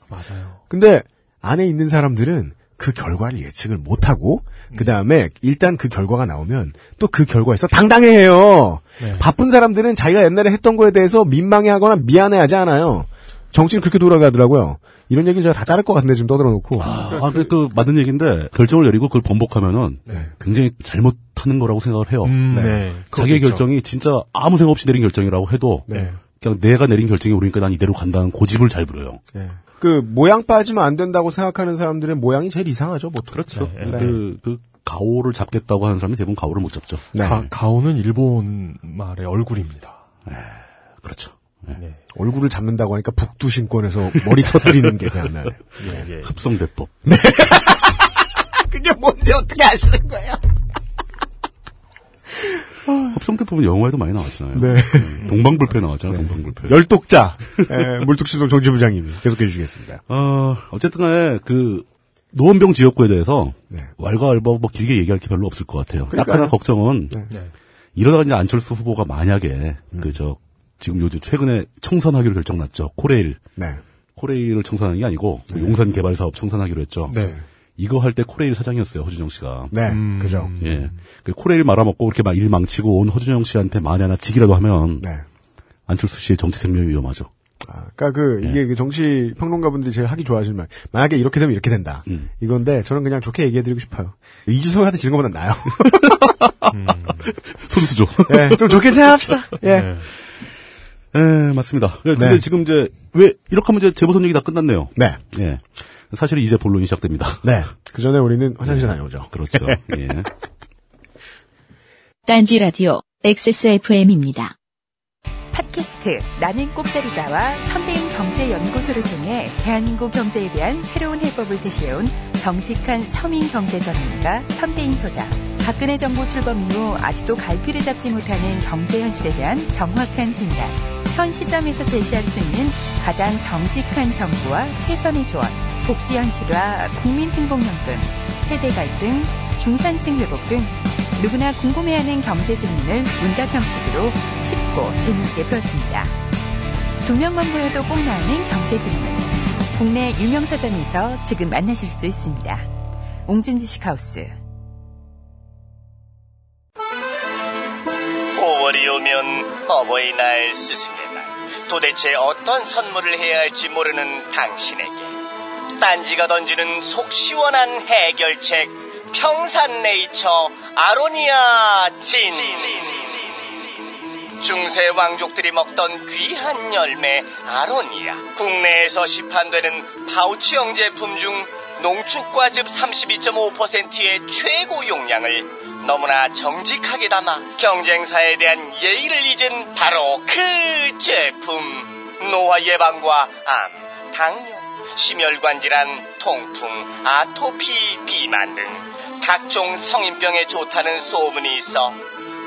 맞아요. 근데 안에 있는 사람들은 그 결과를 예측을 못하고 그 다음에 일단 그 결과가 나오면 또 그 결과에서 당당해해요 네. 바쁜 사람들은 자기가 옛날에 했던 거에 대해서 민망해하거나 미안해하지 않아요 정치는 그렇게 돌아가더라고요 이런 얘기 제가 다 자를 것 같은데 지금 떠들어 놓고 아, 아, 그, 그, 맞는 얘기인데, 결정을 내리고 그걸 번복하면은, 굉장히 잘못하는 거라고 생각을 해요. 음, 네. 네. 자기의 그렇죠. 결정이 진짜 아무 생각 없이 내린 결정이라고 해도, 네. 그냥 내가 내린 결정이 옳으니까 난 이대로 간다는 고집을 잘 부려요. 예. 그 모양 빠지면 안 된다고 생각하는 사람들의 모양이 제일 이상하죠, 보통. 그렇죠. 네. 그, 그, 가오를 잡겠다고 하는 사람이 대부분 가오를 못 잡죠. 네. 가, 가오는 일본 말의 얼굴입니다. 그렇죠. 네. 얼굴을 잡는다고 하니까 북두신권에서 머리 터뜨리는 게 생각나요. 예, 예. 흡성대법. 그게 뭔지 어떻게 아시는 거예요? 흡성대법은 영화에도 많이 나왔잖아요. 네. 음, 동방불패 나왔잖아요, 동방불패. 열독자 예, 물뚝신동 정지부장님이 계속해 주시겠습니다. 어, 어쨌든 간에 그, 노원병 지역구에 대해서 네. 왈가왈부 뭐 길게 얘기할 게 별로 없을 것 같아요. 딱 그러니까요. 하나 걱정은 네. 네. 이러다가 이제 안철수 후보가 만약에 그저 지금 요즘 최근에 청산하기로 결정났죠. 코레일. 네. 코레일을 청산하는 게 아니고 그 용산 개발 사업 청산하기로 했죠. 네. 이거 할 때 코레일 사장이었어요. 허준영 씨가. 네. 음. 그죠. 예. 그 코레일 말아먹고 그렇게 막 일 망치고 온 허준영 씨한테 만에 하나 지기라도 하면 네. 안철수 씨의 정치 생명이 위험하죠. 아, 그니까 그, 이게 그 정치 평론가분들이 제일 하기 좋아하시는 말. 만약에 이렇게 되면 이렇게 된다. 음. 이건데, 저는 그냥 좋게 얘기해드리고 싶어요. 이주석한테 지는 것보다 나아요. 손수죠. 예, 좀 좋게 생각합시다. 예. 네. 예, 맞습니다. 예, 근데 네. 지금 이제 왜 이렇게 하면 이제 재보선 얘기 다 끝났네요. 네. 예. 사실은 이제 본론이 시작됩니다. 네. 그 전에 우리는 화장실 다녀오죠. 그렇죠. 예. 딴지 라디오 XSFM입니다. 팟캐스트 나는 꼽사리다와 선대인 경제연구소를 통해 대한민국 경제에 대한 새로운 해법을 제시해온 정직한 서민 경제 전문가 선대인 소장. 박근혜 정부 출범 이후 아직도 갈피를 잡지 못하는 경제 현실에 대한 정확한 진단. 현 시점에서 제시할 수 있는 가장 정직한 정부와 최선의 조언. 복지 현실화, 국민 행복연금, 세대 갈등, 중산층 회복 등 누구나 궁금해하는 경제 질문을 문답 형식으로 쉽고 재미있게 풀었습니다. 두 명만 모여도 꼭 나오는 경제 질문. 국내 유명 서점에서 지금 만나실 수 있습니다. 옹진지 식하우스. 5월이 오면 어버이날 날. 도대체 어떤 선물을 해야 할지 모르는 당신에게. 딴지가 던지는 속 시원한 해결책. 평산네이처 아로니아 진. 중세 왕족들이 먹던 귀한 열매 아로니아. 국내에서 시판되는 파우치형 제품 중 농축과즙 32.5%의 최고 용량을 너무나 정직하게 담아 경쟁사에 대한 예의를 잊은 바로 그 제품. 노화 예방과 암, 당뇨, 심혈관 질환, 통풍, 아토피, 비만 등 각종 성인병에 좋다는 소문이 있어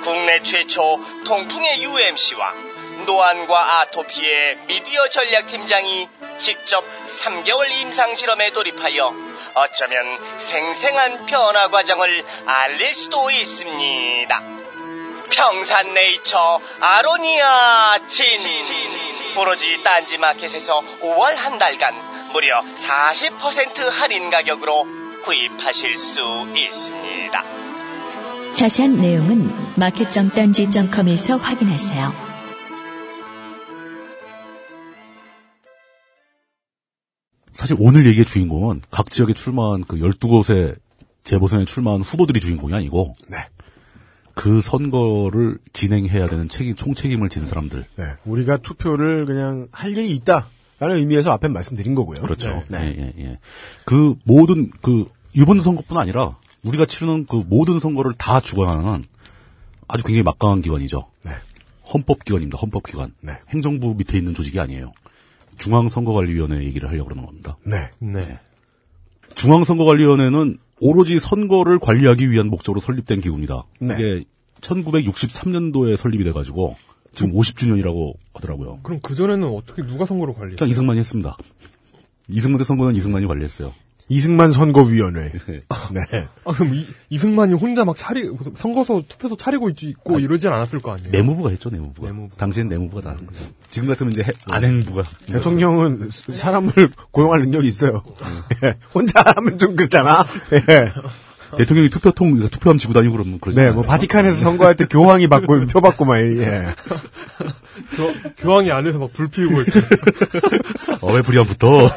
국내 최초 통풍의 UMC와 노안과 아토피의 미디어 전략팀장이 직접 3개월 임상 실험에 돌입하여 어쩌면 생생한 변화 과정을 알릴 수도 있습니다. 평산네이처 아로니아 진 오로지 딴지마켓에서 5월 한 달간 무려 40% 할인 가격으로 구입하실 수 있습니다. 자세한 내용은 마켓.딴지.com에서 확인하세요. 사실 오늘 얘기의 주인공은 각 지역에 출마한 그 12곳의 재보선에 출마한 후보들이 주인공이 아니고 네. 그 선거를 진행해야 되는 책임 총책임을 지는 사람들. 네. 우리가 투표를 그냥 할 일이 있다. 라는 의미에서 앞에 말씀드린 거고요. 그렇죠. 네. 예, 예, 예. 그 모든 그 이번 선거뿐 아니라 우리가 치르는 그 모든 선거를 다 주관하는 아주 굉장히 막강한 기관이죠. 네. 헌법기관입니다. 헌법기관. 네. 행정부 밑에 있는 조직이 아니에요. 중앙선거관리위원회 얘기를 하려고 그러는 겁니다. 네. 네. 중앙선거관리위원회는 오로지 선거를 관리하기 위한 목적으로 설립된 기구입니다. 네. 이게 1963년도에 설립이 돼가지고 지금 50주년이라고 하더라고요. 그럼 그전에는 어떻게 누가 선거를? 그냥 이승만이 했습니다. 이승만 대 선거는 이승만이 관리했어요. 이승만 선거위원회. 네. 아, 그럼 이, 이승만이 혼자 막 차리, 선거소, 투표소 차리고 있, 있고 이러진 않았을 거 아니에요? 내무부가 했죠, 내무부가. 내무부. 당시엔 내무부가 다 하는 거죠. 지금 같으면 이제 해- 안행부가. 대통령은 스- 사람을 고용할 능력이 있어요. 예. 혼자 하면 좀 그렇잖아. 예. 대통령이 투표통, 투표함 지고 다니고 그러면 그러지. 네, 뭐 바티칸에서 선거할 때 교황이 받고 표 받고 막 예. 교, 교황이 안에서 막 불 피우고 이렇게. 어, 왜 불이 안 붙어?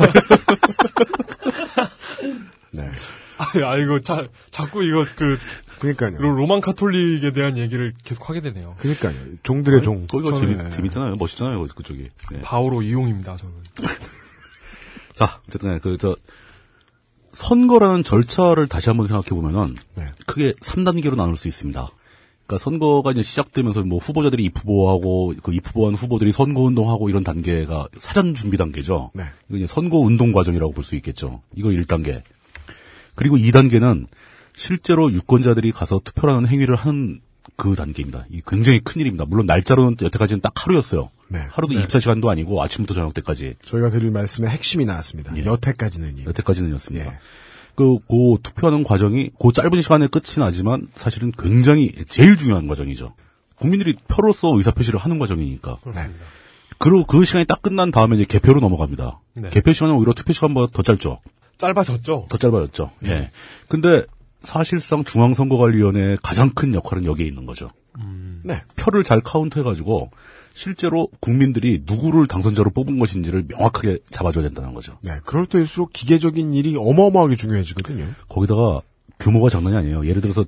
네. 아, 아, 이거 자, 자꾸 이거 그, 그러니까요. 로- 로만 카톨릭에 대한 얘기를 계속 하게 되네요. 그러니까요. 종들의 종. 거기가 재밌, 예. 재밌잖아요. 멋있잖아요, 그쪽이. 네. 바오로 이용입니다, 저는. 자, 어쨌든, 그, 저, 선거라는 절차를 다시 한번 생각해 보면은, 네. 크게 3단계로 나눌 수 있습니다. 그러니까 선거가 이제 시작되면서 뭐 후보자들이 입후보하고 그 입후보한 후보들이 선거 운동하고 이런 단계가 사전 준비 단계죠. 네. 이거 이제 선거 운동 과정이라고 볼 수 있겠죠. 이거 1단계. 그리고 2단계는 실제로 유권자들이 가서 투표라는 행위를 하는 그 단계입니다. 이 굉장히 큰 일입니다. 물론 날짜로는 여태까지는 딱 하루였어요. 네. 하루도 2차 시간도 아니고 아침부터 저녁 때까지. 저희가 드릴 말씀의 핵심이 나왔습니다. 예. 여태까지는. 여태까지는였습니다. 예. 그, 그 투표하는 과정이 그 짧은 시간에 끝이 나지만 사실은 굉장히 제일 중요한 과정이죠. 국민들이 표로서 의사표시를 하는 과정이니까. 그렇습니다. 그리고 그 시간이 딱 끝난 다음에 이제 개표로 넘어갑니다. 네. 개표 시간은 오히려 투표 시간보다 더 짧죠. 짧아졌죠? 더 짧아졌죠. 예. 근데 사실상 중앙선거관리위원회의 가장 큰 역할은 여기에 있는 거죠. 네. 표를 잘 카운트해가지고 실제로 국민들이 누구를 당선자로 뽑은 것인지를 명확하게 잡아줘야 된다는 거죠. 네. 그럴 때일수록 기계적인 일이 어마어마하게 중요해지거든요. 거기다가 규모가 장난이 아니에요. 예를 들어서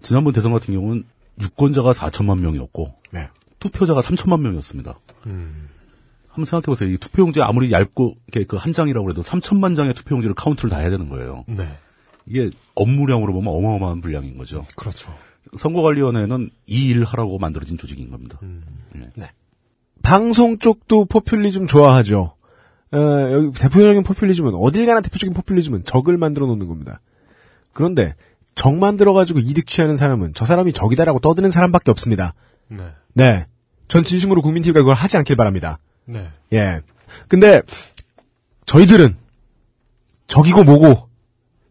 지난번 대선 같은 경우는 유권자가 4천만 명이었고 네. 투표자가 3천만 명이었습니다. 한번 생각해보세요. 이 투표용지 아무리 얇고 이렇게 그한 장이라고 해도 3천만 장의 투표용지를 카운트를 다 해야 되는 거예요. 네. 이게 업무량으로 보면 어마어마한 분량인 거죠. 그렇죠. 선거관리위원회는 이 일을 하라고 만들어진 조직인 겁니다. 방송 쪽도 포퓰리즘 좋아하죠. 어, 여기 대표적인 포퓰리즘은 어딜 가나 대표적인 포퓰리즘은 적을 만들어 놓는 겁니다. 그런데 적 만들어 가지고 이득 취하는 사람은 저 사람이 적이다라고 떠드는 사람밖에 없습니다. 네. 네. 전 진심으로 국민TV가 그걸 하지 않길 바랍니다. 네. 예. 근데 저희들은 적이고 뭐고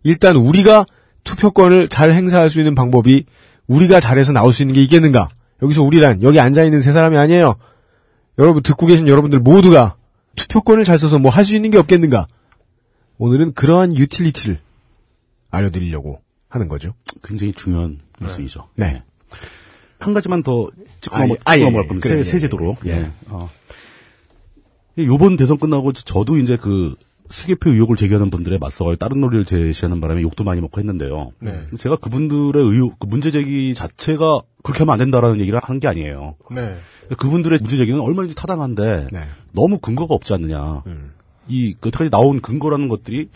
일단 우리가 투표권을 잘 행사할 수 있는 방법이 우리가 잘해서 나올 수 있는 게 있겠는가? 여기서 우리란 여기 앉아 있는 세 사람이 아니에요. 여러분 듣고 계신 여러분들 모두가 투표권을 잘 써서 뭐 할 수 있는 게 없겠는가? 오늘은 그러한 유틸리티를 알려드리려고 하는 거죠. 굉장히 중요한 말씀이죠. 네. 한 가지만 더 짚고 아, 넘어, 예. 아, 예, 넘어갈 예. 겁니다. 그래, 새, 예, 새 제도로. 예. 예. 어. 요번 대선 끝나고 저도 이제 그 수개표 의혹을 제기하는 분들의 맞서갈 다른 논리를 제시하는 바람에 욕도 많이 먹고 했는데요. 네. 제가 그분들의 의혹, 그 문제 제기 자체가 그렇게 하면 안 된다라는 얘기를 한 게 아니에요. 네. 그분들의 문제 제기는 얼마든지 타당한데 네. 너무 근거가 없지 않느냐. 이 여태까지 나온 근거라는 것들이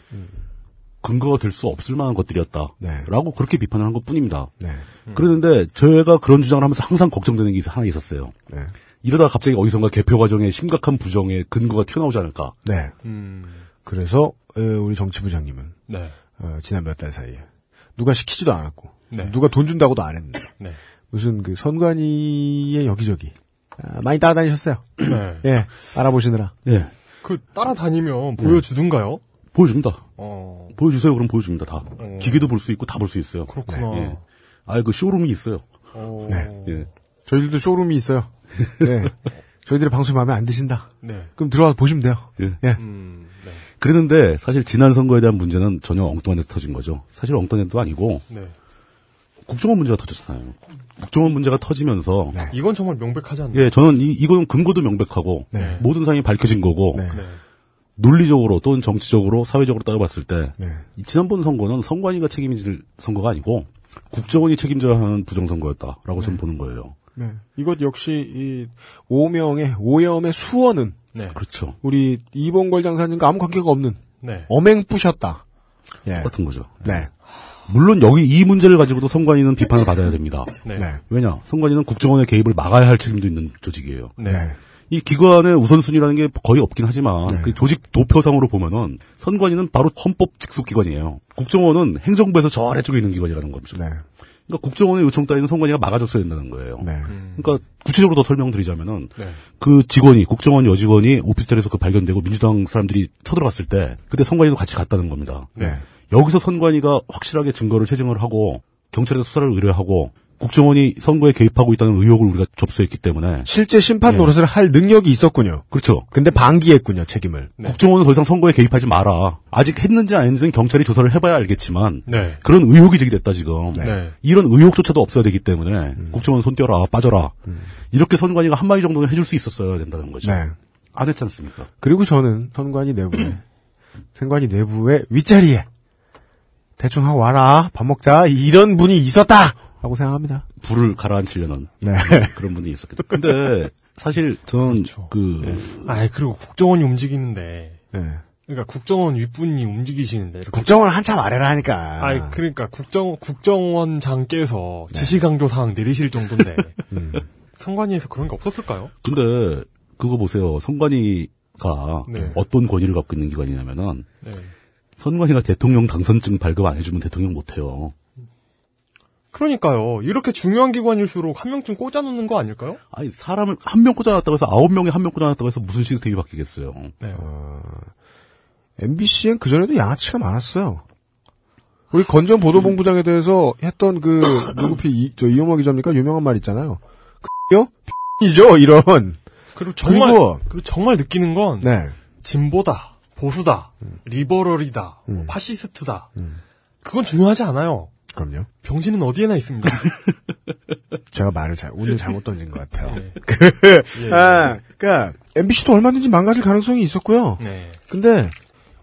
근거가 될 수 없을 만한 것들이었다라고 네. 그렇게 비판을 한 것뿐입니다. 네. 그런데 저희가 그런 주장을 하면서 항상 걱정되는 게 있- 하나 있었어요. 네. 이러다가 갑자기 어디선가 개표 과정에 심각한 부정의 근거가 튀어나오지 않을까. 네. 음. 그래서 어, 우리 정치부장님은 네. 어, 지난 몇 달 사이에 누가 시키지도 않았고 네. 누가 돈 준다고도 안 했는데 네. 무슨 그 선관위의 여기저기 아, 많이 따라다니셨어요. 네. 예, 알아보시느라. 예. 그 따라다니면 보여주든가요? 보여줍니다. 어. 보여주세요. 그럼 보여줍니다. 다. 어. 기계도 볼 수 있고 다 볼 수 있어요. 그렇구나. 예. 아, 그 쇼룸이 있어요. 어. 네. 예. 저희들도 쇼룸이 있어요. 네. 저희들의 방송이 마음에 안 드신다. 네. 그럼 들어와서 보시면 돼요. 예. 예. 음. 네. 그랬는데 사실 지난 선거에 대한 문제는 전혀 엉뚱한 데 터진 거죠. 사실 엉뚱한 데도 아니고 네. 국정원 문제가 터졌잖아요. 국정원 문제가 터지면서 네. 이건 정말 명백하지 않나요? 예, 저는 이, 이거는 근거도 명백하고 네. 모든 사항이 밝혀진 거고 네. 네. 논리적으로 또는 정치적으로 사회적으로 따져봤을 때 네. 이 지난번 선거는 선관위가 책임질 선거가 아니고 국정원이 책임져야 하는 부정선거였다라고 저는 보는 거예요. 네. 이것 역시 이 오명의 오염의 수원은 네. 그렇죠. 우리 이봉걸 장사님과 아무 관계가 없는 네. 엄행뿌셨다. 예. 똑같은 거죠. 네. 물론 여기 이 문제를 가지고도 선관위는 비판을 받아야 됩니다. 네. 네. 왜냐? 선관위는 국정원의 개입을 막아야 할 책임도 있는 조직이에요. 네. 네. 이 기관의 우선순위라는 게 거의 없긴 하지만 네. 그 조직 도표상으로 보면은 선관위는 바로 헌법 직속 기관이에요. 국정원은 행정부에서 저 아래쪽에 있는 기관이라는 거죠. 네. 그러니까 국정원의 요청 따위는 선관위가 막아줬어야 된다는 거예요. 네. 그러니까 구체적으로 더 설명드리자면은 네. 그 직원이 국정원 여직원이 오피스텔에서 그 발견되고 민주당 사람들이 쳐들어갔을 때 그때 선관위도 같이 갔다는 겁니다. 네. 여기서 선관위가 확실하게 증거를 채증을 하고 경찰에서 수사를 의뢰하고 국정원이 선거에 개입하고 있다는 의혹을 우리가 접수했기 때문에 실제 심판 예. 노릇을 할 능력이 있었군요. 그렇죠. 근데 방기했군요, 책임을. 네. 국정원은 더 이상 선거에 개입하지 마라. 아직 했는지 안 했는지는 경찰이 조사를 해봐야 알겠지만 네. 그런 의혹이 제기됐다 지금. 네. 이런 의혹조차도 없어야 되기 때문에 음. 국정원 손 떼어라 빠져라. 이렇게 선관위가 한 마디 정도는 해줄 수 있었어야 된다는 거죠. 네. 안 했지 않습니까? 그리고 저는 선관위 내부에, 선관위 내부의 윗자리에, 대충 하고 와라, 밥 먹자, 이런 분이 있었다! 라고 생각합니다. 불을 가라앉히려는 네. 그런 분이 있었겠죠. 근데 사실 저는 그렇죠. 그 아, 그리고 국정원이 움직이는데, 네. 그러니까 국정원 윗분이 움직이시는데, 국정원 한참 아래라 하니까. 아, 그러니까 국정 국정원장께서 지시 강조 사항 내리실 정도인데 선관위에서 그런 게 없었을까요? 근데 그거 보세요. 선관위가 네. 어떤 권위를 갖고 있는 기관이냐면은 네. 선관위가 대통령 당선증 발급 안 해주면 대통령 못해요. 그러니까요. 이렇게 중요한 기관일수록 한 명쯤 꽂아놓는 거 아닐까요? 아니 사람을 한 명 꽂아놨다고 해서 아홉 명에 한 명 꽂아놨다고 해서 무슨 시스템이 바뀌겠어요. 네. MBC엔 그 전에도 양아치가 많았어요. 우리 건전 보도본부장에 대해서 했던 그, 누구 피, 이, 저 이용호 기자입니까? 유명한 말 있잖아요. 요? 이죠 이런. 그리고 정말 그리고- 그리고 정말 느끼는 건 네. 진보다, 보수다, 리버럴이다, 음. 파시스트다. 그건 중요하지 않아요. 그럼요. 병신은 어디에나 있습니다. 제가 말을 잘, 오늘 잘못 던진 것 같아요. 네. 그, 예. 아, 그니까, MBC도 얼마든지 망가질 가능성이 있었고요. 네. 근데,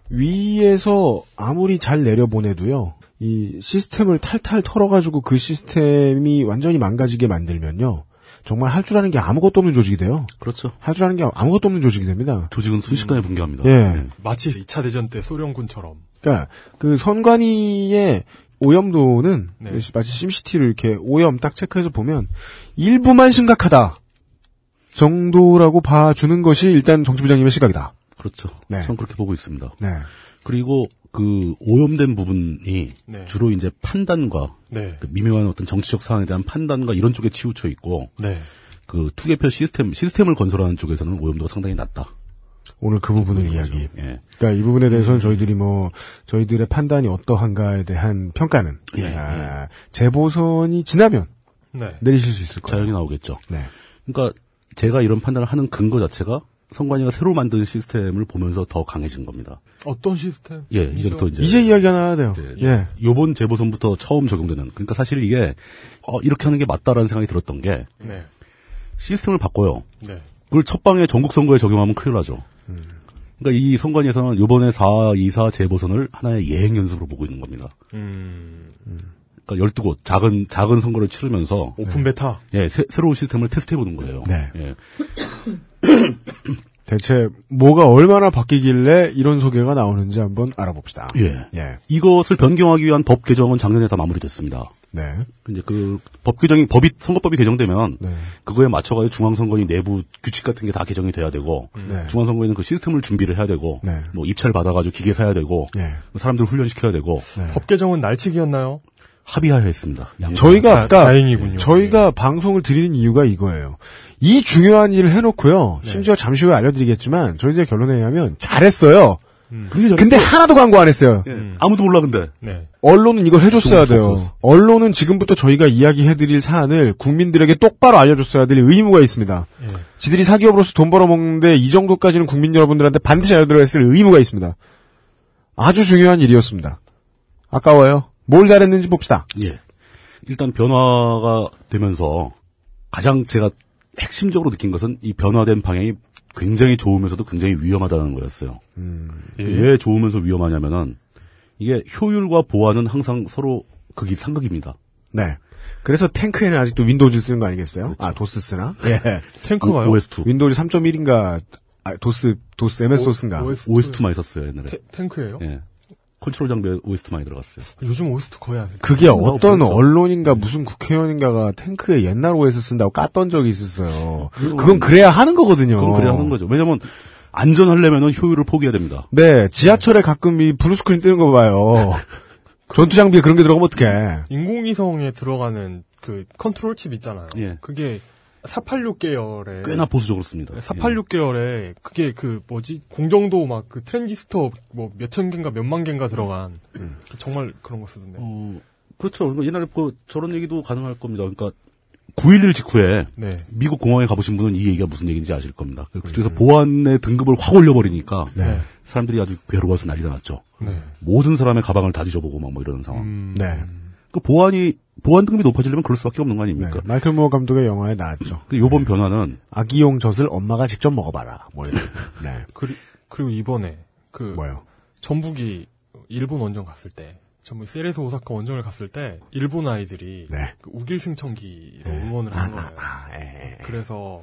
위에서 아무리 잘 내려보내도요, 이 시스템을 탈탈 털어가지고 그 시스템이 완전히 망가지게 만들면요, 정말 할 줄 아는 게 아무것도 없는 조직이 돼요. 그렇죠. 할 줄 아는 게 아무것도 없는 조직이 됩니다. 조직은 순식간에 붕괴합니다. 예. 네. 마치 2차 대전 때 소련군처럼. 그러니까 그 선관위의 오염도는 네. 마치 심시티를 이렇게 오염 딱 체크해서 보면 일부만 심각하다 정도라고 봐주는 것이 일단 정치부장님의 시각이다. 그렇죠. 네. 전 그렇게 보고 있습니다. 네. 그리고 그 오염된 부분이 네. 주로 이제 판단과 네. 그 미묘한 어떤 정치적 사안에 대한 판단과 이런 쪽에 치우쳐 있고 네. 그 투개표 시스템 시스템을 건설하는 쪽에서는 오염도가 상당히 낮다. 오늘 그 부분을 이야기. 예. 그러니까 이 부분에 대해서는 저희들이 뭐 저희들의 판단이 어떠한가에 대한 평가는 예, 아, 재보선이 지나면 네. 내리실 수 있을 거예요. 자연히 나오겠죠. 네. 그러니까 제가 이런 판단을 하는 근거 자체가 선관위가 새로 만든 시스템을 보면서 더 강해진 겁니다. 어떤 시스템? 예, 이제부터 이제 이제 이야기가 나야 돼요. 이제 예. 요번 재보선부터 처음 적용되는 그러니까 사실 이게 어, 이렇게 하는 게 맞다라는 생각이 들었던 게 네. 시스템을 바꿔요. 네. 그걸 첫 방에 전국 선거에 적용하면 큰일 나죠. 그러니까 이 선관위에서는 요번에 4, 2, 4 재보선을 하나의 예행 연습으로 보고 있는 겁니다. 음. 그 러니까 12곳 작은 작은 선거를 치르면서 오픈 베타. 예, 새, 로운 시스템을 테스트해 보는 거예요. 네. 예. 대체 뭐가 얼마나 바뀌길래 이런 소개가 나오는지 한번 알아봅시다. 예. 예. 이것을 변경하기 위한 법 개정은 작년에 다 마무리됐습니다. 네. 이제 그 법 개정이 법이 선거법이 개정되면 네. 그거에 맞춰가지고 중앙선거위 내부 규칙 같은 게 다 개정이 돼야 되고 네. 중앙선거위는 그 시스템을 준비를 해야 되고 네. 뭐 입찰 받아가지고 기계 사야 되고 예. 사람들 훈련시켜야 되고 네. 법 개정은 날치기였나요? 합의하여 했습니다. 양- 저희가 다- 아까 다행이군요. 저희가 방송을 드리는 이유가 이거예요. 이 중요한 일을 해놓고요. 심지어 잠시 후에 알려드리겠지만 저희들의 결론에 의하면 잘했어요. 잘- 근데 하나도 광고 안 했어요. 예, 아무도 몰라 근데 네. 언론은 이걸 해줬어야 돼요. 언론은 지금부터 저희가 이야기해드릴 사안을 국민들에게 똑바로 알려줬어야 될 의무가 있습니다. 예. 지들이 사기업으로서 돈 벌어먹는데 이 정도까지는 국민 여러분들한테 반드시 알려드려야 했을 의무가 있습니다. 아주 중요한 일이었습니다. 아까워요. 뭘 잘했는지 봅시다. 예. 일단 변화가 되면서 가장 제가 핵심적으로 느낀 것은 이 변화된 방향이 굉장히 좋으면서도 굉장히 위험하다는 거였어요. 예. 왜 좋으면서 위험하냐면은 이게 효율과 보안은 항상 서로 극이 상극입니다. 네. 그래서 탱크에는 아직도 윈도우즈 쓰는 거 아니겠어요? 아, 도스 쓰나? 예. 탱크가요? OS2. 윈도우즈 3.1인가, 아, 도스, 도스, MS 도스인가? OS2. OS2 많이 썼어요, 옛날에. 태- 탱크예요? 예. 컨트롤 장비에 OS2 많이 들어갔어요. 요즘 OS2 거의 안 해요. 그게 어떤 없었죠. 언론인가 무슨 국회의원인가가 탱크에 옛날 OS 쓴다고 깠던 적이 있었어요. 그건 그래야 하는 거거든요. 그건 그래야 하는 거죠. 왜냐면 안전하려면 효율을 포기해야 됩니다. 네, 지하철에 가끔 이 blue screen 뜨는 거 봐요. 전투 장비에 그런 게 들어가면 어떡해. 인공위성에 들어가는 그 컨트롤 칩 있잖아요. 예. 그게 486 계열의 꽤나 보수적으로 씁니다. 486 계열에 그게 그 뭐지 공정도 막 그 트랜지스터 뭐 몇천 개인가 몇만 개인가 들어간 정말 그런 거 쓰던데. 어, 그렇죠. 그러니까 옛날에 그 저런 얘기도 가능할 겁니다. 그러니까 9.11 직후에 네. 미국 공항에 가보신 분은 이 얘기가 무슨 얘기인지 아실 겁니다. 그쪽에서 보안의 등급을 확 올려버리니까 네. 사람들이 아주 괴로워서 난리가 났죠. 네. 모든 사람의 가방을 다 뒤져보고 막 뭐 이러는 상황. 음, 네. 그 보안이 보안 등급이 높아지려면 그럴 수밖에 없는 거 네. 아닙니까? 마이클 무어 감독의 영화에 나왔죠. 그 요번 변화는 아기용 젖을 엄마가 직접 먹어봐라. 뭐 이런. 네. 그리, 그리 고 이번에 그 뭐요? 전북이 일본 원정 갔을 때 전북 세레소 오사카 원정을 갔을 때 일본 아이들이 네. 그 우길 승천기로 네. 응원을 아, 한 거예요. 아, 아, 예, 예. 그래서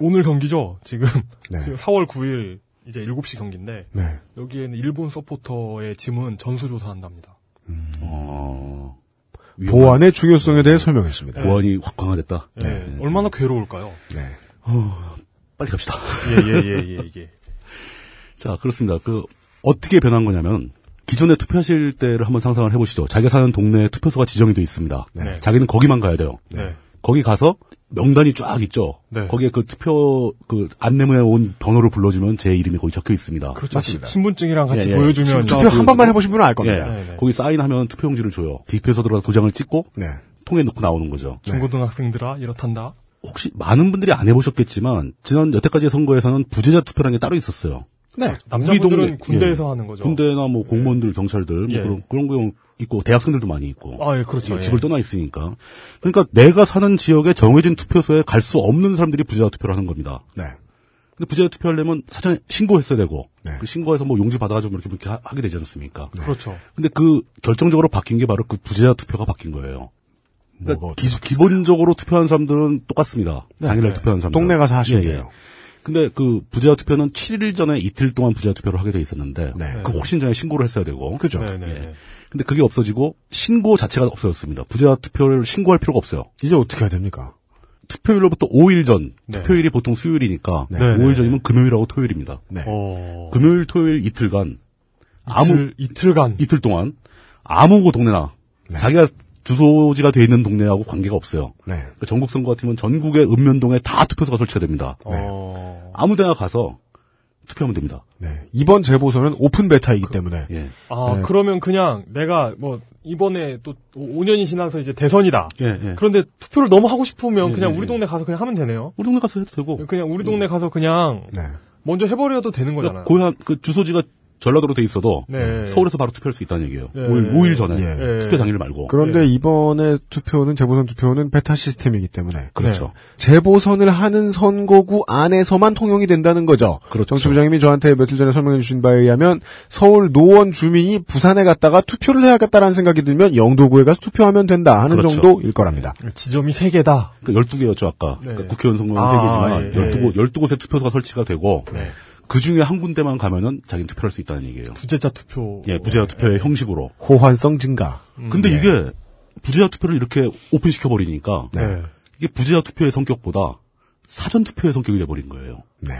오늘 경기죠. 지금 네. 지금 4월 9일 이제 7시 경기인데 네. 여기에는 일본 서포터의 짐은 전수조사한답니다. 어, 보안의 중요성에 대해 설명했습니다. 보안이 확 강화됐다. 예, 얼마나 괴로울까요? 네. 빨리 갑시다. 예예예예 이게 자, 그렇습니다. 그, 어떻게 변한 거냐면, 기존에 투표하실 때를 한번 상상을 해보시죠. 자기가 사는 동네에 투표소가 지정이 돼 있습니다. 네. 자기는 거기만 가야 돼요. 네. 거기 가서 명단이 쫙 있죠. 네. 거기에 그 투표 그 안내문에 온 번호를 불러주면 제 이름이 거기 적혀 있습니다. 그렇죠. 맞습니다. 신분증이랑 같이 예, 예. 보여주면 투표 한 번만 해보신 분은 알 겁니다. 예. 네, 네. 거기 사인하면 투표용지를 줘요. 뒷표소 들어가서 도장을 찍고 네. 통에 넣고 나오는 거죠. 중고등학생들아 이렇단다. 혹시 많은 분들이 안 해보셨겠지만 지난 여태까지의 선거에서는 부재자 투표라는 게 따로 있었어요. 네. 남자분들은 동네, 군대에서 예. 하는 거죠. 군대나 뭐 공무원들, 경찰들 뭐 예. 그런 그런 거 있고 대학생들도 많이 있고. 아, 예, 그렇죠. 예, 예. 집을 떠나 있으니까. 그러니까 내가 사는 지역에 정해진 투표소에 갈 수 없는 사람들이 부재자 투표를 하는 겁니다. 네. 근데 부재자 투표하려면 사전에 신고했어야 되고 네. 그 신고해서 뭐 용지 받아가지고 이렇게 이렇게 하- 하게 되지 않습니까? 그렇죠. 근데 그 결정적으로 바뀐 게 바로 그 부재자 투표가 바뀐 거예요. 그러니까 기, 기본적으로 투표한 사람들은 똑같습니다. 당일날 네. 투표한 사람들. 동네 가서 하시면 예, 예. 돼요. 근데 그 부재자 투표는 7일 전에 이틀 동안 부재자 투표를 하게 돼 있었는데 네. 그 훨씬 전에 신고를 했어야 되고. 그죠. 네, 네. 예. 네. 근데 그게 없어지고 신고 자체가 없어졌습니다. 부재자 투표를 신고할 필요가 없어요. 이제 어떻게 해야 됩니까? 투표일로부터 5일 전. 네. 투표일이 보통 수요일이니까 네, 5일 네. 전이면 금요일하고 토요일입니다. 네. 어. 금요일, 토요일 이틀간 아무 이틀, 이틀간 이틀 동안 아무 동네나 자기가 주소지가 돼 있는 동네하고 관계가 없어요. 네. 그러니까 전국 선거 같으면 전국의 읍면동에 다 투표소가 설치가 됩니다. 어. 아무 데나 가서 투표하면 됩니다. 네. 이번 재보선은 오픈 베타이기 때문에 예. 아, 네. 그러면 그냥 내가 뭐 이번에 또 5년이 지나서 이제 대선이다. 예, 예. 그런데 투표를 너무 하고 싶으면 예, 그냥 예, 우리 예. 동네 가서 그냥 하면 되네요. 우리 동네 가서 해도 되고. 그냥 우리 동네 가서 그냥 네. 먼저 해버려도 되는 거잖아요. 그러니까 고향 그 주소지가 전라도로 돼 있어도 네. 서울에서 바로 투표할 수 있다는 얘기예요. 예. 5일, 5일 전에 예. 투표 당일 말고. 그런데 이번에 투표는 재보선 투표는 베타 시스템이기 때문에 그렇죠. 재보선을 하는 선거구 안에서만 통용이 된다는 거죠. 그렇죠. 정치 부장님이 저한테 며칠 전에 설명해 주신 바에 의하면 서울 노원 주민이 부산에 갔다가 투표를 해야겠다라는 생각이 들면 영도구에 가서 투표하면 된다 하는 그렇죠. 정도일 거랍니다. 지점이 세 개다. 그러니까 12개였죠, 아까. 네. 그러니까 국회의원 선거는 아, 3개지만 예, 12곳, 12곳에 투표소가 설치가 되고 네. 그 중에 한 군데만 가면은 자기는 투표할 수 있다는 얘기예요. 부재자 투표. 예, 부재자 투표의 형식으로. 호환성 증가. 근데 네. 이게 부재자 투표를 이렇게 오픈시켜 버리니까 네. 이게 부재자 투표의 성격보다 사전 투표의 성격이 돼 버린 거예요. 네.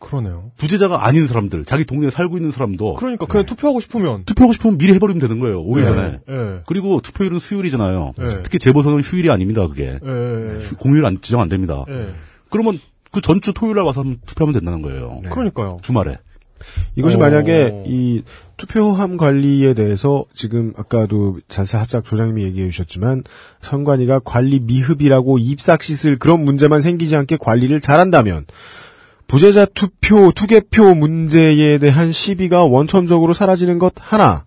그러네요. 부재자가 아닌 사람들, 자기 동네에 살고 있는 사람도 그러니까 그냥 투표하고 싶으면 투표하고 싶으면 미리 해버리면 되는 거예요. 5일 네. 전에. 예. 그리고 투표일은 수요일이잖아요. 네. 특히 재보선은 휴일이 아닙니다. 그게 예. 휴- 공휴일 안 지정 안 됩니다. 예. 그러면 그 전주 토요일 날 와서 한번 투표하면 된다는 거예요. 그러니까요. 주말에. 이것이 어. 만약에 이 투표함 관리에 대해서 지금 아까도 살짝 조장님이 얘기해 주셨지만 선관위가 관리 미흡이라고 입싹 씻을 그런 문제만 생기지 않게 관리를 잘한다면 부재자 투표, 투개표 문제에 대한 시비가 원천적으로 사라지는 것 하나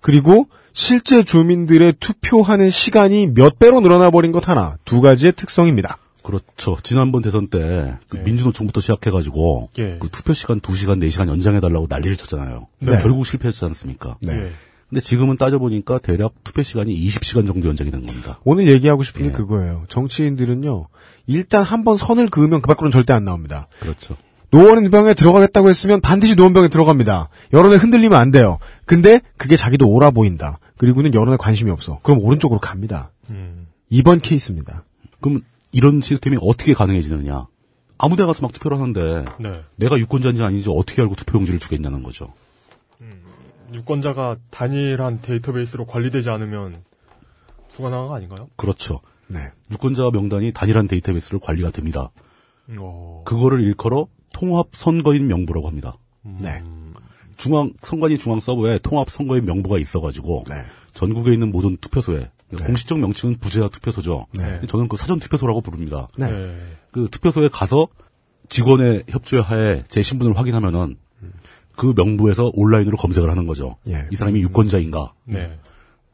그리고 실제 주민들의 투표하는 시간이 몇 배로 늘어나 버린 것 하나 두 가지의 특성입니다. 그렇죠. 지난번 대선 때 그 네. 민주노총부터 시작해가지고 예. 그 투표 시간 2시간, 4시간 연장해달라고 난리를 쳤잖아요. 네. 결국 실패했지 않습니까? 네. 예. 근데 지금은 따져보니까 대략 투표 시간이 20시간 정도 연장이 된 겁니다. 오늘 얘기하고 싶은 게 예. 그거예요. 정치인들은요 일단 한번 선을 그으면 그 밖으로는 절대 안 나옵니다. 그렇죠. 노원병에 들어가겠다고 했으면 반드시 노원병에 들어갑니다. 여론에 흔들리면 안 돼요. 근데 그게 자기도 옳아 보인다. 그리고는 여론에 관심이 없어. 그럼 오른쪽으로 갑니다. 음. 2번 케이스입니다. 그럼 이런 시스템이 어떻게 가능해지느냐? 아무 데 가서 막 투표를 하는데 네. 내가 유권자인지 아닌지 어떻게 알고 투표용지를 주겠냐는 거죠. 유권자가 단일한 데이터베이스로 관리되지 않으면 불가능한 거 아닌가요? 그렇죠. 네. 유권자 명단이 단일한 데이터베이스로 관리가 됩니다. 어. 그거를 일컬어 통합 선거인 명부라고 합니다. 네. 중앙 선관위 중앙 서버에 통합 선거인 명부가 있어가지고 네. 전국에 있는 모든 투표소에 네. 공식적 명칭은 부재자 투표소죠. 네. 저는 그 사전 투표소라고 부릅니다. 네. 네. 그 투표소에 가서 직원의 협조에 하에 제 신분을 확인하면은 그 명부에서 온라인으로 검색을 하는 거죠. 예. 이 사람이 유권자인가? 네.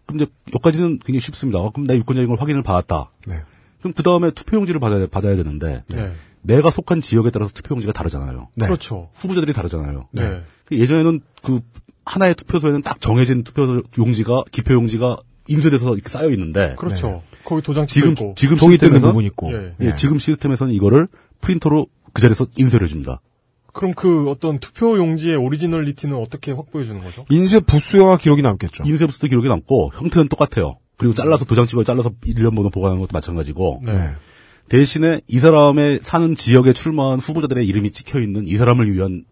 그럼 이제 여기까지는 굉장히 쉽습니다. 어, 그럼 나 유권자인 걸 확인을 받았다. 네. 그럼 그 다음에 투표용지를 받아야, 받아야 되는데 네. 내가 속한 지역에 따라서 투표용지가 다르잖아요. 네. 그렇죠. 후보자들이 다르잖아요. 네. 그 예전에는 그 하나의 투표소에는 딱 정해진 투표 용지가 기표 용지가 인쇄돼서 이렇게 쌓여 있는데 그렇죠. 거기 도장 지금 있고. 지금 종이 시스템에서 부분 있고. 예. 예, 지금 시스템에서는 이거를 프린터로 그 자리에서 인쇄를 해줍니다. 그럼 그 어떤 투표 용지의 오리지널리티는 어떻게 확보해 주는 거죠? 인쇄 부수여와 기록이 남겠죠. 인쇄부스도 기록이 남고 형태는 똑같아요. 그리고 잘라서 도장 찍어 잘라서 일련 번호 보관하는 것도 마찬가지고 네. 대신에 이 사람의 사는 지역에 출마한 후보자들의 이름이 찍혀 있는 이 사람을 위한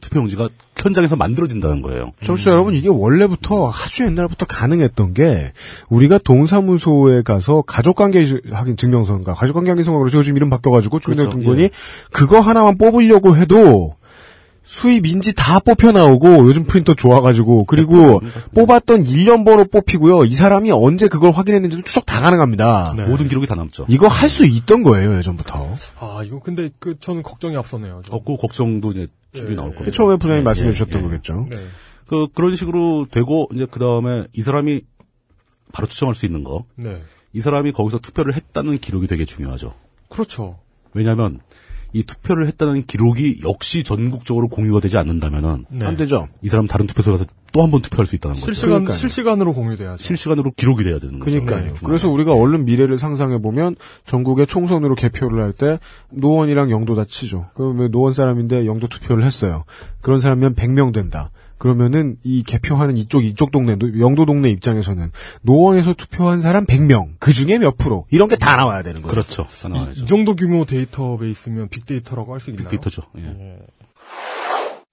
투표용지가 현장에서 만들어진다는 거예요. 청취자 여러분, 이게 원래부터 아주 옛날부터 가능했던 게, 우리가 동사무소에 가서 가족관계 확인 증명서인가, 가족관계 확인서가 그렇죠. 요즘 이름 바뀌어가지고, 그렇죠. 주민등록번이 예. 그거 하나만 뽑으려고 해도, 수입 인지 다 뽑혀 나오고, 요즘 프린터 좋아가지고, 그리고 뽑았던 1년 번호 뽑히고요. 이 사람이 언제 그걸 확인했는지도 추적 다 가능합니다. 네. 모든 기록이 다 남죠. 이거 할 수 있던 거예요, 예전부터. 아, 이거 근데 그 저는 걱정이 앞서네요. 좀. 없고 걱정도 이제 충분히 예, 나올 예. 거예요. 처음에 부장님 예, 말씀해 예, 주셨던 예. 거겠죠. 네. 그 그런 식으로 되고 이제 그 다음에 이 사람이 바로 추정할 수 있는 거. 네. 이 사람이 거기서 투표를 했다는 기록이 되게 중요하죠. 그렇죠. 왜냐하면 이 투표를 했다는 기록이 역시 전국적으로 공유가 되지 않는다면은 네. 안 되죠. 이 사람 다른 투표소 가서 또 한 번 투표할 수 있다는 거죠. 실시간 그러니까요. 실시간으로 공유돼야죠. 실시간으로 기록이 돼야 되는 거죠. 그러니까요. 네. 그래서 우리가 얼른 미래를 상상해 보면 전국의 총선으로 개표를 할 때 노원이랑 영도 다 치죠. 그러면 노원 사람인데 영도 투표를 했어요. 그런 사람이면 100명 된다. 그러면은 이 개표하는 이쪽 이쪽 동네 영도 동네 입장에서는 노원에서 투표한 사람 100명 그 중에 몇 프로 이런 게 다 나와야 되는 거예요. 그렇죠. 다 이, 나와야죠. 이 정도 규모 데이터베이스면 빅데이터라고 할 수 있나요? 빅데이터죠. 예. 예.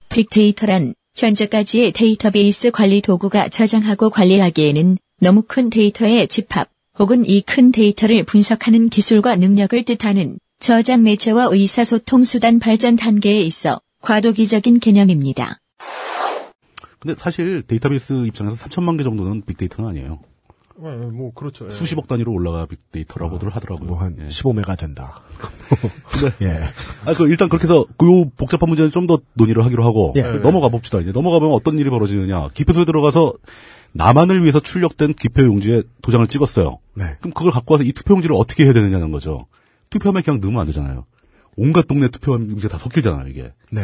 빅데이터란 현재까지의 데이터베이스 관리 도구가 저장하고 관리하기에는 너무 큰 데이터의 집합 혹은 이 큰 데이터를 분석하는 기술과 능력을 뜻하는 저장 매체와 의사소통 수단 발전 단계에 있어 과도기적인 개념입니다. 근데 사실 데이터베이스 입장에서 3천만 개 정도는 빅데이터는 아니에요. 예, 뭐 그렇죠. 예. 수십억 단위로 올라가 빅데이터라고들 하더라고요. 뭐한 예. 15메가 된다. 예. 아, 그 일단 그렇게 해서 그 복잡한 문제는 좀 더 논의를 하기로 하고 예. 넘어가 봅시다. 이제 넘어가면 어떤 일이 벌어지느냐. 기표소에 들어가서 나만을 위해서 출력된 기표 용지에 도장을 찍었어요. 네. 그럼 그걸 갖고 와서 이 투표 용지를 어떻게 해야 되느냐는 거죠. 투표함에 그냥 넣으면 안 되잖아요. 온갖 동네 투표함 용지가 다 섞이잖아요, 이게. 네.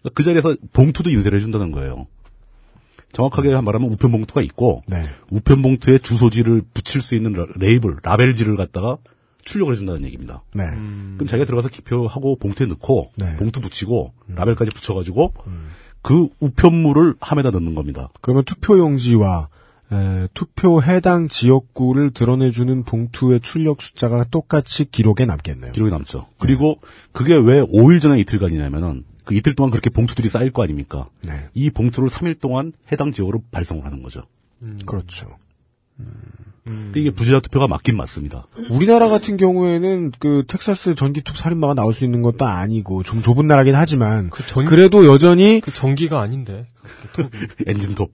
그러니까 그 자리에서 봉투도 인쇄를 해준다는 거예요. 정확하게 말하면 우편 봉투가 있고 네. 우편 봉투에 주소지를 붙일 수 있는 라- 레이블, 라벨지를 갖다가 출력을 해준다는 얘기입니다. 네. 그럼 자기가 들어가서 기표하고 봉투에 넣고 네. 봉투 붙이고 라벨까지 붙여가지고 그 우편물을 함에다 넣는 겁니다. 그러면 투표용지와 에, 투표 해당 지역구를 드러내주는 봉투의 출력 숫자가 똑같이 기록에 남겠네요. 기록이 남죠. 그리고 그게 왜 5일 전에 이틀간이냐면은 그 이틀 동안 그렇게 봉투들이 쌓일 거 아닙니까? 네. 이 봉투를 3일 동안 해당 지역으로 발송을 하는 거죠. 그렇죠. 그러니까 이게 부재자 투표가 맞긴 맞습니다. 우리나라 같은 경우에는 그 텍사스 전기톱 살인마가 나올 수 있는 것도 아니고 좀 좁은 나라긴 하지만 그 전, 그래도 여전히 그 전기가 아닌데. 그. 엔진톱.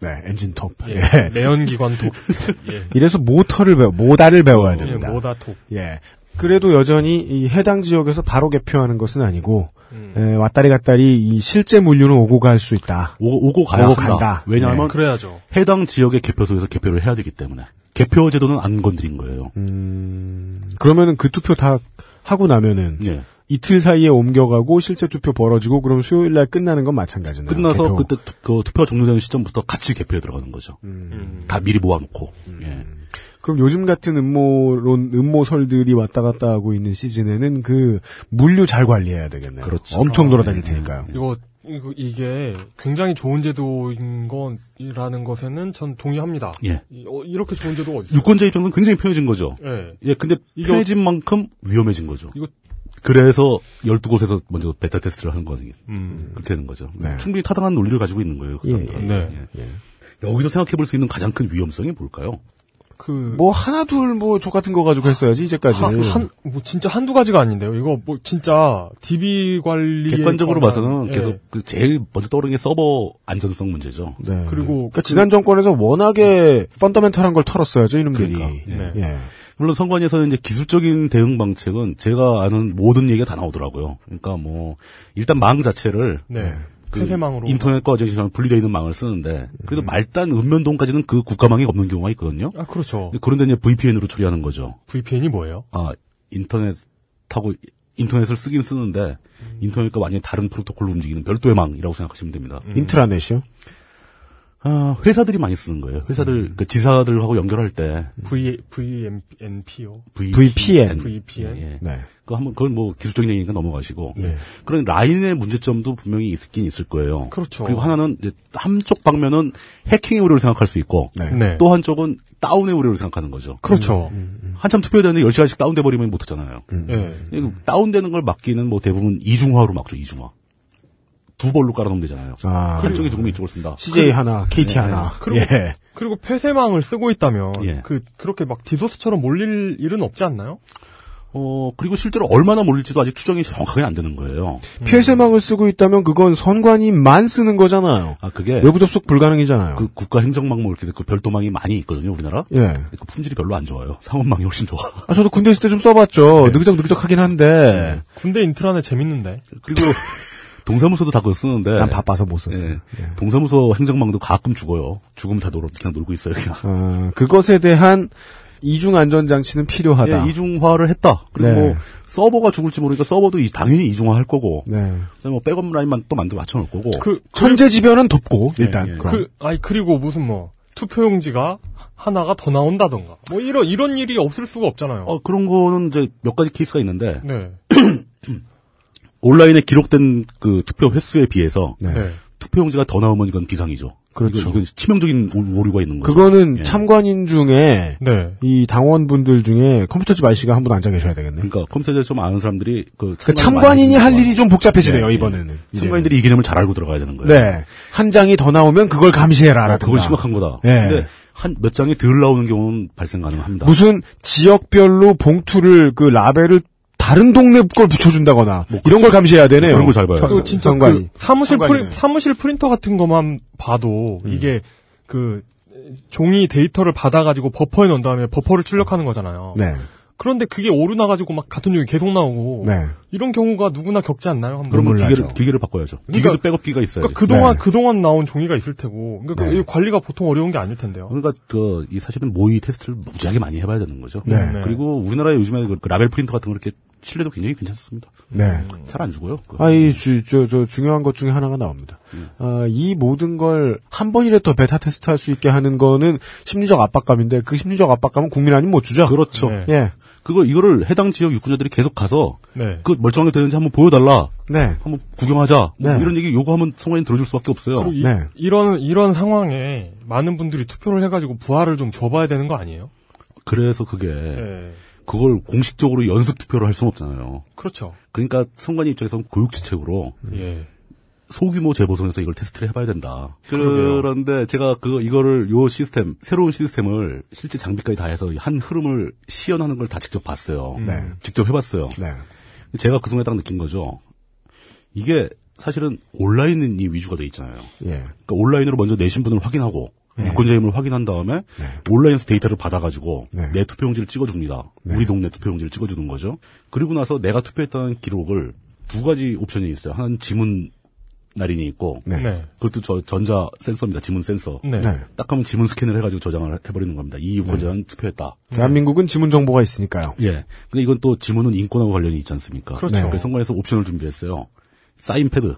네 엔진톱 예. 예. 내연기관 톱. 예. 이래서 모터를 배워 모다를 배워야 예, 됩니다. 모다 톱. 예. 그래도 여전히 이 해당 지역에서 바로 개표하는 것은 아니고 음. 에, 왔다리 갔다리 이 실제 물류는 오고 갈 수 있다. 오, 고 가야 오고 한다. 간다. 왜냐하면 그래야죠. 해당 지역의 개표소에서 개표를 해야 되기 때문에 개표 제도는 안 건드린 거예요. 음, 그러면은 그 투표 다 하고 나면은 예. 이틀 사이에 옮겨가고 실제 투표 벌어지고 그럼 수요일 날 끝나는 건 마찬가지네요. 끝나서 개표. 그때 투, 그 투표가 종료되는 시점부터 같이 개표에 들어가는 거죠. 음. 다 미리 모아놓고. 예. 그럼 요즘 같은 음모론, 음모설들이 왔다 갔다 하고 있는 시즌에는 그 물류 잘 관리해야 되겠네요. 그렇죠. 엄청 아, 돌아다닐 네. 테니까요. 이거, 이거, 이게 굉장히 좋은 제도인 건이라는 것에는 전 동의합니다. 예. 이- 어, 이렇게 좋은 제도가 어디 있어요? 유권자 입장은 굉장히 편해진 거죠. 예. 예, 근데 편해진 만큼 위험해진 거죠. 이거- 그래서 12곳에서 먼저 베타 테스트를 하는 거지. 음. 그렇게 되는 거죠. 네. 충분히 타당한 논리를 가지고 있는 거예요. 그 예, 사람들은. 네. 예. 여기서 생각해 볼 수 있는 가장 큰 위험성이 뭘까요? 그, 뭐 하나 둘 뭐 족 같은 거 가지고 했어야지 이제까지. 한, 한, 뭐 진짜 한두 가지가 아닌데요. 이거 뭐 진짜 DB 관리 객관적으로 봐서는 예. 계속 그 제일 먼저 떠오르는 게 서버 안전성 문제죠. 네. 그리고 그러니까 지난 정권에서 워낙에 펀더멘털한 걸 털었어야죠 이놈들이. 그러니까, 네. 예. 물론 선관위에서는 이제 기술적인 대응 방책은 제가 아는 모든 얘기가 다 나오더라고요. 그러니까 뭐 일단 망 자체를 네. 그 폐쇄망으로 인터넷과 어제시랑 분리되어 있는 망을 쓰는데 그래도 말단 읍면동까지는 그 국가망이 없는 경우가 있거든요. 아 그렇죠. 그런데 이제 VPN으로 처리하는 거죠. VPN이 뭐예요? 아 인터넷하고 인터넷을 쓰긴 쓰는데 인터넷과 완전히 다른 프로토콜로 움직이는 별도의 망이라고 생각하시면 됩니다. 인트라넷이요? 아, 회사들이 많이 쓰는 거예요. 회사들 그 지사들하고 연결할 때 V VNP요. VPN. VPN. 예. 네. 그 한번 그건 뭐 기술적인 얘기니까 넘어가시고. 네. 그런 라인의 문제점도 분명히 있긴 있을 거예요. 그렇죠. 그리고 하나는 이제 한쪽 방면은 해킹의 우려를 생각할 수 있고 네. 네. 또 한쪽은 다운의 우려를 생각하는 거죠. 그렇죠. 한참 투표해야 되는데 10시간씩 다운돼 버리면 못 하잖아요. 예. 이거 다운되는 걸 막기는 뭐 대부분 이중화로 막죠, 이중화. 두 벌로 깔아놓으면 되잖아요. 아, 한쪽이 죽으면 이쪽을 쓴다. CJ 하나, KT 하나. 그리고- 예. 그리고 폐쇄망을 쓰고 있다면 예. 그 그렇게 막 디도스처럼 몰릴 일은 없지 않나요? 어, 그리고 실제로 얼마나 몰릴지도 아직 추정이 정확하게 안 되는 거예요. 폐쇄망을 쓰고 있다면 그건 선관위만 쓰는 거잖아요. 아, 그게 외부 접속 불가능이잖아요. 그 국가 행정망 뭐 이렇게 그 별도망이 많이 있거든요, 우리나라. 예. 그 품질이 별로 안 좋아요. 상업망이 훨씬 좋아. 아, 저도 군대 있을 때 좀 써봤죠. 느그적느그적 하긴 한데. 군대 인트라넷 재밌는데. 그리고 동사무소도 다 그거 쓰는데. 난 바빠서 못 썼어요. 예. 동사무소 행정망도 가끔 죽어요. 죽으면 다 놀, 그냥 놀고 있어요, 그냥. 어, 그것에 대한 이중 안전 장치는 필요하다. 예, 이중화를 했다. 그리고 네. 뭐 서버가 죽을지 모르니까 서버도 이- 당연히 이중화할 거고. 네. 뭐 백업 라인만 또 만들어 맞춰 놓을 거고. 그 천재지변은 덮고 일단. 예, 예. 그럼. 그 아니 그리고 무슨 뭐 투표용지가 하나가 더 나온다던가 뭐 이런 이런 일이 없을 수가 없잖아요. 어, 그런 거는 이제 몇 가지 케이스가 있는데 네. 온라인에 기록된 그 투표 횟수에 비해서 네. 네. 투표용지가 더 나오면 이건 비상이죠. 그렇죠. 이건, 이건 치명적인 오- 오류가 있는 거죠. 그거는 예. 참관인 중에 네. 이 당원분들 중에 컴퓨터집 아저씨가 한 분 앉아 계셔야 되겠네. 그러니까 컴퓨터에 좀 아는 사람들이 그그 참관을 참관인이 할. 일이 좀 복잡해지네요, 예, 예. 이번에는. 이제는. 참관인들이 이 개념을 잘 알고 들어가야 되는 거예요. 네. 한 장이 더 나오면 그걸 감시해라. 어, 라든가. 그건 심각한 거다. 예. 근데 한몇 장이 덜 나오는 경우는 발생 가능합니다. 무슨 지역별로 봉투를 그 라벨을 다른 동네 걸 붙여준다거나 이런 걸 감시해야 되네요. 그런 거 잘 봐요. 참- 그 진짜. 그 사무실 프린, 참관이네. 사무실 프린터 같은 것만 봐도 이게 그 종이 데이터를 받아가지고 버퍼에 넣은 다음에 버퍼를 출력하는 거잖아요. 네. 그런데 그게 오류나가지고 막 같은 종이 계속 나오고 네. 이런 경우가 누구나 겪지 않나요? 한번? 그러면. 기계를, 기계를 바꿔야죠. 그러니까- 기계도 백업기가 있어야지. 그러니까 그동안 네. 그동안 나온 종이가 있을 테고 그러니까 네. 이 관리가 보통 어려운 게 아닐 텐데요. 그러니까 그, 이 사실은 모의 테스트를 무지하게 많이 해봐야 되는 거죠. 네. 네. 그리고 우리나라에 요즘에 그 라벨 프린터 같은 거 이렇게 신뢰도 굉장히 괜찮습니다. 네. 잘안 죽어요. 그거. 아, 이, 주, 저, 저, 중요한 것 중에 하나가 나옵니다. 아, 이 모든 걸 한 번이라도 더 베타 테스트 할 수 있게 하는 거는 심리적 압박감인데 그 심리적 압박감은 국민 아니면 못 주죠. 그렇죠. 네. 예. 그거 이거를 해당 지역 유권자들이 계속 가서 네. 그 멀쩡하게 되는지 한번 보여달라. 네. 한번 구경하자. 뭐 네. 이런 얘기 요구하면 선관위 들어줄 수 밖에 없어요. 그리고 이, 네. 이런 이런 상황에 많은 분들이 투표를 해가지고 부활을 좀 줘봐야 되는 거 아니에요? 그래서 그게 네. 그걸 공식적으로 연습 투표로 할 수는 없잖아요. 그렇죠. 그러니까 선관위 입장에서는 교육지책으로 예. 소규모 재보선에서 이걸 테스트를 해봐야 된다. 그러게요. 그런데 제가 그 이거를 요 시스템 새로운 시스템을 실제 장비까지 다 해서 한 흐름을 시연하는 걸 다 직접 봤어요. 네. 직접 해봤어요. 네. 제가 그 순간에 딱 느낀 거죠. 이게 사실은 온라인이 위주가 돼 있잖아요. 예. 그러니까 온라인으로 먼저 내 신 분을 확인하고 유권자 임을 확인한 다음에 온라인에서 데이터를 받아가지고 네. 내 투표용지를 찍어줍니다. 우리 동네 투표용지를 찍어주는 거죠. 그리고 나서 내가 투표했다는 기록을 두 가지 옵션이 있어요. 하나는 지문 날인이 있고 네. 네. 그것도 저 전자 센서입니다. 지문 센서. 네. 네. 딱 하면 지문 스캔을 해가지고 저장을 해버리는 겁니다. 이 유권자는 투표했다. 대한민국은 지문 정보가 있으니까요. 예. 근데 이건 또 지문은 인권하고 관련이 있지 않습니까? 그렇죠. 네. 그래서 선관위에서 옵션을 준비했어요. 사인 패드.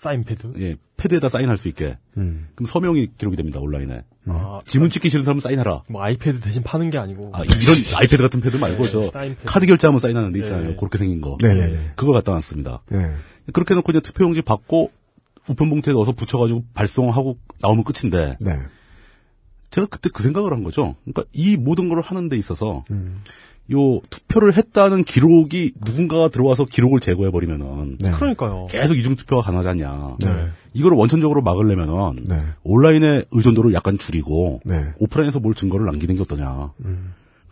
사인 패드. 예. 패드에다 사인할 수 있게. 음. 그럼 서명이 기록이 됩니다. 온라인에. 아, 지문 찍기 싫은 사람은 사인하라. 뭐 아이패드 대신 파는 게 아니고. 아, 이런 아이패드 같은 패드 말고 저 사인패드. 카드 결제하면 사인하는 데 있잖아요. 네. 그렇게 생긴 거. 네네네. 그거 갖다 놨습니다. 네. 그렇게 해놓고 이제 투표용지 받고 우편봉투에 넣어서 붙여가지고 발송하고 나오면 끝인데 네. 제가 그때 그 생각을 한 거죠. 그러니까 이 모든 걸 하는 데 있어서 음. 요 투표를 했다는 기록이 누군가가 들어와서 기록을 제거해 버리면은 네. 그러니까요. 계속 이중 투표가 가능하지 않냐. 네. 이거를 원천적으로 막으려면은 네. 온라인의 의존도를 약간 줄이고 네. 오프라인에서 뭘 증거를 남기는 게 어떠냐.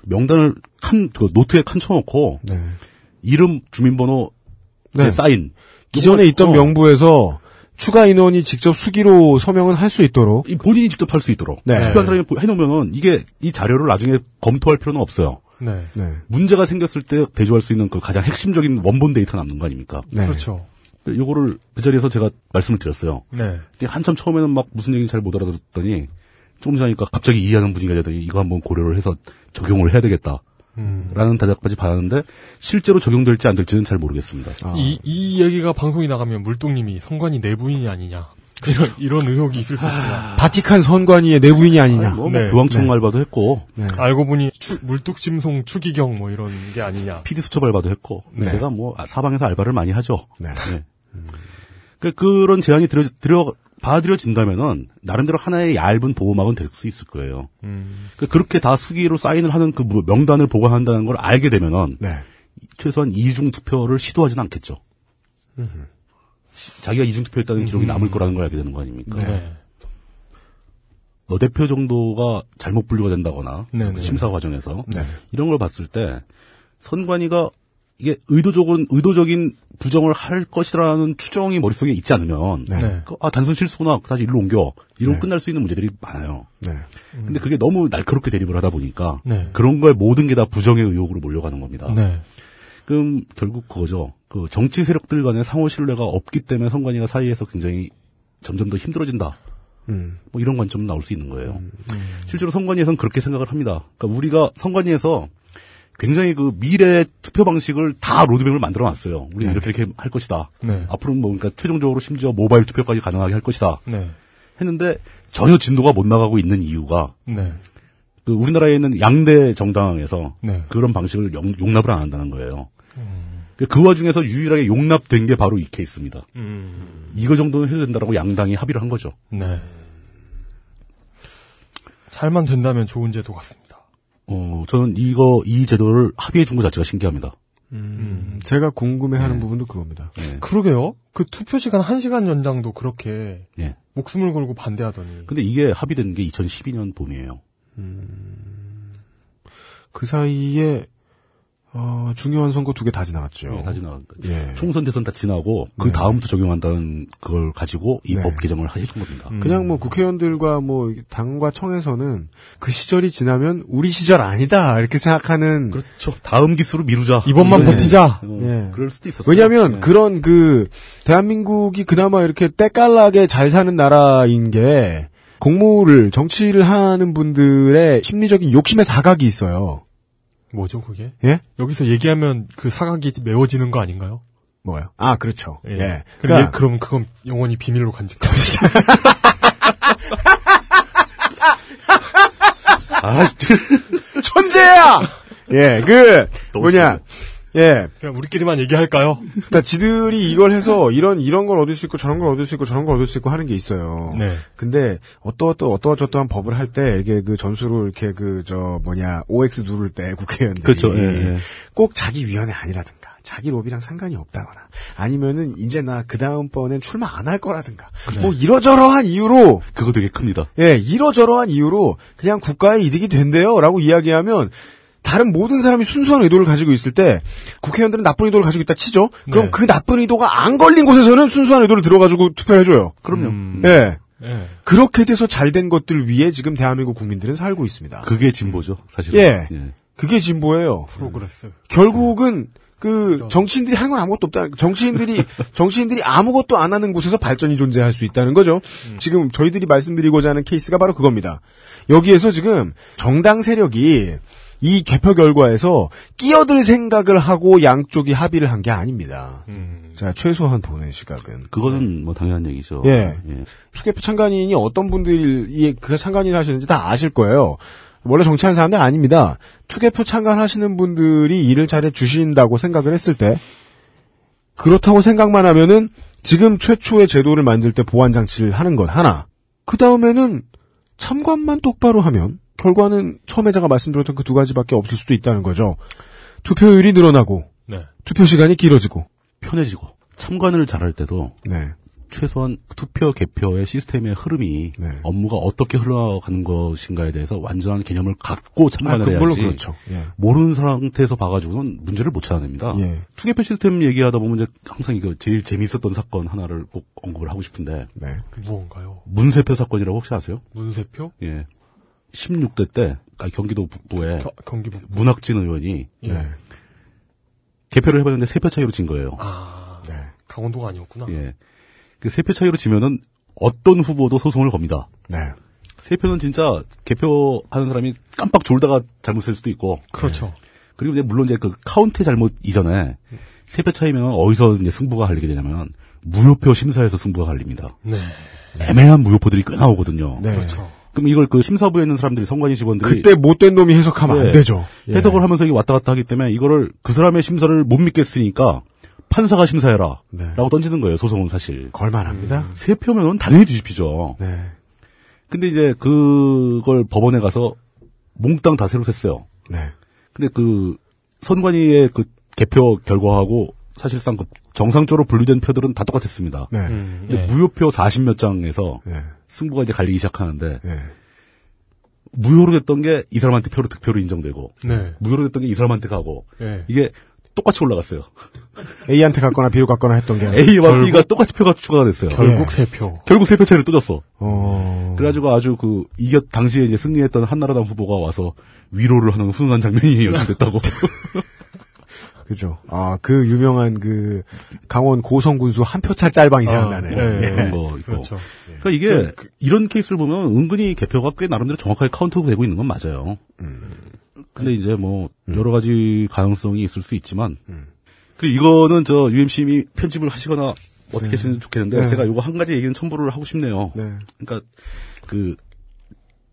명단을 칸, 그 노트에 칸 쳐놓고 네. 이름, 주민번호, 네. 사인. 기존에 있던 어, 명부에서 추가 인원이 직접 수기로 서명은 할 수 있도록 이 본인이 직접 할 수 있도록 네. 투표한 사람이 해놓으면은 이게 이 자료를 나중에 검토할 필요는 없어요. 네. 네. 문제가 생겼을 때 대조할 수 있는 그 가장 핵심적인 원본 데이터가 남는 거 아닙니까? 네. 그렇죠. 요거를 그 자리에서 제가 말씀을 드렸어요. 네. 한참 처음에는 막 무슨 얘기인지 잘 못 알아듣더니 조금 지나니까 갑자기 이해하는 분위기가 되더니 이거 한번 고려를 해서 적용을 해야 되겠다. 음. 라는 대답까지 받았는데 실제로 적용될지 안 될지는 잘 모르겠습니다. 아. 이, 이 얘기가 방송이 나가면 물뚱님이 성관이 내부인이 아니냐. 이런, 이런 의혹이 있을 수 있습니다. 바티칸 선관위의 내부인이 아니냐. 뭐, 네. 뭐 교황청 네. 알바도 했고 알고 보니 추- 물뚝심송 추기경 뭐 이런 게 아니냐. PD 수첩 알바도 했고 네. 제가 뭐 사방에서 알바를 많이 하죠. 네. 네. 그, 그런 제안이 들여, 들여, 받아들여진다면은, 나름대로 하나의 얇은 보호막은 될 수 있을 거예요. 음. 그, 그렇게 다 수기로 사인을 하는 그 뭐- 명단을 보관한다는 걸 알게 되면은, 네. 최소한 이중 투표를 시도하지는 않겠죠. 자기가 이중 투표했다는 기록이 남을 거라는 걸 알게 되는 거 아닙니까? 네. 너 대표 정도가 잘못 분류가 된다거나, 네, 그 네. 심사 과정에서, 네. 이런 걸 봤을 때, 선관위가 이게 의도적인, 의도적인 부정을 할 것이라는 추정이 머릿속에 있지 않으면, 네. 네. 그, 아, 단순 실수구나. 다시 일로 옮겨. 이러고 네. 끝날 수 있는 문제들이 많아요. 네. 근데 그게 너무 날카롭게 대립을 하다 보니까, 네. 그런 걸 모든 게 다 부정의 의혹으로 몰려가는 겁니다. 네. 그럼 결국 그거죠. 그 정치 세력들 간의 상호 신뢰가 없기 때문에 선관위가 사이에서 굉장히 점점 더 힘들어진다. 음. 뭐 이런 관점 나올 수 있는 거예요. 실제로 선관위에서는 그렇게 생각을 합니다. 그러니까 우리가 선관위에서 굉장히 그 미래 투표 방식을 다 로드맵을 만들어 놨어요. 우리는 이렇게 이렇게 할 것이다. 네. 앞으로는 뭐 그러니까 최종적으로 심지어 모바일 투표까지 가능하게 할 것이다. 네. 했는데 전혀 진도가 못 나가고 있는 이유가 네. 그 우리나라에 있는 양대 정당에서 네. 그런 방식을 용, 용납을 안 한다는 거예요. 그- 그 와중에서 유일하게 용납된 게 바로 이 케이스입니다. 음. 이거 정도는 해도 된다라고 양당이 합의를 한 거죠. 네. 잘만 된다면 좋은 제도 같습니다. 어, 저는 이거, 이 제도를 합의해 준 것 자체가 신기합니다. 음. 제가 궁금해하는 네. 부분도 그겁니다. 예. 그러게요. 그 투표 시간 1시간 연장도 그렇게 예. 목숨을 걸고 반대하더니. 근데 이게 합의된 게 2012년 봄이에요. 그 사이에 어, 중요한 선거 두 개 다 지나갔죠. 예, 다 지나간 거. 예. 총선 대선 다 지나고 그 네. 다음부터 적용한다는 그걸 가지고 이 네. 법 개정을 해준 겁니다. 음. 그냥 뭐 국회의원들과 뭐 당과 청에서는 그 시절이 지나면 우리 시절 아니다 이렇게 생각하는 그렇죠. 다음 기수로 미루자. 이번만 네. 버티자. 어, 예. 그럴 수도 있었어요. 왜냐하면 예. 그런 그 대한민국이 그나마 이렇게 때깔나게 잘 사는 나라인 게 공무를 정치를 하는 분들의 심리적인 욕심의 사각이 있어요. 뭐죠, 그게? 예? 여기서 얘기하면 그 사각이 메워지는 거 아닌가요? 뭐요? 아 그렇죠. 예. 그럼, 그러니까 얘- 그럼 그건 영원히 비밀로 간직하. 아, 천재야. 예, 그 뭐냐. 예, 그냥 우리끼리만 얘기할까요? 그러니까 지들이 이걸 해서 이런 이런 걸 얻을 수 있고 저런 걸 얻을 수 있고 저런 걸 얻을 수 있고 하는 게 있어요. 네. 근데 어떠어떠 어떠어떠한 법을 할 때 이렇게 그 전수로 이렇게 그 저 뭐냐 OX 누를 때 국회의원들이 그렇죠. 예, 예. 꼭 자기 위원회 아니라든가 자기 로비랑 상관이 없다거나 아니면은 이제 나 그 다음 번엔 출마 안 할 거라든가 뭐 이러저러한 이유로 그거 되게 큽니다. 예 이러저러한 이유로 그냥 국가의 이득이 된대요라고 이야기하면 다른 모든 사람이 순수한 의도를 가지고 있을 때 국회의원들은 나쁜 의도를 가지고 있다 치죠. 그럼 네. 그 나쁜 의도가 안 걸린 곳에서는 순수한 의도를 들어가지고 투표를 해줘요. 그럼요. 음, 예. 예. 그렇게 돼서 잘 된 것들 위에 지금 대한민국 국민들은 살고 있습니다. 그게 진보죠, 사실. 예. 그게 진보예요. Progress. 결국은 그 정치인들이 하는 건 아무것도 없다. 정치인들이 정치인들이 아무것도 안 하는 곳에서 발전이 존재할 수 있다는 거죠. 지금 저희들이 말씀드리고자 하는 케이스가 바로 그겁니다. 여기에서 지금 정당 세력이 이 개표 결과에서 끼어들 생각을 하고 양쪽이 합의를 한 게 아닙니다. 음. 제가 최소한 보는 시각은. 그거는 뭐 당연한 얘기죠. 예. 투개표 참관인이 어떤 분들이 그 참관인을 하시는지 다 아실 거예요. 원래 정치하는 사람들 아닙니다. 투개표 참관하시는 분들이 일을 잘해 주신다고 생각을 했을 때 그렇다고 생각만 하면은 지금 최초의 제도를 만들 때 보완 장치를 하는 것 하나. 그 다음에는 참관만 똑바로 하면 결과는 처음에 제가 말씀드렸던 그 두 가지밖에 없을 수도 있다는 거죠. 투표율이 늘어나고 네. 투표 시간이 길어지고 편해지고 참관을 잘할 때도 네. 최소한 투표 개표의 시스템의 흐름이 네. 업무가 어떻게 흘러가는 것인가에 대해서 완전한 개념을 갖고 참관을 아, 해야지 그렇죠. 예. 모르는 상태에서 봐가지고는 문제를 못 찾아냅니다. 예. 투개표 시스템 얘기하다 보면 이제 항상 이거 제일 재미있었던 사건 하나를 꼭 언급을 하고 싶은데 네. 무언가요? 문세표 사건이라고 혹시 아세요? 문세표? 예. 16대 때 아, 경기도 북부에 겨- 경기 북부. 문학진 의원이 예. 네. 개표를 해봤는데 세 표 차이로 진 거예요. 아, 네. 강원도가 아니었구나. 예. 그 세 표 차이로 지면은 어떤 후보도 소송을 겁니다. 네. 세 표는 진짜 개표하는 사람이 깜빡 졸다가 잘못 쓸 수도 있고. 그렇죠. 그리고 이제 물론 이제 그 카운트 잘못 이전에 세 표 차이면 어디서 이제 승부가 갈리게 되냐면 무효표 심사에서 승부가 갈립니다. 네. 애매한 무효표들이 꽤 나오거든요. 네. 그렇죠. 그럼 이걸 그 심사부에 있는 사람들이 선관위 직원들이 그때 못된 놈이 해석하면 예. 안 되죠. 예. 해석을 하면서 이게 왔다 갔다 하기 때문에 이거를 그 사람의 심사를 못 믿겠으니까 판사가 심사해라. 네. 라고 던지는 거예요, 소송은 사실. 걸만합니다. 세 표면은 당연히 뒤집히죠. 네. 근데 이제 그걸 법원에 가서 몽땅 다 새로 셌어요. 네. 근데 그 선관위의 그 개표 결과하고 사실상 그 정상적으로 분류된 표들은 다 똑같았습니다. 네. 음, 근데 예. 무효표 40 몇 장에서 네. 승부가 이제 갈리기 시작하는데 네. 무효로 됐던 게 이 사람한테 표로 득표로 인정되고 네. 무효로 됐던 게 이 사람한테 가고 예. 이게 똑같이 올라갔어요. A한테 갔거나 B로 갔거나 했던 게. A와 결국- B가 똑같이 표가 추가가 됐어요. 결국 예. 세 표. 결국 세 표 차이를 또 졌어. 어. 그래가지고 아주 그 이겼 당시에 이제 승리했던 한나라당 후보가 와서 위로를 하는 훈훈한 장면이 연출됐다고. 그죠. 아, 그 유명한 그 강원 고성군수 한 표차 짤방이 생각나네요. 예. 예. 그런 거 있고. 그렇죠. 그러니까 이게 이런 케이스를 보면 은근히 개표가 꽤 나름대로 정확하게 카운트가 되고 있는 건 맞아요. 근데 이제 뭐 여러 가지 가능성이 있을 수 있지만 그리고 이거는 저 UMC님이 편집을 하시거나 어떻게 하시면 좋겠는데 네. 제가 요거 한 가지 얘기는 첨부를 하고 싶네요. 네. 그러니까 그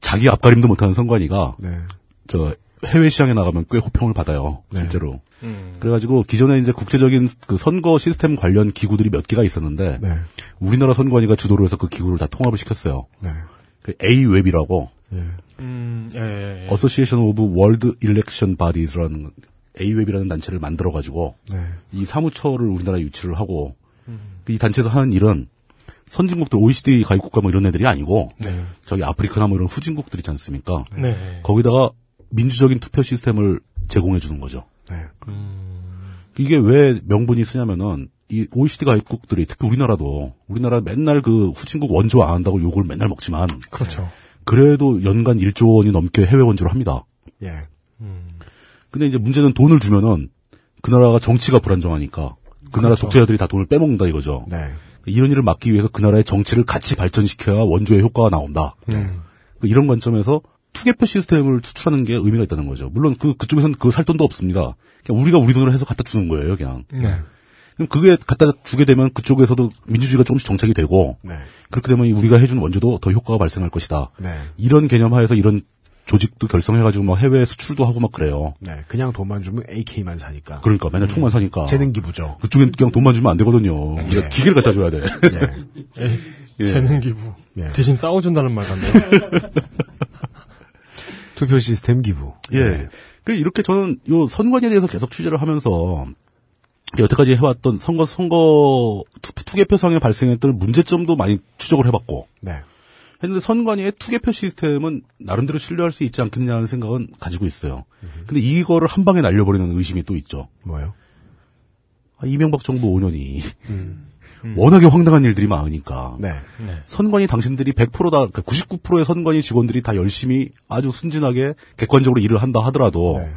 자기 앞가림도 못하는 선관위가 네. 저 해외 시장에 나가면 꽤 호평을 받아요. 네. 실제로. 음. 그래가지고 기존에 이제 국제적인 그 선거 시스템 관련 기구들이 몇 개가 있었는데 네. 우리나라 선관위가 주도를 해서 그 기구를 다 통합을 시켰어요. 네. 그 A웹이라고 예. 음, 예, 예, 예. Association of World Election Bodies라는 A웹이라는 단체를 만들어가지고 네. 이 사무처를 우리나라에 유치를 하고 이 단체에서 하는 일은 선진국들 OECD 가입국가 뭐 이런 애들이 아니고 네. 저기 아프리카나 뭐 이런 후진국들 있지 않습니까? 네. 거기다가 민주적인 투표 시스템을 제공해 주는 거죠. 네. 이게 왜 명분이 쓰냐면은 이 OECD 가입국들이 특히 우리나라도 우리나라 맨날 그 후진국 원조 안 한다고 욕을 맨날 먹지만 그렇죠. 그래도 연간 1조 원이 넘게 해외 원조를 합니다. 예. 근데 이제 문제는 돈을 주면은 그 나라가 정치가 불안정하니까 그 나라 독재자들이 다 돈을 빼먹는다 이거죠. 네. 이런 일을 막기 위해서 그 나라의 정치를 같이 발전시켜야 원조의 효과가 나온다. 음. 그 이런 관점에서 투개표 시스템을 추출하는 게 의미가 있다는 거죠. 물론 그 그쪽에서는 그 살 돈도 없습니다. 그냥 우리가 우리 돈을 해서 갖다 주는 거예요, 그냥. 네. 그럼 그게 갖다 주게 되면 그쪽에서도 민주주의가 조금씩 정착이 되고 네. 그렇게 되면 우리가 해준 원조도 더 효과가 발생할 것이다. 네. 이런 개념하에서 이런 조직도 결성해가지고 막 해외 수출도 하고 막 그래요. 네. 그냥 돈만 주면 AK만 사니까. 그러니까 맨날 총만 사니까. 재능 기부죠. 그쪽엔 그냥 돈만 주면 안 되거든요. 우리가 기계를 갖다 줘야 돼. 예. 에이, 예. 재능 기부. 예. 대신 싸워준다는 말 같네요. 투표 시스템 기부. 예. 그 이렇게 저는 요 선관위에 대해서 계속 취재를 하면서 여태까지 해왔던 선거 선거 투, 투개표상에 발생했던 문제점도 많이 추적을 해봤고 네. 했는데 선관위의 투개표 시스템은 나름대로 신뢰할 수 있지 않겠냐는 생각은 가지고 있어요. 근데 이거를 한 방에 날려버리는 의심이 또 있죠. 뭐요? 아, 이명박 정부 5년이 워낙에 황당한 일들이 많으니까 네. 선관위 당신들이 100%다, 99%의 선관위 직원들이 다 열심히 아주 순진하게 객관적으로 일을 한다 하더라도 네.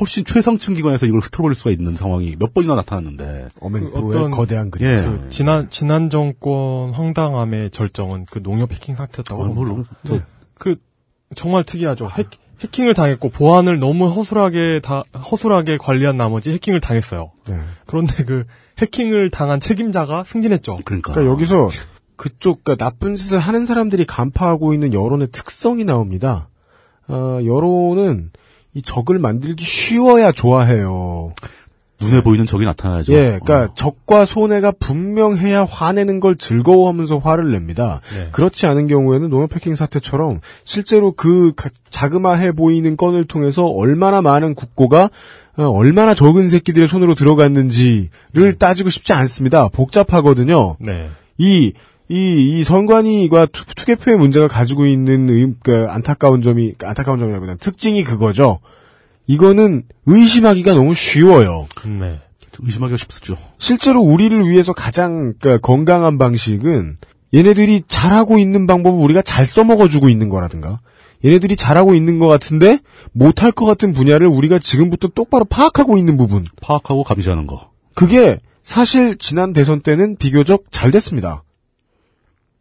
훨씬 최상층 기관에서 이걸 흐트러버릴 수가 있는 상황이 몇 번이나 나타났는데. 어맹부의 그 어떤- 거대한 그림. 예. 그 지난 지난 정권 황당함의 절정은 그 농협 해킹 상태였다고 아. 물론. 네. 그 정말 특이하죠. 해, 해킹을 당했고 보안을 너무 허술하게 다 허술하게 관리한 나머지 해킹을 당했어요. 네. 그런데 그 해킹을 당한 책임자가 승진했죠. 그러니까. 그러니까 여기서 그쪽 그러니까 나쁜 짓을 하는 사람들이 간파하고 있는 여론의 특성이 나옵니다. 어, 여론은 이 적을 만들기 쉬워야 좋아해요. 눈에 보이는 적이 나타나야죠. 예, 그러니까 어. 적과 손해가 분명해야 화내는 걸 즐거워하면서 화를 냅니다. 네. 그렇지 않은 경우에는 노멀 패킹 사태처럼 실제로 그 가- 자그마해 보이는 건을 통해서 얼마나 많은 국고가 어, 얼마나 적은 새끼들의 손으로 들어갔는지를 따지고 싶지 않습니다. 복잡하거든요. 네. 이, 이, 이 선관위가 투, 투개표의 문제가 가지고 있는 의, 그 안타까운 점이, 안타까운 점이라기보다 특징이 그거죠. 이거는 의심하기가 너무 쉬워요. 네. 좀 의심하기가 쉽죠. 실제로 우리를 위해서 가장 그러니까 건강한 방식은 얘네들이 잘하고 있는 방법을 우리가 잘 써먹어주고 있는 거라든가 얘네들이 잘하고 있는 것 같은데 못할 것 같은 분야를 우리가 지금부터 똑바로 파악하고 있는 부분 파악하고 감시하는 거. 그게 사실 지난 대선 때는 비교적 잘 됐습니다.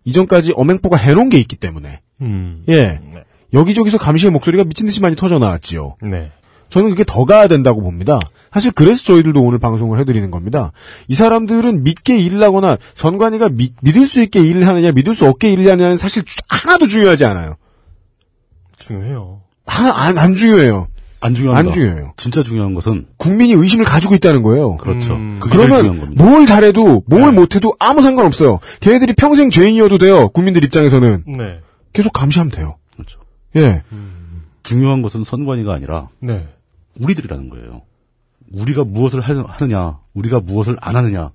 이전까지 엄행포가 해놓은 게 있기 때문에 음. 예 네. 여기저기서 감시의 목소리가 미친 듯이 많이 터져 나왔지요. 네. 저는 그게 더 가야 된다고 봅니다. 사실 그래서 저희들도 오늘 방송을 해드리는 겁니다. 이 사람들은 믿게 일을 하거나 선관위가 믿, 믿을 수 있게 일을 하느냐 믿을 수 없게 일을 하느냐는 사실 주- 하나도 중요하지 않아요. 중요해요. 하나 안, 안 중요해요. 안 중요합니다. 안 중요해요. 진짜 중요한 것은 국민이 의심을 가지고 있다는 거예요. 그렇죠. 음. 그게 제일 중요한 그러면 겁니다. 뭘 잘해도 뭘 못해도 아무 상관없어요. 걔네들이 평생 죄인이어도 돼요. 국민들 입장에서는 네. 계속 감시하면 돼요. 그렇죠. 예. 중요한 것은 선관위가 아니라 네. 우리들이라는 거예요. 우리가 무엇을 하- 하느냐, 우리가 무엇을 안 하느냐,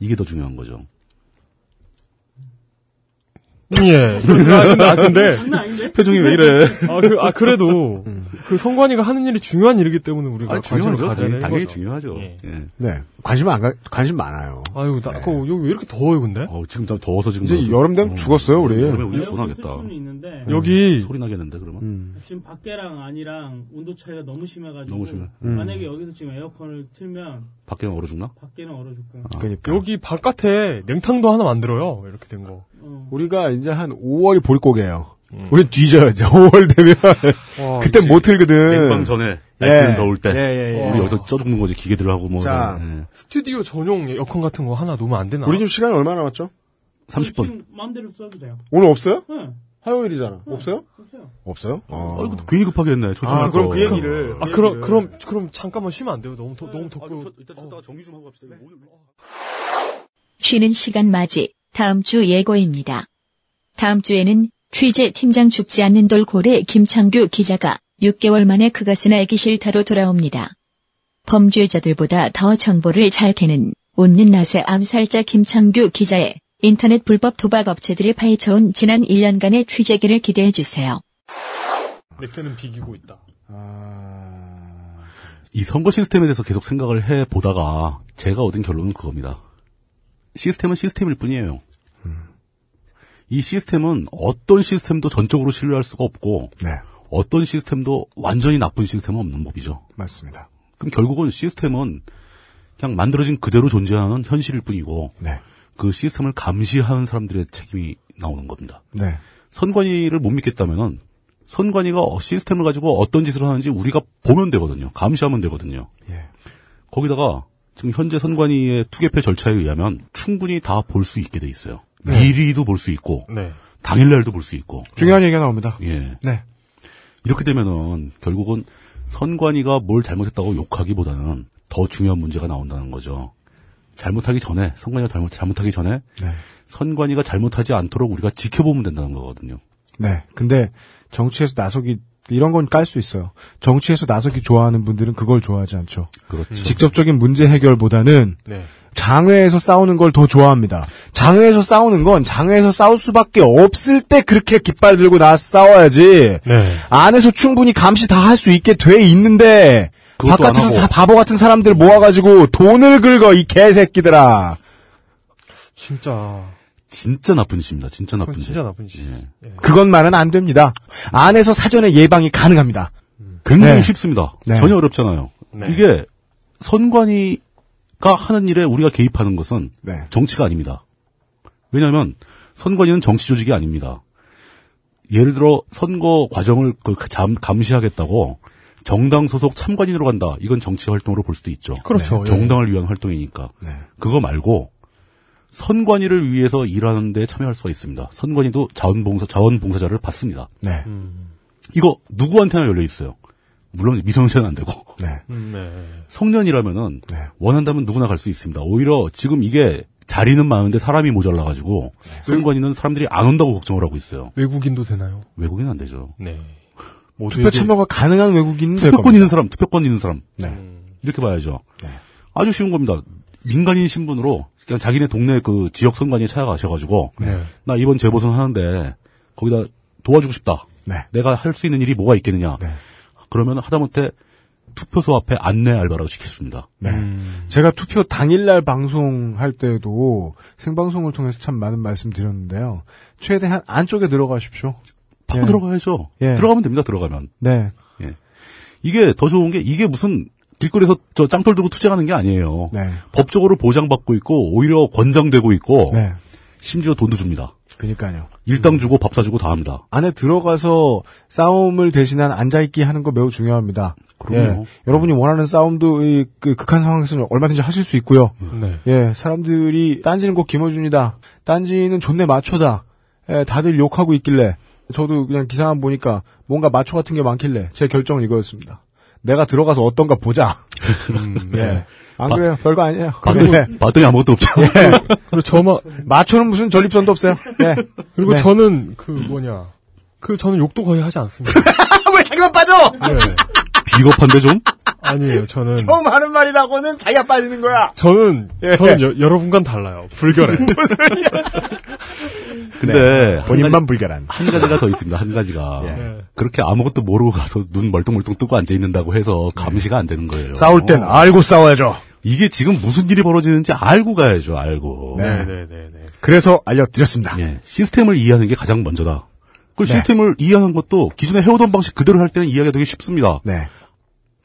이게 더 중요한 거죠. 예. 아, 근데, 아, 근데, 장난 아닌데? 표정이 왜 이래? 아, 그, 아, 그래도, 그 성관이가 하는 일이 중요한 일이기 때문에 우리가 아, 관심을 중요하죠. 가져야 되는 당연히 거죠. 중요하죠. 예. 예. 네. 관심 안 가, 관심 많아요. 아유, 나, 그, 여기 왜 이렇게 더워요, 근데? 어, 지금 좀 더워서 지금. 이제 여름 되면 죽었어요, 우리. 여름에 우리 에어컨 소나겠다. 있는데 여기, 소리 나겠는데, 그러면? 음. 지금 밖에랑 안이랑 온도 차이가 너무 심해가지고 너무 심해. 음. 만약에 여기서 지금 에어컨을 틀면 밖에는 얼어 죽나? 밖에는 얼어 죽고 그러니까 여기 바깥에 냉탕도 하나 만들어요. 이렇게 된 거. 어. 우리가 이제 한 5월이 보릿고개예요. 음. 우린 뒤져요. 이제 5월 되면 와, 그때 못 틀거든. 냉방 전에, 날씨는 예. 더울 때. 예, 예, 예. 우리 여기서 쪄 죽는 거지, 기계들 하고 뭐. 자. 예. 스튜디오 전용 에어컨 같은 거 하나 놓으면 안 되나? 우리 지금 시간이 얼마나 남았죠? 30분. 지금 마음대로 써도 돼요. 오늘 없어요? 네, 화요일이잖아. 없어요? 없어요. 없어요? 어. 아, 이거 괜히 급하게 했네. 아, 그럼 그 얘기를. 아, 그럼, 그럼, 그럼 잠깐만 쉬면 안 돼요? 너무, 더, 너무 덥고. 일단 쉬다가 정리 좀 하고 갑시다. 오늘 쉬는 시간 맞이 다음 주 예고입니다. 다음 주에는 취재 팀장 죽지 않는 돌고래 김창규 기자가 6개월 만에 그것은 알기 싫다로 돌아옵니다. 범죄자들보다 더 정보를 잘 캐는 웃는 낯의 암살자 김창규 기자의 인터넷 불법 도박 업체들을 파헤쳐온 지난 1년간의 취재기를 기대해 주세요. 넥센은 비기고 있다. 아... 이 선거 시스템에 대해서 계속 생각을 해 보다가 제가 얻은 결론은 그겁니다. 시스템은 시스템일 뿐이에요. 이 시스템은 어떤 시스템도 전적으로 신뢰할 수가 없고 네, 어떤 시스템도 완전히 나쁜 시스템은 없는 법이죠. 맞습니다. 그럼 결국은 시스템은 그냥 만들어진 그대로 존재하는 현실일 뿐이고 네, 그 시스템을 감시하는 사람들의 책임이 나오는 겁니다. 네, 선관위를 못 믿겠다면은 선관위가 시스템을 가지고 어떤 짓을 하는지 우리가 보면 되거든요. 감시하면 되거든요. 예. 거기다가 지금 현재 선관위의 투개표 절차에 의하면 충분히 다 볼 수 있게 돼 있어요. 네. 미리도 볼 수 있고 네. 당일날도 볼 수 있고. 중요한 얘기가 나옵니다. 예. 네, 이렇게 되면은 결국은 선관위가 뭘 잘못했다고 욕하기보다는 더 중요한 문제가 나온다는 거죠. 잘못하기 전에 선관위가 잘못 잘못하기 전에 네, 선관위가 잘못하지 않도록 우리가 지켜보면 된다는 거거든요. 네. 근데 정치에서 나서기 이런 건 깔 수 있어요. 정치에서 나서기 좋아하는 분들은 그걸 좋아하지 않죠. 그렇죠. 직접적인 문제 해결보다는 네. 장외에서 싸우는 걸 더 좋아합니다. 장외에서 싸우는 건 장외에서 싸울 수밖에 없을 때 그렇게 깃발 들고 나서 싸워야지. 네. 안에서 충분히 감시 다 할 수 있게 돼 있는데 바깥에서 바보 같은 사람들 모아가지고 돈을 긁어 이 개새끼들아. 진짜. 진짜 나쁜 짓입니다. 진짜 나쁜 짓. 진짜 나쁜 짓이지. 예. 예. 그것만은 안 됩니다. 안에서 사전에 예방이 가능합니다. 굉장히 네. 쉽습니다. 네. 전혀 어렵잖아요. 네. 이게 선관위가 하는 일에 우리가 개입하는 것은 네. 정치가 아닙니다. 왜냐하면 선관위는 정치 조직이 아닙니다. 예를 들어 선거 과정을 그 잠- 감시하겠다고 정당 소속 참관인으로 간다. 이건 정치 활동으로 볼 수도 있죠. 그렇죠. 예. 정당을 위한 활동이니까. 네. 그거 말고 선관위를 위해서 일하는 데 참여할 수가 있습니다. 선관위도 자원봉사 자원봉사자를 받습니다. 네. 음, 이거 누구한테나 열려 있어요. 물론 미성년자는 안 되고 네. 음, 네. 성년이라면은 네. 원한다면 누구나 갈 수 있습니다. 오히려 지금 이게 자리는 많은데 사람이 모자라 가지고 선관위는 사람들이 안 온다고 걱정을 하고 있어요. 외국인도 되나요? 외국인은 안 되죠. 네. 투표 참여가 가능한 외국인은 될 투표권. 있는 사람, 투표권 있는 사람 네. 이렇게 봐야죠. 네. 아주 쉬운 겁니다. 민간인 신분으로 그냥 자기네 동네 그 지역 선관위에 찾아가셔가지고 네. 나 이번 재보선 하는데 거기다 도와주고 싶다. 네. 내가 할 수 있는 일이 뭐가 있겠느냐. 네. 그러면 하다못해 투표소 앞에 안내 알바라도 시켜줍니다. 네. 음. 제가 투표 당일날 방송할 때도 생방송을 통해서 참 많은 말씀 드렸는데요. 최대한 안쪽에 들어가십시오. 바로 예. 들어가야죠. 예. 들어가면 됩니다. 들어가면 네. 이게 더 좋은 게 이게 무슨 길거리에서 저 짱돌 들고 투쟁하는 게 아니에요. 네. 법적으로 보장받고 있고 오히려 권장되고 있고 네. 심지어 돈도 줍니다. 그니까요. 일당 주고 밥 사주고 다 합니다. 안에 들어가서 싸움을 대신한 앉아있기 하는 거 매우 중요합니다. 그럼요. 예. 여러분이 원하는 싸움도 이, 그 극한 상황에서는 얼마든지 하실 수 있고요. 네. 예, 사람들이 딴지는 곧 김어준이다. 딴지는 존내 마초다. 예, 다들 욕하고 있길래 저도 그냥 기사만 보니까 뭔가 마초 같은 게 많길래 제 결정은 이거였습니다. 내가 들어가서 어떤가 보자. 음, 네. 예. 안 그래요? 별거 아니에요. 봤더니, 예. 봤더니 아무것도 없죠. 그리고 저만 마초는 무슨 전립선도 없어요. 예. 그리고 네. 저는 그 뭐냐 그 저는 욕도 거의 하지 않습니다. 왜 자기만 빠져? 네. 비겁한데 좀? 아니에요. 저는 처음 하는 말이라고는 자기가 빠지는 거야. 저는 예. 저는 여, 여러분과는 달라요. 불결해. 근데 한, 본인만 불결한. 가지, 한 가지가 더 있습니다. 한 가지가 예. 그렇게 아무것도 모르고 가서 눈 멀뚱멀뚱 뜨고 앉아 있는다고 해서 감시가 안 되는 거예요. 싸울 땐 알고 싸워야죠. 이게 지금 무슨 일이 벌어지는지 알고 가야죠. 알고. 네. 네 네 네. 그래서 알려드렸습니다. 예, 시스템을 이해하는 게 가장 먼저다. 그 네. 시스템을 이해하는 것도 기존에 해오던 방식 그대로 할 때는 이해하기가 되게 쉽습니다. 네.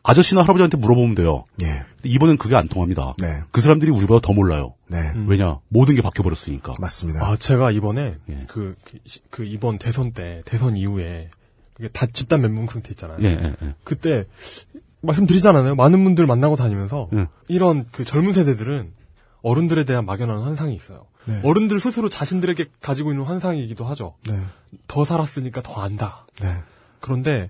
아저씨나 할아버지한테 물어보면 돼요. 예. 근데 이번엔 그게 안 통합니다. 네. 그 사람들이 우리보다 더 몰라요. 네. 왜냐? 모든 게 바뀌어 버렸으니까. 맞습니다. 아 제가 이번에 예. 그, 그, 시- 그 이번 대선 때 대선 이후에 그게 다 집단 멘붕 상태 있잖아요. 예, 예, 예. 그때 말씀드리잖아요. 많은 분들 만나고 다니면서 예. 이런 그 젊은 세대들은 어른들에 대한 막연한 환상이 있어요. 네. 어른들 스스로 자신들에게 가지고 있는 환상이기도 하죠. 네. 더 살았으니까 더 안다. 네. 그런데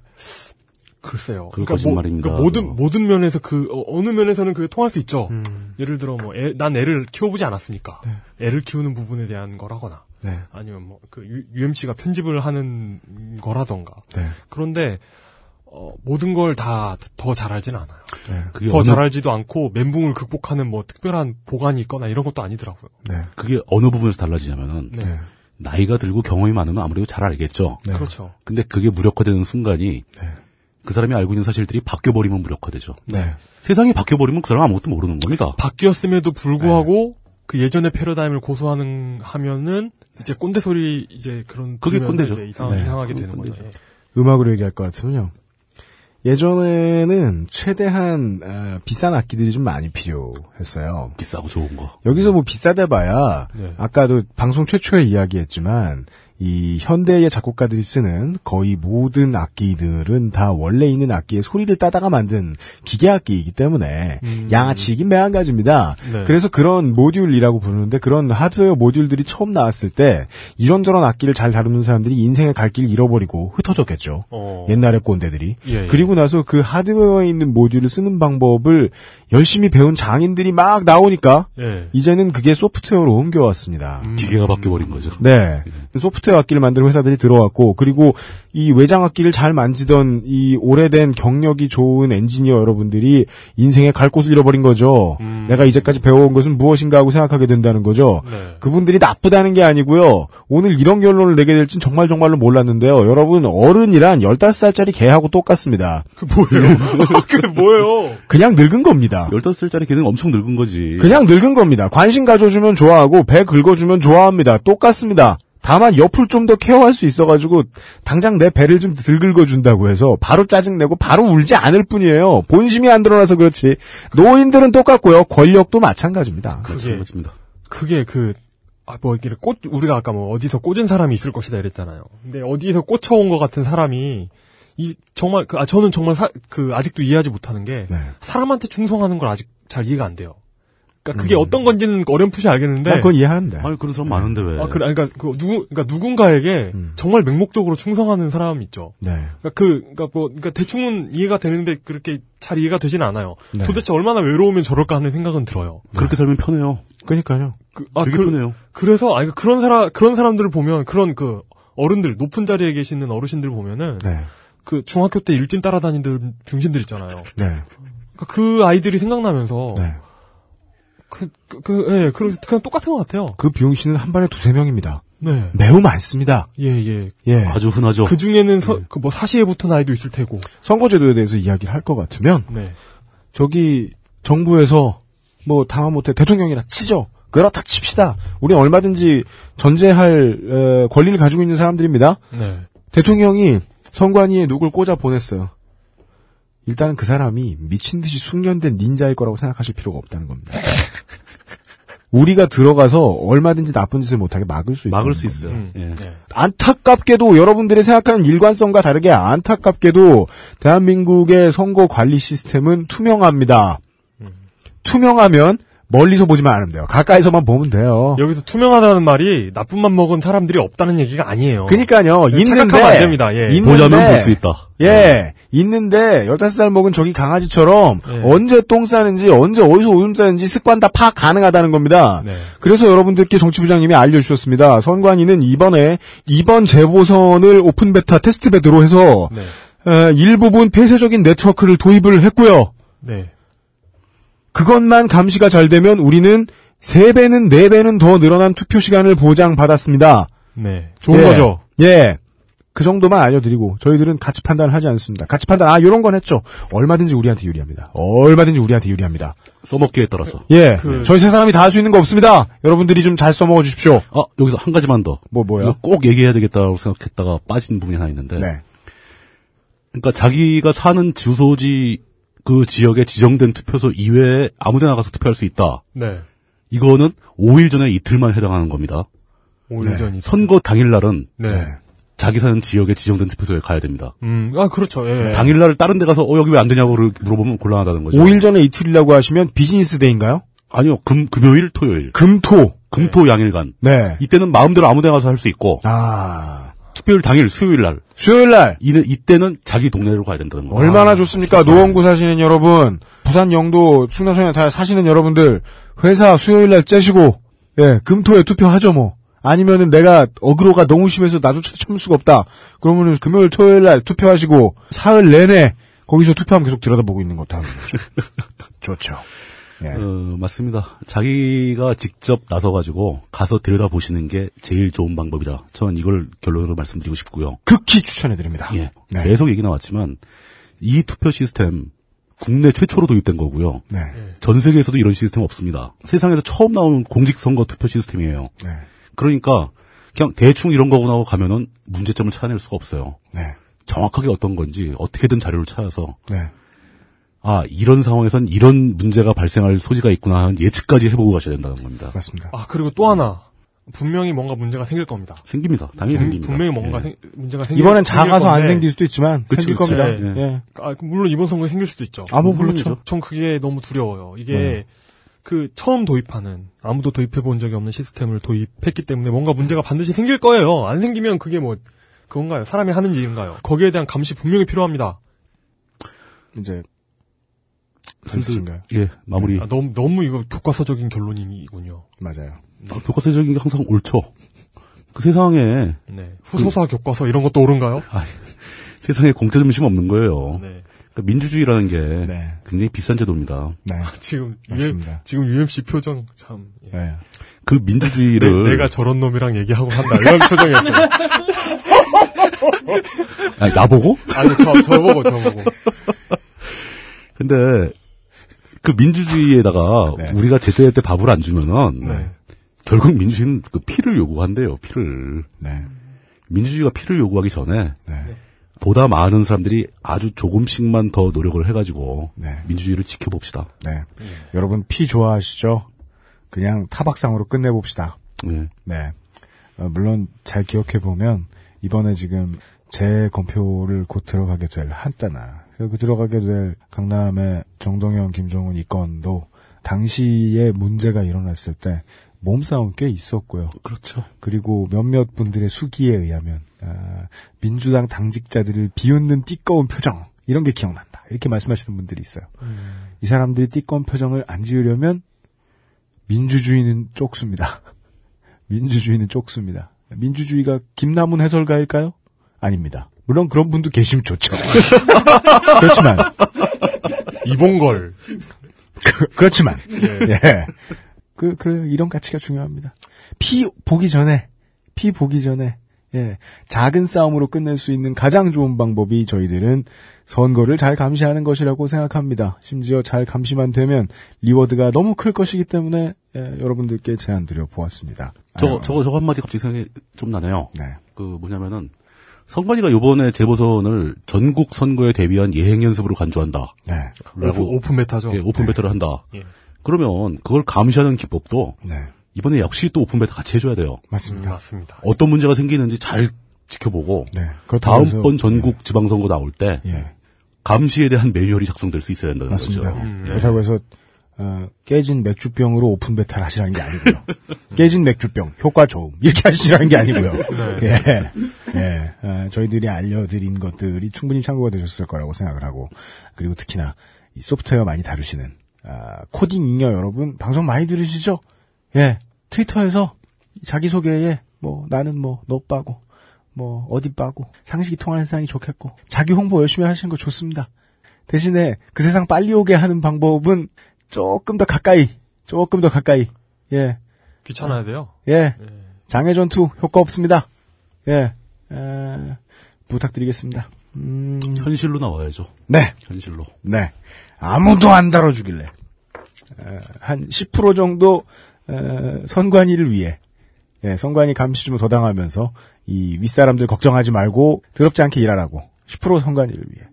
글쎄요. 거짓말입니다. 뭐, 그러니까 모든 모든 면에서 그 어, 느 면에서는 그 통할 수 있죠. 음. 예를 들어 뭐난 애를 키워보지 않았으니까 애를 키우는 부분에 대한 거라거나 네. 아니면 뭐 그 UMC가 편집을 하는 거라던가. 네. 그런데 어, 모든 걸 다 더 잘 알지는 않아요. 네. 그게 더 어느, 잘 알지도 않고 멘붕을 극복하는 뭐 특별한 보관이 있거나 이런 것도 아니더라고요. 네. 그게 어느 부분에서 달라지냐면은 네. 네. 나이가 들고 경험이 많으면 아무래도 잘 알겠죠. 네. 그렇죠. 근데 그게 무력화되는 순간이 네. 그 사람이 알고 있는 사실들이 바뀌어버리면 무력화되죠. 네. 세상이 바뀌어버리면 그 사람 은 아무것도 모르는 겁니다. 바뀌었음에도 불구하고 그 예전의 패러다임을 고수하는 하면은 이제 꼰대 소리 이제 그런 그게 꼰대죠. 이제 이상, 네. 이상하게 그건 되는 거죠. 음악으로 얘기할 것 같으면요. 예전에는 최대한 어, 비싼 악기들이 좀 많이 필요했어요. 비싸고 좋은 거. 여기서 뭐 비싸대 봐야 네. 아까도 방송 최초에 이야기했지만 이 현대의 작곡가들이 쓰는 거의 모든 악기들은 다 원래 있는 악기의 소리를 따다가 만든 기계 악기이기 때문에 음. 양아치이긴 매한가지입니다. 네. 그래서 그런 모듈이라고 부르는데 그런 하드웨어 모듈들이 처음 나왔을 때 이런저런 악기를 잘 다루는 사람들이 인생의 갈 길을 잃어버리고 흩어졌겠죠. 어. 옛날의 꼰대들이. 예, 예. 그리고 나서 그 하드웨어에 있는 모듈을 쓰는 방법을 열심히 배운 장인들이 막 나오니까 예. 이제는 그게 소프트웨어로 옮겨왔습니다. 음. 기계가 바뀌어버린 거죠. 네. 소프트 웨어 악기를 만드는 회사들이 들어왔고, 그리고 이 외장 악기를 잘 만지던 이 오래된 경력이 좋은 엔지니어 여러분들이 인생의 갈 곳을 잃어버린 거죠. 음. 내가 이제까지 배워온 것은 무엇인가 하고 생각하게 된다는 거죠. 네. 그분들이 나쁘다는 게 아니고요. 오늘 이런 결론을 내게 될진 정말 정말로 몰랐는데요. 여러분, 어른이란 15살짜리 개하고 똑같습니다. 그 뭐예요? 그 뭐예요? 그냥 늙은 겁니다. 15살짜리 걔는 엄청 늙은 거지. 그냥 늙은 겁니다. 관심 가져주면 좋아하고 배 긁어주면 좋아합니다. 똑같습니다. 다만 옆을 좀 더 케어할 수 있어가지고 당장 내 배를 좀덜 긁어준다고 해서 바로 짜증내고 바로 울지 않을 뿐이에요. 본심이 안 드러나서 그렇지. 노인들은 똑같고요. 권력도 마찬가지입니다. 그게 맞습니다. 그게 그 아, 뭐, 이렇게 꽂, 우리가 아까 뭐, 어디서 꽂은 사람이 있을 것이다 이랬잖아요. 근데 어디에서 꽂혀온 것 같은 사람이, 이, 정말, 그, 아, 저는 정말 사, 그, 아직도 이해하지 못하는 게, 네. 사람한테 충성하는 걸 아직 잘 이해가 안 돼요. 그러니까 그게 어떤 건지는 어렴풋이 알겠는데, 난 그건 이해하는데. 아니 그런 사람 많은데 왜? 아, 그래, 그러니까, 그, 누구, 그러니까 누군가에게 음. 정말 맹목적으로 충성하는 사람이 있죠. 네. 그러니까 그, 그러니까 뭐, 그러니까 대충은 이해가 되는데 그렇게 잘 이해가 되지는 않아요. 네. 도대체 얼마나 외로우면 저럴까 하는 생각은 들어요. 그렇게 살면 편해요. 그러니까요. 그, 아, 되게 그, 편해요. 그래서, 아니, 그런 사람, 그런 사람들을 보면, 그런 그, 어른들, 높은 자리에 계시는 어르신들 보면은, 네. 그 중학교 때 일진 따라다니는 중신들 있잖아요. 네. 그러니까 그 아이들이 생각나면서, 네. 그, 그, 그, 예, 그, 그냥 똑같은 것 같아요. 그 비용씨는 한 반에 두세 명입니다. 네. 매우 많습니다. 예, 예. 예. 아주 흔하죠. 그 중에는 서, 그뭐 사시에 붙은 아이도 있을 테고. 선거제도에 대해서 이야기를 할 것 같으면, 네. 저기, 정부에서, 뭐, 다마못해 대통령이라 치죠. 그렇다 칩시다. 우린 얼마든지 전제할, 에, 권리를 가지고 있는 사람들입니다. 네. 대통령이 선관위에 누굴 꽂아 보냈어요. 일단은 그 사람이 미친 듯이 숙련된 닌자일 거라고 생각하실 필요가 없다는 겁니다. 우리가 들어가서 얼마든지 나쁜 짓을 못하게 막을 수 막을 수 있어요. 음, 예. 네. 안타깝게도 여러분들이 생각하는 일관성과 다르게 안타깝게도 대한민국의 선거 관리 시스템은 투명합니다. 투명하면 멀리서 보지만 않으면 돼요. 가까이서만 보면 돼요. 여기서 투명하다는 말이 나쁜 맘 먹은 사람들이 없다는 얘기가 아니에요. 그니까요. 네, 있는데 안 됩니다. 예. 있는데 보자면 볼 수 있다. 예, 있는데 15살 먹은 저기 강아지처럼 예. 언제 똥 싸는지 언제 어디서 오줌 싸는지 습관 다 파악 가능하다는 겁니다. 네. 그래서 여러분들께 정치부장님이 알려주셨습니다. 선관위는 이번에 이번 재보선을 open beta test bed로 해서 네. 에, 일부분 폐쇄적인 네트워크를 도입을 했고요. 네. 그것만 감시가 잘 되면 우리는 3배는 4배는 더 늘어난 투표 시간을 보장받았습니다. 네. 좋은 예. 거죠. 예. 그 정도만 알려드리고 저희들은 가치 판단을 하지 않습니다. 가치 판단 아 요런 건 했죠. 얼마든지 우리한테 유리합니다. 얼마든지 우리한테 유리합니다. 써먹기에 따라서. 예. 그- 저희 세 사람이 다 할 수 있는 거 없습니다. 여러분들이 좀 잘 써먹어 주십시오. 아 여기서 한 가지만 더. 뭐? 이거 꼭 얘기해야 되겠다고 생각했다가 빠진 부분이 하나 있는데. 네. 그러니까 자기가 사는 주소지 그 지역에 지정된 투표소 이외에 아무데나 가서 투표할 수 있다. 네. 이거는 5일 전에 이틀만 해당하는 겁니다. 5일 네. 전이. 선거 당일날은 네. 네. 자기 사는 지역에 지정된 투표소에 가야 됩니다. 음, 아, 그렇죠. 예. 당일날 다른 데 가서 어 여기 왜 안 되냐고를 물어보면 곤란하다는 거죠. 5일 전에 이틀이라고 하시면 비즈니스 데이인가요? 아니요. 금 금요일 토요일. 금토. 금토 양일간. 네. 이때는 마음대로 아무데나 가서 할 수 있고 아. 투표일 당일 수요일 날 수요일 날 이는 이때는 자기 동네로 가야 된다는 거예요. 얼마나 좋습니까? 노원구 사시는 여러분, 부산 영도 충남 소년 다 사시는 여러분들, 회사 수요일 날 째시고, 예, 금토에 투표하죠 뭐. 아니면은 내가 어그로가 너무 심해서 나조차 참을 수가 없다. 그러면은 금요일 토요일 날 투표하시고, 사흘 내내 거기서 투표하면 계속 들여다보고 있는 것도 하는 거죠. 좋죠. 예. 어, 맞습니다. 자기가 직접 나서가지고 가서 들여다 보시는 게 제일 좋은 방법이다. 저는 이걸 결론으로 말씀드리고 싶고요. 극히 추천해드립니다. 예. 네. 계속 얘기 나왔지만 이 투표 시스템 국내 최초로 도입된 거고요. 네. 전 세계에서도 이런 시스템 없습니다. 세상에서 처음 나온 공직선거 투표 시스템이에요. 네. 그러니까 그냥 대충 이런 거구나 하고 가면은 문제점을 찾아낼 수가 없어요. 네. 정확하게 어떤 건지 어떻게든 자료를 찾아서 네. 아 이런 상황에선 이런 문제가 발생할 소지가 있구나 하는 예측까지 해보고 가셔야 된다는 겁니다. 맞습니다. 아, 그리고 또 하나. 분명히 뭔가 문제가 생길 겁니다. 생깁니다. 당연히 분- 생깁니다. 분명히 뭔가 예. 생- 문제가 생길 이번엔 작아서 안 건데, 생길 수도 있지만, 그쵸, 생길 그쵸. 겁니다. 예, 예. 아, 물론 이번 선거에 생길 수도 있죠. 아, 뭐, 그렇죠. 전 그게 너무 두려워요. 이게 네. 그 처음 도입하는 아무도 도입해 본 적이 없는 시스템을 도입했기 때문에 뭔가 문제가 반드시 생길 거예요. 안 생기면 그게 뭐 그건가요? 사람이 하는 일인가요? 거기에 대한 감시 분명히 필요합니다. 이제, 슬슬? 예 마무리. 아, 너무 너무 이거 교과서적인 결론이군요. 맞아요. 아, 교과서적인 게 항상 옳죠. 그 세상에 네. 후소사 교과서 이런 것도 옳은가요? 세상에 공짜 점심 없는 거예요. 네. 그러니까 민주주의라는 게 네. 굉장히 비싼 제도입니다. 네. 지금 UM. 지금 UMC 표정 참 예. 네. 그 민주주의를 내, 가 저런 놈이랑 얘기하고 한다 이런 표정이었어요. 아니, 나보고? 아니 저 저보고 저보고. 근데 그 민주주의에다가 네. 우리가 제때제때 밥을 안 주면은 네. 결국 민주주의는 그 피를 요구한대요. 피를. 네. 민주주의가 피를 요구하기 전에 네. 보다 많은 사람들이 아주 조금씩만 더 노력을 해가지고 네. 민주주의를 지켜봅시다. 네. 여러분 피 좋아하시죠? 그냥 타박상으로 끝내봅시다. 네. 네. 어, 물론 잘 기억해 보면 이번에 지금 재검표를 곧 들어가게 될 한때나 그 들어가게 될 강남의 정동영, 김종훈 이 건도 당시에 문제가 일어났을 때 몸싸움 꽤 있었고요. 그렇죠. 그리고 몇몇 분들의 수기에 의하면 아, 민주당 당직자들을 비웃는 띠꺼운 표정 이런 게 기억난다. 이렇게 말씀하시는 분들이 있어요. 이 사람들이 띠꺼운 표정을 안 지으려면 민주주의는 쪽수입니다. 민주주의는 쪽수입니다. 민주주의가 김남훈 해설가일까요? 아닙니다. 물론 그런 분도 계시면 좋죠. 그렇지만 이봉걸. 그, 그렇지만 예. 그 그래요. 이런 가치가 중요합니다. 피 보기 전에 피 보기 전에 예. 작은 싸움으로 끝낼 수 있는 가장 좋은 방법이 저희들은 선거를 잘 감시하는 것이라고 생각합니다. 심지어 잘 감시만 되면 reward가 너무 클 것이기 때문에 예, 여러분들께 제안 드려 보았습니다. 저거, 아유, 저거, 저거 한마디 갑자기 생각이 좀 나네요. 네. 그 뭐냐면은, 선관위가 요번에 재보선을 전국 선거에 대비한 예행 연습으로 간주한다. 네. 오픈, 라고, open beta죠. 예, open beta를 한다. 예. 그러면 그걸 감시하는 기법도 네. 이번에 역시 또 open beta 같이 해줘야 돼요. 음, 맞습니다. 맞습니다. 어떤 문제가 생기는지 잘 지켜보고 네. 다음번 전국 지방선거 나올 때 예. 감시에 대한 매뉴얼이 작성될 수 있어야 된다는 맞습니다. 거죠. 음. 예. 그렇다고 해서 어, 깨진 맥주병으로 open beta를 하시라는 게 아니고요. 깨진 맥주병 효과 좋음 이렇게 하시라는 게 아니고요. 예, 예, 어, 저희들이 알려드린 것들이 충분히 참고가 되셨을 거라고 생각을 하고 그리고 특히나 이 소프트웨어 많이 다루시는 아, 코딩 잉여 여러분 방송 많이 들으시죠? 예, 트위터에서 자기 소개에 뭐 나는 뭐너 빠고 뭐 어디 빠고 상식이 통하는 세상이 좋겠고 자기 홍보 열심히 하시는 거 좋습니다. 대신에 그 세상 빨리 오게 하는 방법은 조금 더 가까이, 조금 더 가까이. 예, 귀찮아야 돼요. 예. 예. 장애 전투 효과 없습니다. 예, 에, 부탁드리겠습니다. 음, 현실로 나와야죠. 네, 현실로. 네. 아무도 안 다뤄주길래. 에, 한 10% 정도, 에, 선관위를 위해, 예, 선관위 감시 좀 더 당하면서, 이 윗사람들 걱정하지 말고, 더럽지 않게 일하라고. 10% 선관위를 위해.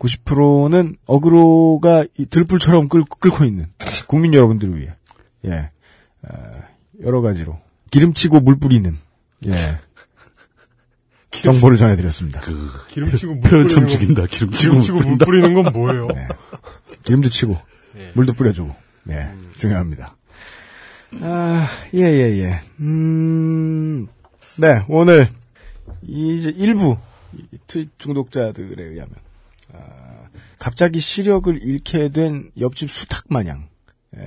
90%는 어그로가 이 들불처럼 끌, 고 있는 국민 여러분들을 위해. 예. 어, 여러 가지로. 기름치고 물 뿌리는. 예. 정보를 전해드렸습니다. 그 기름치고 물 표현 참 죽인다. 기름치고 기름치고 물물 뿌린다. 뿌리는 건 뭐예요? 네. 기름도 치고, 예. 물도 뿌려주고, 예, 중요합니다. 아, 예, 예, 예. 음, 네, 오늘, 이, 일부, 이 트윗 중독자들에 의하면, 아, 갑자기 시력을 잃게 된 옆집 수탉 마냥, 예,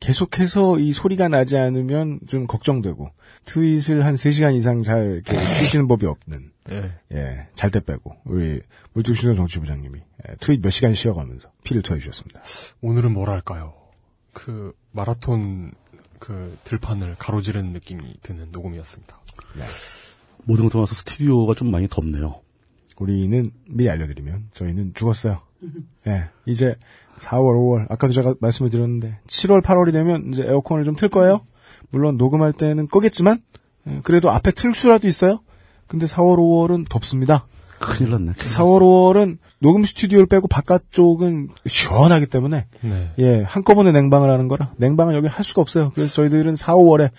계속해서 이 소리가 나지 않으면 좀 걱정되고, 트윗을 한 3시간 이상 잘 이렇게 쉬시는 법이 없는, 예. 예, 잘 때 빼고, 우리, 물뚝신호 정치부장님이, 예, 트윗 몇 시간 쉬어가면서 피를 토해주셨습니다. 오늘은 뭐랄까요? 그 마라톤 그 들판을 가로지르는 느낌이 드는 녹음이었습니다. 모든 걸 떠나서 스튜디오가 좀 많이 덥네요. 우리는 미리 알려드리면, 저희는 죽었어요. 예, 이제 4월, 5월, 아까도 제가 말씀을 드렸는데, 7월, 8월이 되면 이제 에어컨을 좀 틀 거예요? 물론 녹음할 때는 끄겠지만, 예, 그래도 앞에 틀 수라도 있어요? 근데 4월, 5월은 덥습니다. 큰일 났네. 4월, 5월은 녹음 스튜디오를 빼고 바깥쪽은 시원하기 때문에 네. 예 한꺼번에 냉방을 하는 거라 냉방을 여기 할 수가 없어요. 그래서 저희들은 4, 5월에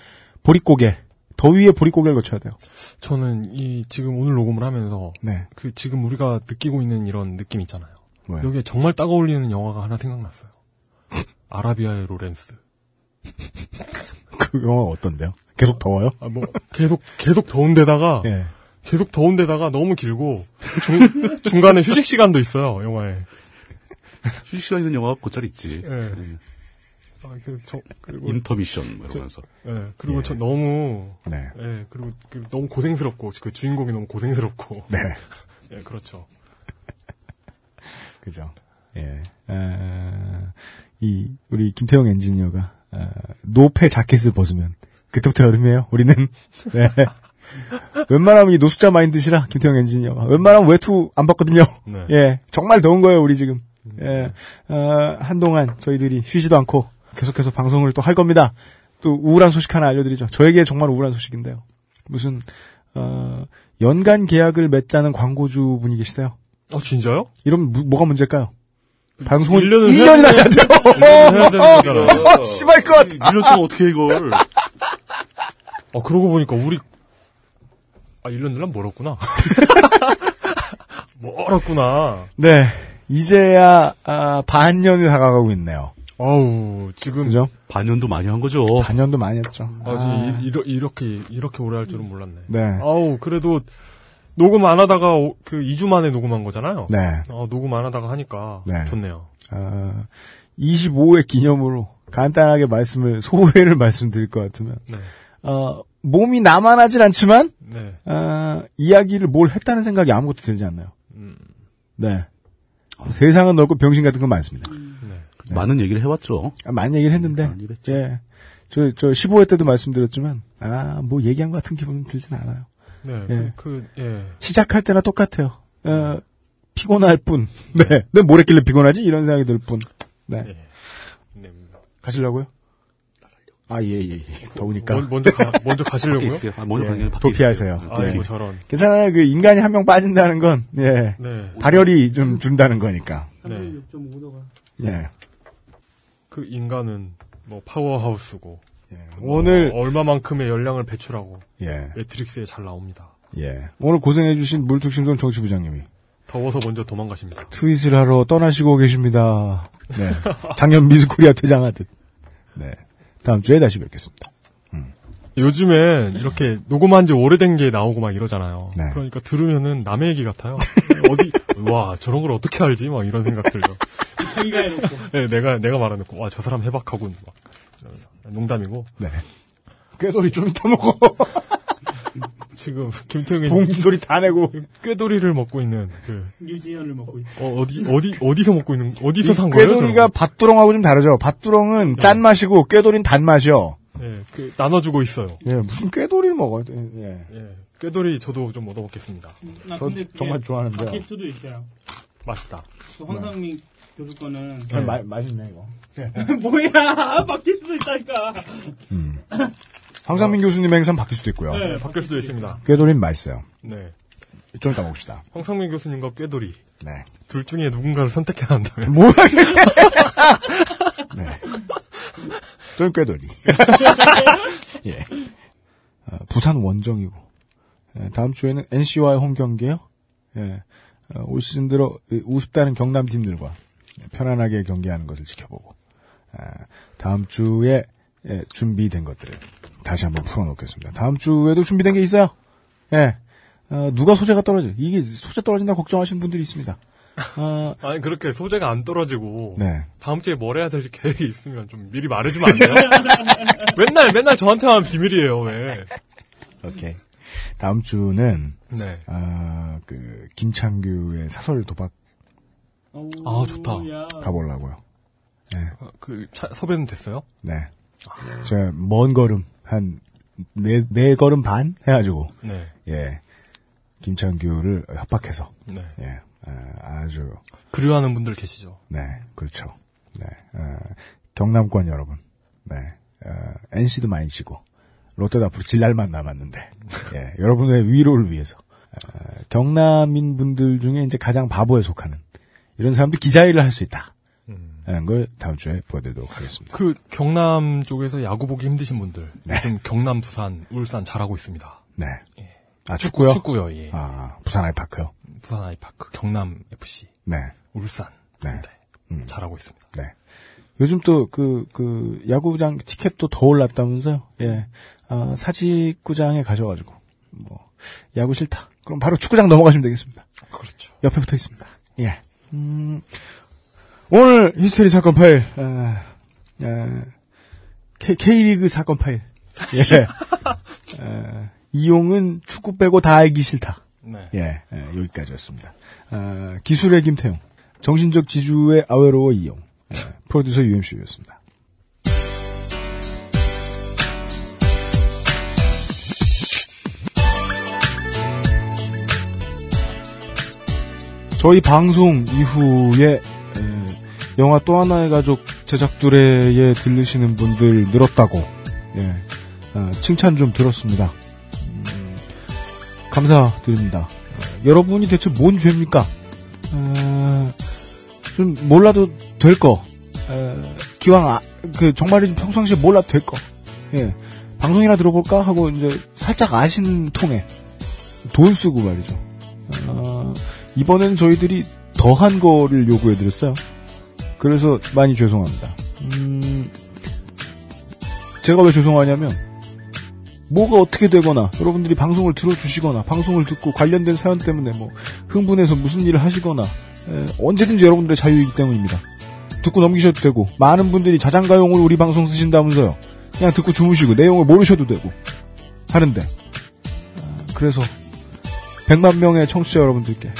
보릿고개 더위에 보릿고개를 거쳐야 돼요. 저는 이 지금 오늘 녹음을 하면서 네, 그 지금 우리가 느끼고 있는 이런 느낌 있잖아요. 뭐요? 여기에 정말 딱 어울리는 영화가 하나 생각났어요. 아라비아의 로렌스. 그 영화 어떤데요? 계속 더워요? 아, 뭐 계속 계속 더운 데다가 예. 계속 더운 데다가 너무 길고 중, 중간에 휴식 시간도 있어요 영화에. 휴식 시간 있는 영화가 곧잘 있지. 예. 아, 그, 저, 그리고 인터미션 뭐 이러면서. 예, 그리고 예. 저 너무 네, 예, 그리고 그 너무 고생스럽고 그 주인공이 너무 고생스럽고 네, 예, 그렇죠. 그죠. 예, 아, 이 우리 김태형 엔지니어가 아, 노페 자켓을 벗으면 그때부터 여름이에요. 우리는 네. 웬만하면 이 노숙자 마인드시라 김태형 엔지니어가 웬만하면 외투 안 받거든요. 네. 예, 정말 더운 거예요, 우리 지금. 예, 어, 한동안 저희들이 쉬지도 않고 계속해서 방송을 또 할 겁니다. 또 우울한 소식 하나 알려드리죠. 저에게 정말 우울한 소식인데요. 무슨, 어, 연간 계약을 맺자는 광고주 분이 계시대요. 아 진짜요? 이러면 무- 뭐가 문제일까요? 방송을 1년을 1년이나 해야 돼요! 해야 되는 거잖아. 어, 씨발 것! 1년 동안 어떻게 해, 이걸. 어, 그러고 보니까 우리, 아, 1년 늘랑 멀었구나. 멀었구나. 네. 이제야, 아, 반년이 다가가고 있네요. 아우, 지금. 그죠? 반년도 많이 한 거죠. 반년도 많이 했죠. 아, 아. 이, 이, 이렇게, 이렇게 오래 할 줄은 몰랐네. 네. 아우, 그래도, 녹음 안 하다가, 오- 그, 2주 만에 녹음한 거잖아요. 네. 아, 녹음 안 하다가 하니까. 네. 좋네요. 어, 25회 기념으로 간단하게 말씀을, 소회를 말씀드릴 것 같으면, 네. 어, 몸이 나만하진 않지만, 네. 어, 이야기를 뭘 했다는 생각이 아무것도 들지 않나요? 음, 네. 세상은 넓고 병신 같은 건 많습니다. 네. 많은 얘기를 해왔죠. 아, 많은 얘기를 했는데, 많이 했죠. 예. 저, 저 15회 때도 말씀드렸지만, 아, 뭐 얘기한 것 같은 기분은 들진 않아요. 네. 예. 그, 그, 예. 시작할 때나 똑같아요. 어, 피곤할 뿐. 네. 내뭘 했길래 피곤하지? 이런 생각이 들 뿐. 네. 예. 네. 가시려고요? 아, 예, 예, 예. 더우니까. 먼- 먼저 가, 먼저 가시려고요? 아, 먼저 예, 가는 도피하세요. 아이고, 네. 저런. 괜찮아요. 그 인간이 한 명 빠진다는 건, 예. 네. 발열이 좀 준다는 거니까. 네. 36.5도가. 예. 그 인간은, 뭐, 파워하우스고. 예. 오늘, 어, 얼마만큼의 열량을 배출하고, 예. 매트릭스에 잘 나옵니다. 예. 오늘 고생해주신 물특심동 정치부장님이 더워서 먼저 도망가십니다. 트윗을 하러 떠나시고 계십니다. 네. 작년 미스코리아 퇴장하듯. 네. 다음 주에 다시 뵙겠습니다. 요즘엔 이렇게 녹음한 지 오래된 게 나오고 막 이러잖아요. 네. 그러니까 들으면은 남의 얘기 같아요. 어디, 와, 저런 걸 어떻게 알지? 막 이런 생각 들죠. 자기가 해놓고. 네, 내가, 내가 말해놓고, 와, 저 사람 해박하군. 막. 농담이고. 네. 꾀돌이 좀 이따 먹어. 지금, 김태형이 봉지 소리 다 내고. 꾀돌이를 먹고 있는, 그, 유지현을 먹고 있다. 어, 어디, 어디, 어디서 먹고 있는, 어디서 산 거예요? 꾀돌이가? 밭두렁하고 좀 다르죠. 밭두렁은 짠 맛이고 꾀돌이는 단 맛이요. 예, 그, 나눠주고 있어요. 예, 무슨 꾀돌이를 먹어요. 예. 예. 꾀돌이 저도 좀 얻어먹겠습니다. 나 저 근데 정말 좋아하는데요. 바뀔 수도 있어요. 맛있다. 그 황상민 교수 거는 네. 마, 맛있네, 이거. 뭐야 바뀔 수도 있다니까. 황상민 교수님 행사는 바뀔 수도 있고요. 네, 바뀔 수도 있습니다. 꾀돌이는 맛있어요. 네. 좀 이따 먹읍시다. 황상민 교수님과 꾀돌이. 네. 둘 중에 누군가를 선택해야 한다면. 뭐야, 이게. 네. 좀 꾀돌이. 예. 어, 부산 원정이고. 예, 다음 주에는 NC와의 홈 경기요. 예. 어, 올 시즌 들어 우습다는 경남 팀들과 편안하게 경기하는 것을 지켜보고 아, 다음 주에 예, 준비된 것들을 다시 한번 풀어놓겠습니다. 다음 주에도 준비된 게 있어요. 예. 어, 누가 소재가 떨어져? 이게 소재 떨어진다 걱정하시는 분들이 있습니다. 어, 아니, 그렇게 소재가 안 떨어지고. 네. 다음 주에 뭘 해야 될지 계획이 있으면 좀 미리 말해주면 안 돼요? 맨날, 맨날 저한테만 비밀이에요, 왜. 오케이. 다음 주는 네. 아, 그 김창규의 사설 도박 아, 좋다. 야. 가보려고요. 어, 그, 차, 섭외는 됐어요? 네. 제가 먼 걸음 한 네 네 걸음 반 해가지고 네. 예 김창규를 협박해서 네. 예 아, 아주 그리워하는 분들 계시죠? 네 그렇죠. 네 어, 경남권 여러분 네 어, NC도 많이 치고 롯데도 앞으로 질 날만 남았는데 예 여러분의 위로를 위해서 어, 경남인 분들 중에 이제 가장 바보에 속하는 이런 사람도 기자일을 할 수 있다. 음. 라는 걸 다음 주에 보여드리도록 하겠습니다. 그, 경남 쪽에서 야구 보기 힘드신 분들. 네. 요즘 경남, 부산, 울산 잘하고 있습니다. 네. 아, 축구요? 축구요, 예. 아, 부산 아이파크요? 부산 아이파크, 경남 FC, 네. 울산. 네. 네. 잘하고 있습니다. 네. 요즘 또 그, 그, 야구장 티켓도 더 올랐다면서요? 예. 어, 사직구장에 가셔가지고, 뭐, 야구 싫다. 그럼 바로 축구장 넘어가시면 되겠습니다. 그렇죠. 옆에 붙어 있습니다. 예. 음, 오늘 히스테리 사건 파일, 아, 아, K, K리그 사건 파일. 예. 아, 이용은 축구 빼고 다 알기 싫다. 네. 예, 예, 여기까지였습니다. 아, 기술의 김태용, 정신적 지주의 아웨로워 이용, 예, 프로듀서 UMC였습니다. 저희 방송 이후에 에, 영화 또 하나의 가족 제작들에 들르시는 분들 늘었다고 예, 아, 칭찬 좀 들었습니다. 음, 감사드립니다. 어, 여러분이 대체 뭔 죄입니까? 어, 좀 몰라도 될 거. 에, 기왕 아, 그 정말이지 평상시에 몰라도 될 거. 예. 방송이나 들어볼까 하고 이제 살짝 아시는 통에 돈 쓰고 말이죠. 아, 이번엔 저희들이 더한 거를 요구해드렸어요. 그래서 많이 죄송합니다. 음, 제가 왜 죄송하냐면 뭐가 어떻게 되거나 여러분들이 방송을 들어주시거나 방송을 듣고 관련된 사연 때문에 뭐 흥분해서 무슨 일을 하시거나 에, 언제든지 여러분들의 자유이기 때문입니다. 듣고 넘기셔도 되고 많은 분들이 자장가용으로 우리 방송 쓰신다면서요. 그냥 듣고 주무시고 내용을 모르셔도 되고 하는데 아, 그래서 100만 명의 청취자 여러분들께 에,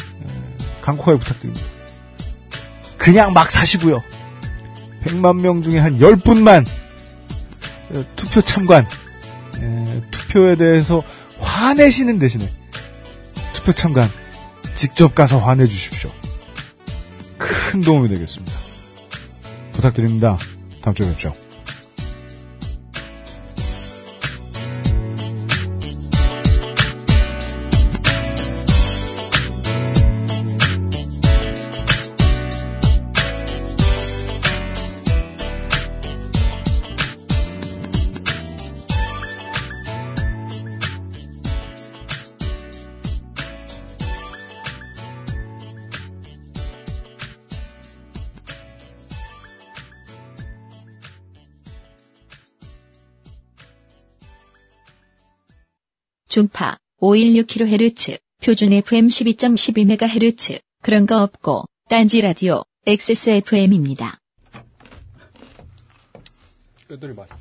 강코하게 부탁드립니다. 그냥 막 사시고요. 100만 명 중에 한 10분만 어, 투표 참관 에, 투표에 대해서 화내시는 대신에 투표 참관 직접 가서 화내 주십시오. 큰 도움이 되겠습니다. 부탁드립니다. 다음 주에 뵙죠. 중파 516kHz, 표준 FM 12.12MHz, 그런 거 없고, 딴지 라디오, XSFM입니다. 뼈들이 맛있어.